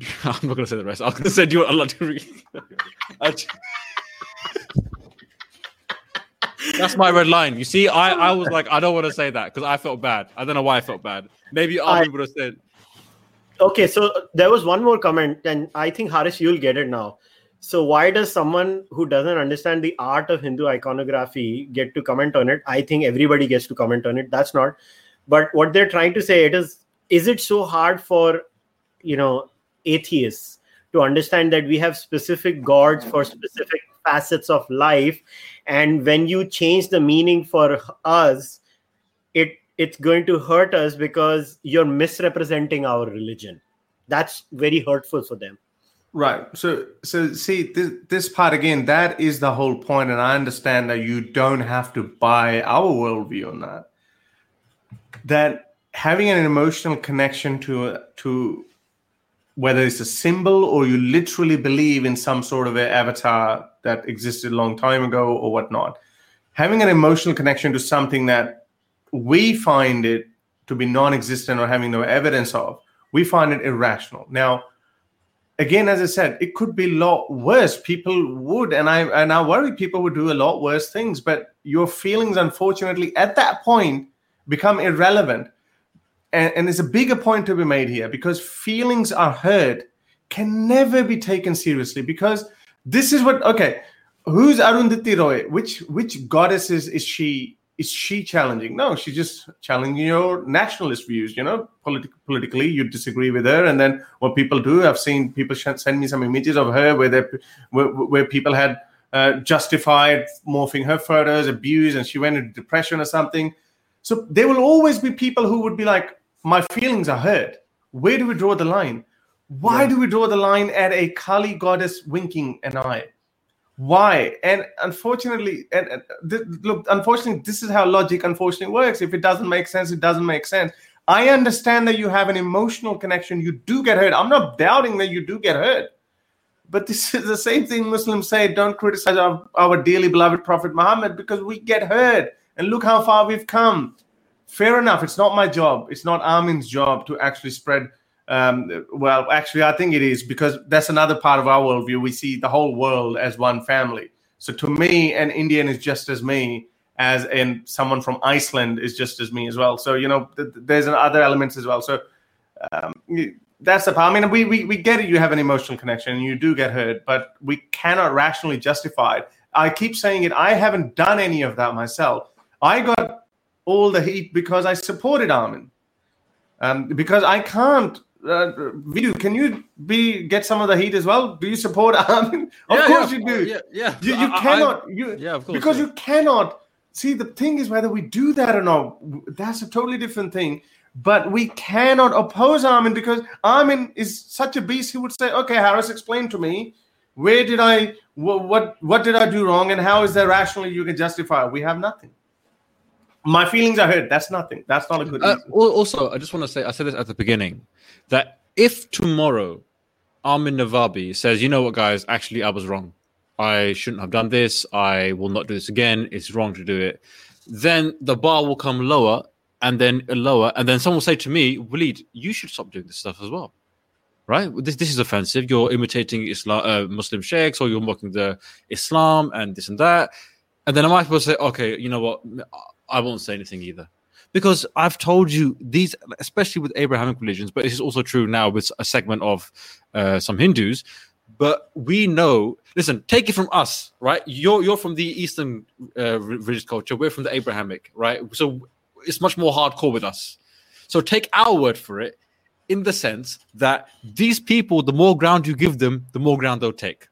I'm not going to say the rest. I'm going to say, do you want Allah to read? That's my red line. You see, I, I was like, I don't want to say that because I felt bad. I don't know why I felt bad. Maybe I- would have said, Okay, so there was one more comment, and I think Harish, you'll get it now. So why does someone who doesn't understand the art of Hindu iconography get to comment on it? I think everybody gets to comment on it. That's not. But what they're trying to say it is: is it so hard for, you know, atheists to understand that we have specific gods for specific facets of life, and when you change the meaning for us, it it's going to hurt us because you're misrepresenting our religion. That's very hurtful for them. Right. So, so see this, this part again. That is the whole point, and I understand that you don't have to buy our worldview on that. That having an emotional connection to to whether it's a symbol or you literally believe in some sort of an avatar that existed a long time ago or whatnot, having an emotional connection to something that we find it to be non-existent or having no evidence of, we find it irrational. Now again, as I said, it could be a lot worse. People would, and I and I worry people would do a lot worse things. But your feelings, unfortunately, at that point become irrelevant. And, and there's a bigger point to be made here because feelings are hurt can never be taken seriously because this is what okay who's arundhati roy which which goddess is, is she is she challenging? No she's just challenging your nationalist views you know Polit- politically you disagree with her and then what people do i've seen people send me some images of her where they where, where people had uh, justified morphing her photos abuse and she went into depression or something. So there will always be people who would be like my feelings are hurt. Where do we draw the line? Why do we draw the line at a kali goddess winking an eye why? And unfortunately and, and th- look unfortunately this is how logic unfortunately works. If it doesn't make sense it doesn't make sense. I understand that you have an emotional connection. You do get hurt. I'm not doubting that you do get hurt. But this is the same thing muslims say don't criticize our, our dearly beloved prophet muhammad because we get hurt. And look how far we've come. Fair enough it's not my job it's not armin's job to actually spread um, well, actually, I think it is because that's another part of our worldview. We see the whole world as one family. So to me, an Indian is just as me as and someone from Iceland is just as me as well. So you know, th- th- there's other elements as well. So um, that's the part. I mean, we, we we get it. You have an emotional connection, and you do get hurt, but we cannot rationally justify it. I keep saying it. I haven't done any of that myself. I got all the heat because I supported Armin. Um, because I can't uh, Vidu, can you be get some of the heat as well? Do you support Armin? Of Yeah, course yeah, you do. Yeah, yeah. You, you I- I- cannot. you, yeah, of course, Because yeah. you cannot. See, the thing is whether we do that or not. That's a totally different thing. But we cannot oppose Armin because Armin is such a beast. He would say, "Okay, Haris, explain to me where did I what what, what did I do wrong, and how is that rationally you can justify? We have nothing. My feelings are hurt. That's nothing. That's not a good Uh, also, I just want to say, I said this at the beginning, that if tomorrow Armin Navabi says, you know what, guys, actually, I was wrong. I shouldn't have done this. I will not do this again. It's wrong to do it. Then the bar will come lower and then lower. And then someone will say to me, Waleed, you should stop doing this stuff as well. Right? This, this is offensive. You're imitating Islam, uh, Muslim sheikhs or you're mocking the Islam and this and that. And then I might well say, okay, you know what? I won't say anything either because I've told you these, especially with Abrahamic religions, but this is also true now with a segment of uh, some Hindus. But we know. Listen, take it from us, right? You're you're from the Eastern uh, religious culture. We're from the Abrahamic, right? So it's much more hardcore with us. So take our word for it, in the sense that these people, the more ground you give them, the more ground they'll take.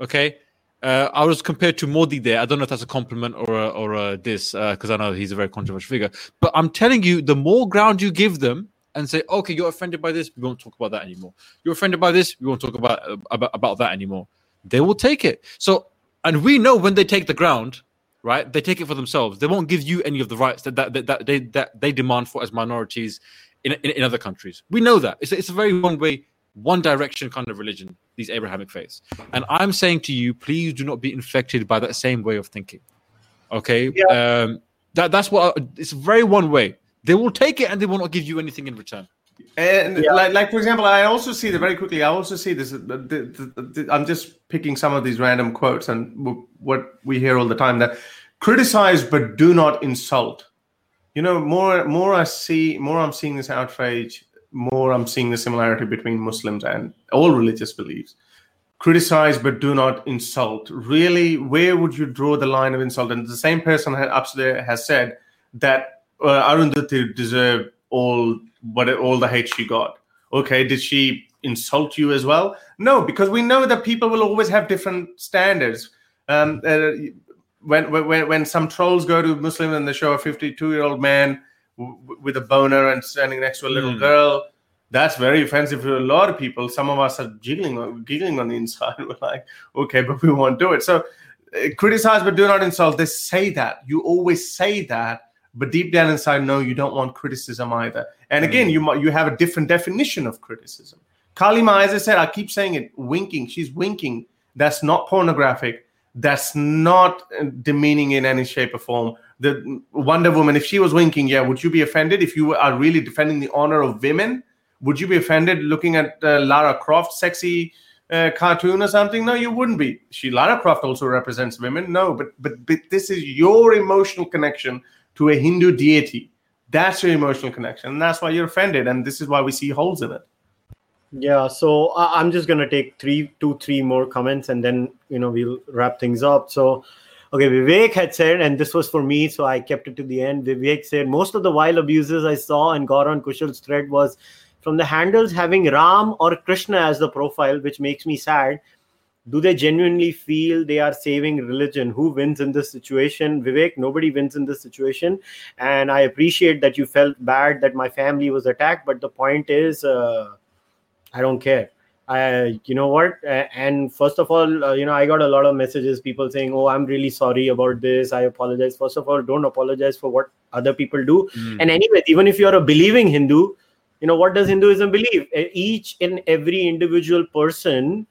Okay, uh, I was compared to Modi there. I don't know if that's a compliment or a, or a diss because uh, I know he's a very controversial figure. But I'm telling you, the more ground you give them and say, okay, you're offended by this, we won't talk about that anymore. You're offended by this, we won't talk about uh, about, about that anymore. They will take it. So, and we know when they take the ground, right? They take it for themselves. They won't give you any of the rights that that, that, that they that they demand for as minorities in, in, in other countries. We know that. It's, it's a very one way one direction kind of religion, these Abrahamic faiths. And I'm saying to you, please do not be infected by that same way of thinking. Okay? Yeah. Um, that, that's what I, it's very one way. They will take it and they will not give you anything in return. And yeah. like, like for example, I also see that very quickly. I also see this. The, the, the, I'm just picking some of these random quotes and w- what we hear all the time that criticize but do not insult. You know, more more I see, more I'm seeing this outrage more I'm seeing the similarity between Muslims and all religious beliefs. Criticize but do not insult. Really, where would you draw the line of insult? And the same person there has said that uh, Arundhati deserved all what all the hate she got. Okay, did she insult you as well? No, because we know that people will always have different standards. Um, uh, when, when when some trolls go to Muslim and they show a 52 year old man with a boner and standing next to a little mm. girl. That's very offensive to a lot of people. Some of us are giggling, giggling on the inside. We're like, okay, but we won't do it. So uh, criticize, but do not insult. They say that. You always say that, but deep down inside, no, you don't want criticism either. And again, mm. you you have a different definition of criticism. Kali Ma, as I said, I keep saying it, winking. She's winking. That's not pornographic. That's not uh, demeaning in any shape or form the Wonder Woman, if she was winking, yeah, would you be offended if you are really defending the honor of women? Would you be offended looking at uh, Lara Croft sexy uh, cartoon or something? No, you wouldn't be. She Lara Croft also represents women. No, but but but this is your emotional connection to a Hindu deity. That's your emotional connection, and that's why you're offended. And this is why we see holes in it. Yeah, so I'm just gonna take three, two, three more comments, and then you know we'll wrap things up. So Okay, Vivek had said, and this was for me, so I kept it to the end. Vivek said most of the wild abuses I saw and got on Kushal's thread was from the handles having Ram or Krishna as the profile, which makes me sad. Do they genuinely feel they are saving religion? Who wins in this situation? Vivek, nobody wins in this situation. And I appreciate that you felt bad that my family was attacked, but the point is, uh, I don't care I, you know what? And first of all, uh, you know, I got a lot of messages, people saying, "Oh, I'm really sorry about this. I apologize." First of all, don't apologize for what other people do. Mm. And anyway, even if you're a believing Hindu, you know what does Hinduism believe? Each and every individual person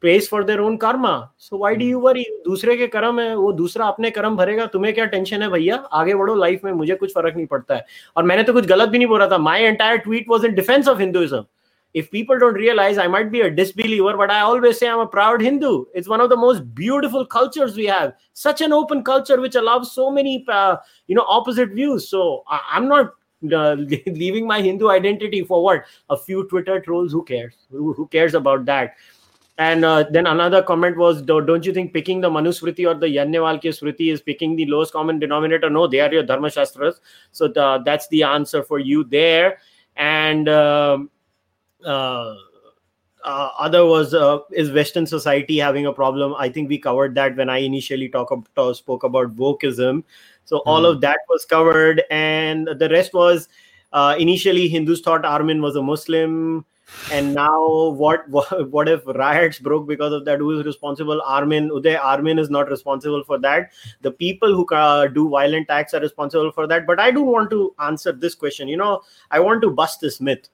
pays for their own karma. So why do you worry? दूसरे के कर्म है वो दूसरा अपने कर्म भरेगा तुम्हें क्या टेंशन है भैया आगे बढ़ो लाइफ में मुझे कुछ फर्क नहीं पड़ता है और मैंने तो कुछ गलत भी नहीं बोला था my entire tweet was in defence of Hinduism if people don't realize i might be a disbeliever but i always say i'm a proud hindu it's one of the most beautiful cultures we have such an open culture which allows so many uh, you know opposite views so I- am not uh, leaving my hindu identity for what a few twitter trolls who cares who, who cares about that and uh, then another comment was, don't you think picking the Manusmriti or the Yajnavalkya Smriti is picking the lowest common denominator? No, they are your Dharma Shastras. So the, that's the answer for you there. And um, uh, uh, other was uh, is Western society having a problem? I think we covered that when I initially talk about, spoke about wokeism. So all of hmm. that was covered, and the rest was uh, initially Hindus thought Armin was a Muslim, and now what, what? What if riots broke because of that? Who is responsible? Armin Uday Armin is not responsible for that. The people who uh, do violent acts are responsible for that. But I do want to answer this question. You know, I want to bust this myth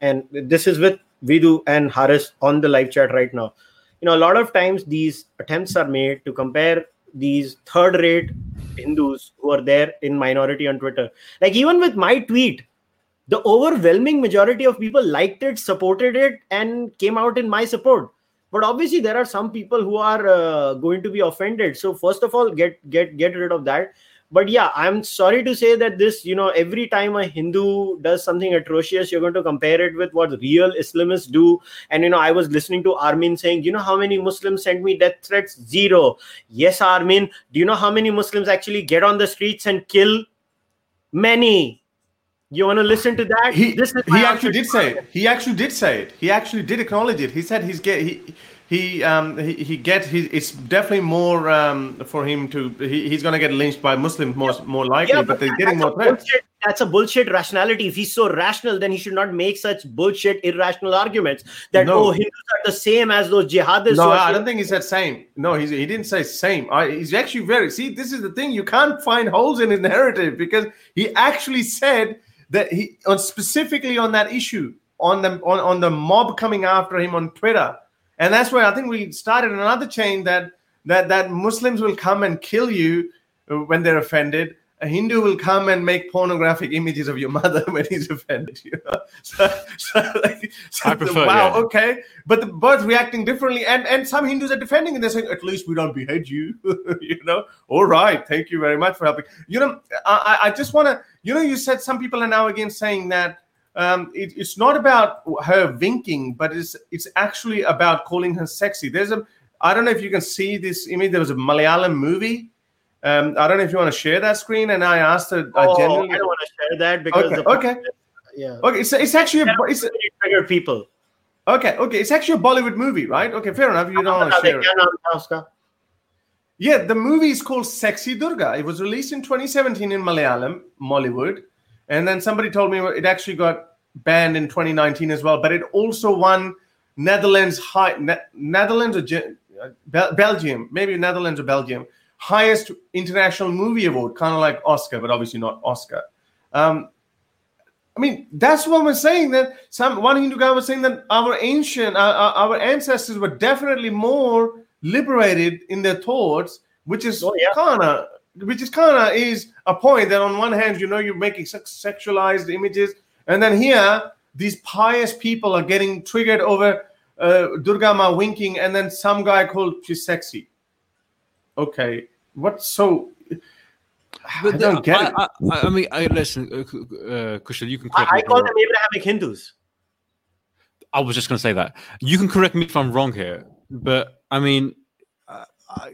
and this is with Vidu and Haris on the live chat right now. You know, a lot of times these attempts are made to compare these third rate Hindus who are there in minority on Twitter. Like, even with my tweet, the overwhelming majority of people liked it, supported it, and came out in my support. But obviously, there are some people who are uh, going to be offended. So, first of all, get get get rid of that but yeah i'm sorry to say that this you know every time a hindu does something atrocious you're going to compare it with what real islamists do. And you know i was listening to armin saying you know how many muslims send me death threats? Zero. Yes armin. Do you know how many muslims actually get on the streets and kill? Many. You want to listen to that? He, he actually did say it. He actually did say it. He actually did acknowledge it. He said he's get he he um he, he get he, it's definitely more um for him to he, he's gonna get lynched by Muslims more more likely, Yeah, but but they're getting more threats. bullshit- That's a bullshit rationality. If he's so rational, then he should not make such bullshit, irrational arguments that No. oh, Hindus are the same as those jihadists. No, I don't think he said same. No, he's, he didn't say same. I, he's actually very. See, this is the thing. You can't find holes in his narrative because he actually said that he on specifically on that issue on the on, on the mob coming after him on Twitter, and that's where I think we started another chain that that that Muslims will come and kill you uh, when they're offended. A Hindu will come and make pornographic images of your mother when he's offended. You know? so, so, like, so I prefer, wow, yeah. okay, but the both reacting differently, and and some Hindus are defending, and they're saying, at least we don't behead you. you know, all right, thank you very much for helping. You know, I I just want to, you know, you said some people are now again saying that um, it, it's not about her winking, but it's it's actually about calling her sexy. There's a I don't know if you can see this image. There was a Malayalam movie. Um, I don't know if you want to share that screen. And I asked her. Generally, oh, I don't want to share that because okay, okay. Yeah, okay. It's actually a, it's a, trigger people. Okay, okay. It's actually a Bollywood movie, right? Okay, fair enough. You don't want to share. Yeah, the movie is called Sexy Durga. It was released in 2017 in Malayalam, Mollywood. And then somebody told me it actually got banned in 2019 as well. But it also won Netherlands high ne- Netherlands or Bel- Belgium, maybe Netherlands or Belgium, highest international movie award, kind of like Oscar, but obviously not Oscar. Um, I mean, that's what we're saying. That some one Hindu guy was saying that our ancient, uh, uh, our ancestors were definitely more liberated in their thoughts, which is Oh, yeah. kind of, which is kind of is a point that on one hand, you know, you're making sex- sexualized images, and then here these pious people are getting triggered over uh, Durga Ma winking, and then some guy called she's sexy. Okay, what's so? I the- don't get I, it. I, I, I mean, I, listen, uh, uh, Kushal, you can correct I, me I call wrong. them Abrahamic Hindus. I was just going to say that. You can correct me if I'm wrong here, but I mean, uh, I, Uh,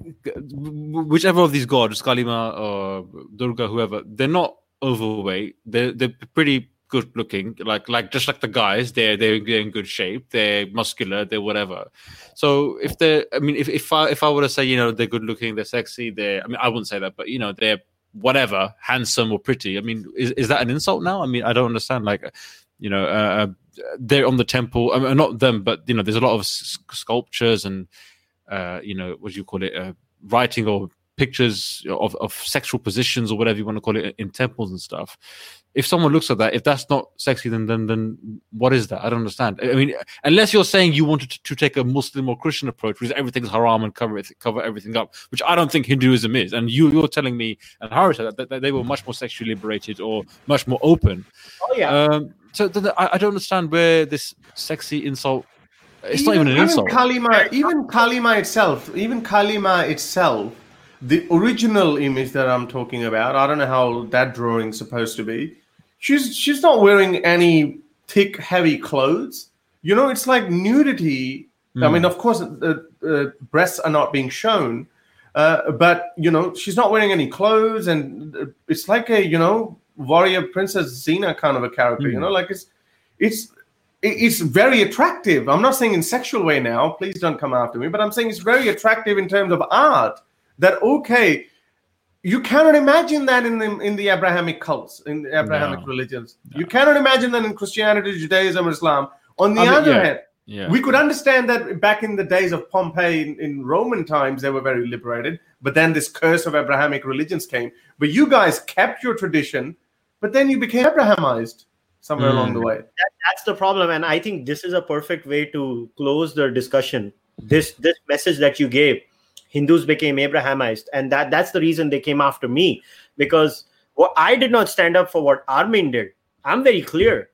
whichever of these gods, Kali Ma or Durga, whoever, they're not overweight. They're they're pretty good looking. Like like just like the guys, they're they're they're in good shape. They're muscular. They're whatever. So if they're, I mean, if if I if I were to say, you know, they're good looking, they're sexy, they're, I mean, I wouldn't say that, but you know, they're whatever, handsome or pretty. I mean, is is that an insult now? I mean, I don't understand. Like, you know, uh, uh they're on the temple. I mean, not them, but you know, there's a lot of s- sculptures and uh, you know, what do you call it, uh, writing or pictures of, of sexual positions or whatever you want to call it in temples and stuff. If someone looks at that, if that's not sexy, then then then what is that? I don't understand. I mean, unless you're saying you wanted to, to take a Muslim or Christian approach, which is everything's haram and cover it, cover everything up, which I don't think Hinduism is. And you you're telling me and Harry said that, that, they were much more sexually liberated or much more open. Oh yeah. Um, so then I, I don't understand where this sexy insult. It's not even an insult. Kali Ma, even Kali Ma itself, even Kali Ma itself, the original image that I'm talking about, I don't know how that drawing's supposed to be. She's she's not wearing any thick, heavy clothes. You know, it's like nudity. I Hmm. mean, of course, the uh, breasts are not being shown, uh, but you know, she's not wearing any clothes, and uh, it's like a you know warrior princess Xena kind of a character. You Hmm. know, like it's it's it- it's very attractive. I'm not saying in sexual way now. Please don't come after me. But I'm saying it's very attractive in terms of art. That okay, you cannot imagine that in the in the Abrahamic cults, in the Abrahamic No. religions. You cannot imagine that in Christianity, Judaism, Islam. On the I mean, other yeah. hand, Yeah. we could understand that back in the days of Pompeii in, in Roman times, they were very liberated. But then this curse of Abrahamic religions came. But you guys kept your tradition, but then you became Abrahamized somewhere Mm. along the way. that, that's the problem and i think this is a perfect way to close the discussion. This this message that you gave hindus became abrahamized and that that's the reason they came after me because what i did not stand up for what armin did. I'm very clear.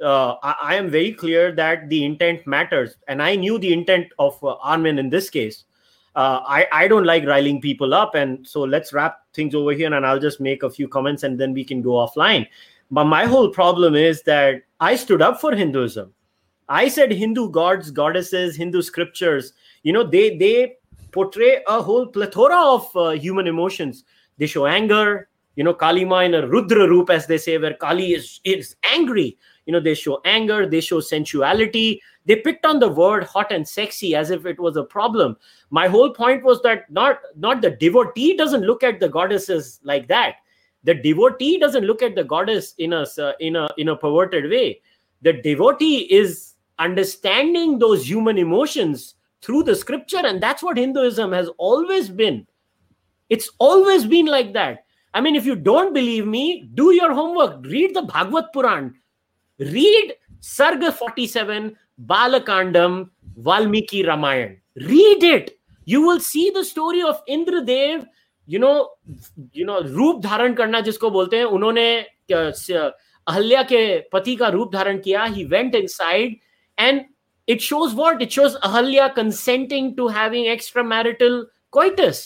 Uh, I, I am very clear that the intent matters and i knew the intent of uh, armin in this case. Uh, I, I don't like riling people up and so let's wrap things over here and i'll just make a few comments and then we can go offline but my whole problem is that I stood up for Hinduism. I said Hindu gods, goddesses, Hindu scriptures, you know, they they portray a whole plethora of uh, human emotions. They show anger, you know, Kali Ma in a Rudra roop, as they say, where Kali is is angry. you know they show anger they show sensuality they picked on the word hot and sexy as if it was a problem my whole point was that not not the devotee doesn't look at the goddesses like that the devotee doesn't look at the goddess in a uh, in a in a perverted way. The devotee is understanding those human emotions through the scripture and that's what hinduism has always been. It's always been like that. I mean if you don't believe me do your homework. Read the bhagavad puran. Read sarga 47 balakandam valmiki ramayan. Read it. You will see the story of indradev you know you know रूप धारण करना जिसको बोलते हैं उन्होंने अहल्या के पति का रूप धारण किया। He went inside and it shows what it shows Ahalya consenting to having extra marital coitus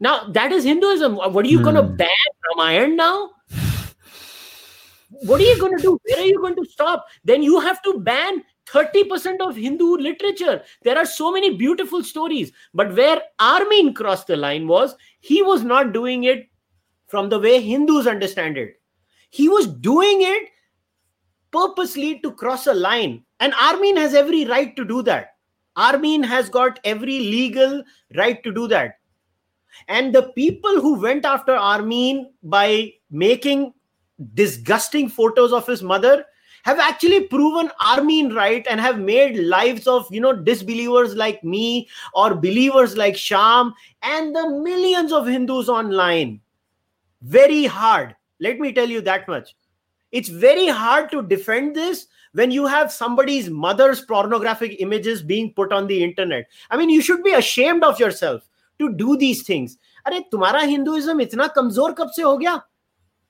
now that is Hinduism what are you gonna ban Ramayan now what are you going to do? Where are you going to stop? Then you have to ban 30% of hindu literature. There are so many beautiful stories. But where armin crossed the line was he was not doing it from the way hindus understand it. He was doing it purposely to cross a line. And Armin has every right to do that. Armin has got every legal right to do that. And the people who went after Armin by making disgusting photos of his mother have actually proven Armin right and have made lives of you know disbelievers like me or believers like Sham and the millions of Hindus online very hard. Let me tell you that much. It's very hard to defend this when you have somebody's mother's pornographic images being put on the internet i mean you should be ashamed of yourself to do these things अरे तुम्हारा Hinduism इतना कमजोर कब से हो गया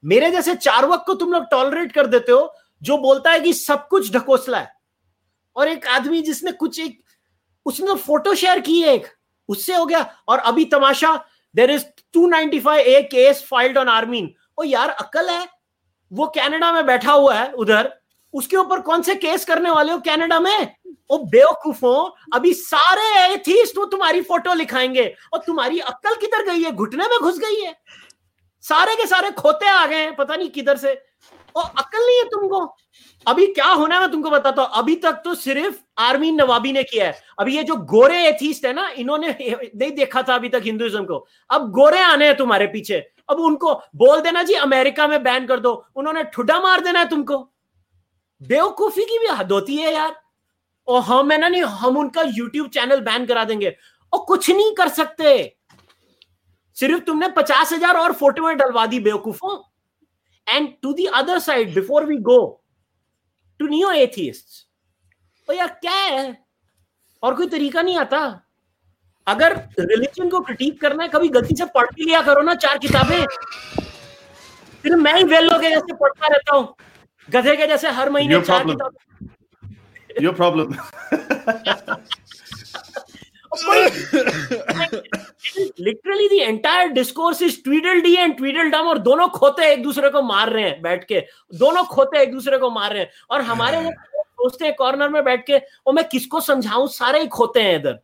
मेरे जैसे चारवक को तुम लोग टॉलरेट कर देते हो, जो बोलता है कि सब कुछ ढकोसला है। और एक आदमी जिसने कुछ एक, उसने तो फ़ोटो शेयर की एक, उससे हो गया। और अभी तमाशा there is 295 A case filed on Armeen ओ यार, अकल है? वो कनाडा में बैठा हुआ है, उधर। उसके ऊपर कौन से केस करने वाले हो कनाडा में? ओ बेवकूफो अभी सारे एथीस्ट वो तुम्हारी फ़ोटो लिखाएँगे। और तुम्हारी अक्कल किधर गई है? घुटने में घुस गई है। सारे के सारे खोते आ गए हैं, पता नहीं किधर से। और अक्ल नहीं है तुमको? अभी क्या होना है मैं तुमको बताता हूँ। अभी तक तो सिर्फ़ आर्मी नवाबी ने किया है। अभी ये जो गोरे एथीस्ट है ना, इन्होंने नहीं देखा था अभी तक हिंदुइज्म को। अब गोरे आने हैं तुम्हारे पीछे। अब उनको बोल देना जी, अमेरिका में बैन कर दो। उन्होंने ठुडा मार देना है तुमको। बेवकूफ़ी की भी हद होती है यार। और हम है ना नहीं, हम उनका यूट्यूब चैनल बैन करा देंगे। और कुछ नहीं कर सकते। सिर्फ़ तुमने पचास हज़ार और फ़ोटो में डलवा दी बेवकूफों। And to the other side before we go to new atheist तो यार क्या है? और कोई तरीका नहीं आता। अगर रिलीजन को क्रिटिक करना है कभी गलती से पढ़ भी लिया करो ना चार किताबें। फिर मैं ही वेल के जैसे पढ़ता रहता हूँ। गधे के जैसे हर महीने चार किताब। Your problem. Literally the entire discourse is Tweedledee and Tweedledum और दोनों खोते एक दूसरे को मार रहे हैं बैठ के दोनों खोते एक दूसरे को मार रहे हैं और हमारे सोचते हैं कॉर्नर में बैठ के और मैं किसको समझाऊं सारे ही खोते हैं इधर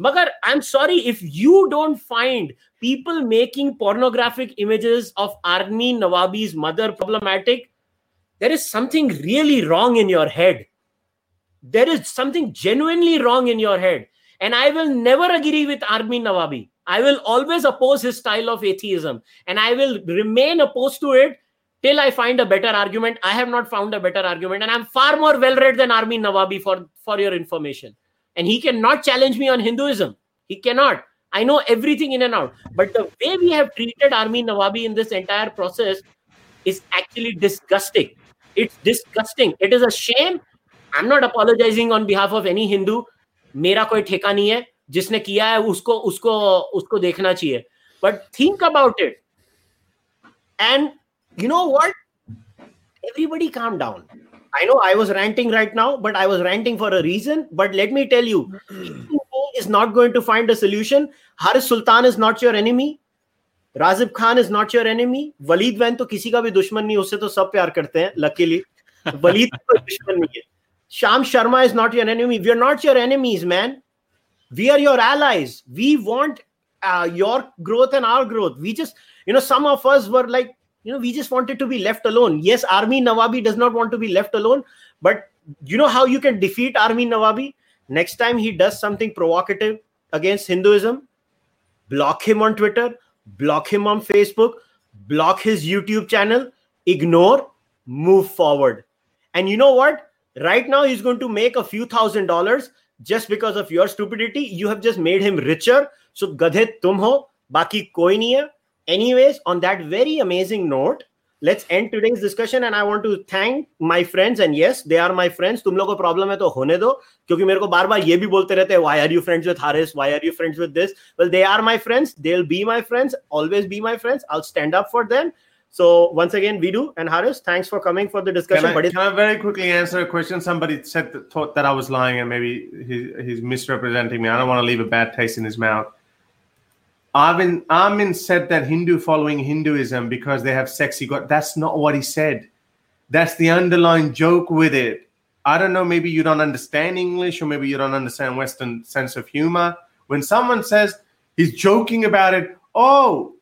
मगर I am sorry if you don't find people making pornographic images of Armin Nawabi's mother problematic there is something really wrong in your head. There is something genuinely wrong in your head. And I will never agree with Armin Nawabi. I will always oppose his style of atheism and I will remain opposed to it till I find a better argument. I have not found a better argument and I'm far more well read than Armin Navabi for, for your information. And he cannot challenge me on Hinduism. He cannot. I know everything in and out. But the way we have treated Armin Navabi in this entire process is actually disgusting. It's disgusting. It is a shame. I'm not apologizing on behalf of any Hindu. मेरा कोई ठेका नहीं है जिसने किया है उसको उसको उसको देखना चाहिए but think about it and you know what everybody calm down i know i was ranting right now but i was ranting for a reason but let me tell you is not going to find a solution haris sultan is not your enemy Rajib Khan is not your enemy Waleed van तो किसी का भी दुश्मन नहीं उससे तो सब प्यार करते हैं वलीद तो कोई दुश्मन नहीं है Shyam Sharma is not your enemy we are not your enemies man we are your allies. We want uh, your growth and our growth. We just you know some of us were like you know we just wanted to be left alone. Yes Armin Navabi does not want to be left alone but you know how you can defeat Armin Navabi? Next time he does something provocative against hinduism block him on twitter block him on facebook block his youtube channel ignore move forward. And you know what? Right now he's going to make a few thousand dollars just because of your stupidity you have just made him richer. So gadhe tum ho baki koi nahi anyways on that very amazing note let's end today's discussion and i want to thank my friends. And yes they are my friends. Tum log ko problem hai to hone do kyunki mere ko baar baar ye bhi bolte rehte hai why are you friends with haris? Why are you friends with this? Well they are my friends. They'll be my friends. Always be my friends. I'll stand up for them so once again Vidu and Haris thanks for coming for the discussion Can I, can I very quickly answer a question? Somebody said that, thought that I was lying and maybe he, he's misrepresenting me. I don't want to leave a bad taste in his mouth. Armin, Armin said that Hindu following Hinduism because they have sexy God. That's not what he said. That's the underlying joke with it. I don't know, maybe you don't understand English or maybe you don't understand Western sense of humor. When someone says he's joking about it, oh,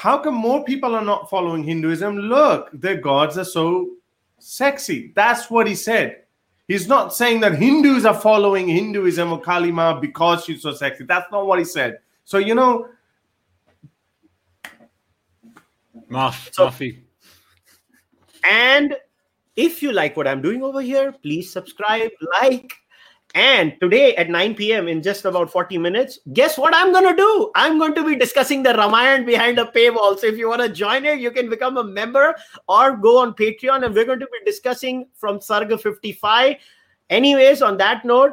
how come more people are not following Hinduism? Look, their gods are so sexy. That's what he said. He's not saying that Hindus are following Hinduism or Kali Ma because she's so sexy. That's not what he said. So, you know, Maaf, So-. And if you like what I'm doing over here, please subscribe, like. And today at 9 p.m., in just about 40 minutes, guess what I'm going to do? I'm going to be discussing the Ramayana behind a paywall. So if you want to join it, you can become a member or go on Patreon. And we're going to be discussing from Sarga 55. Anyways, on that note,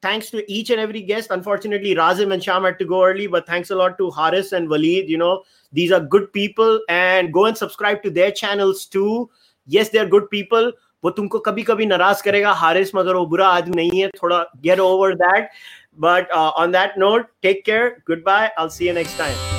thanks to each and every guest. Unfortunately, Razib and Sham had to go early, but thanks a lot to Haris and Waleed. You know, these are good people and go and subscribe to their channels too. Yes, they're good people. वो तुमको कभी कभी नाराज़ करेगा, हारिस मगर वो बुरा आदमी नहीं है, थोड़ा get over that but on that note take care goodbye I see you next time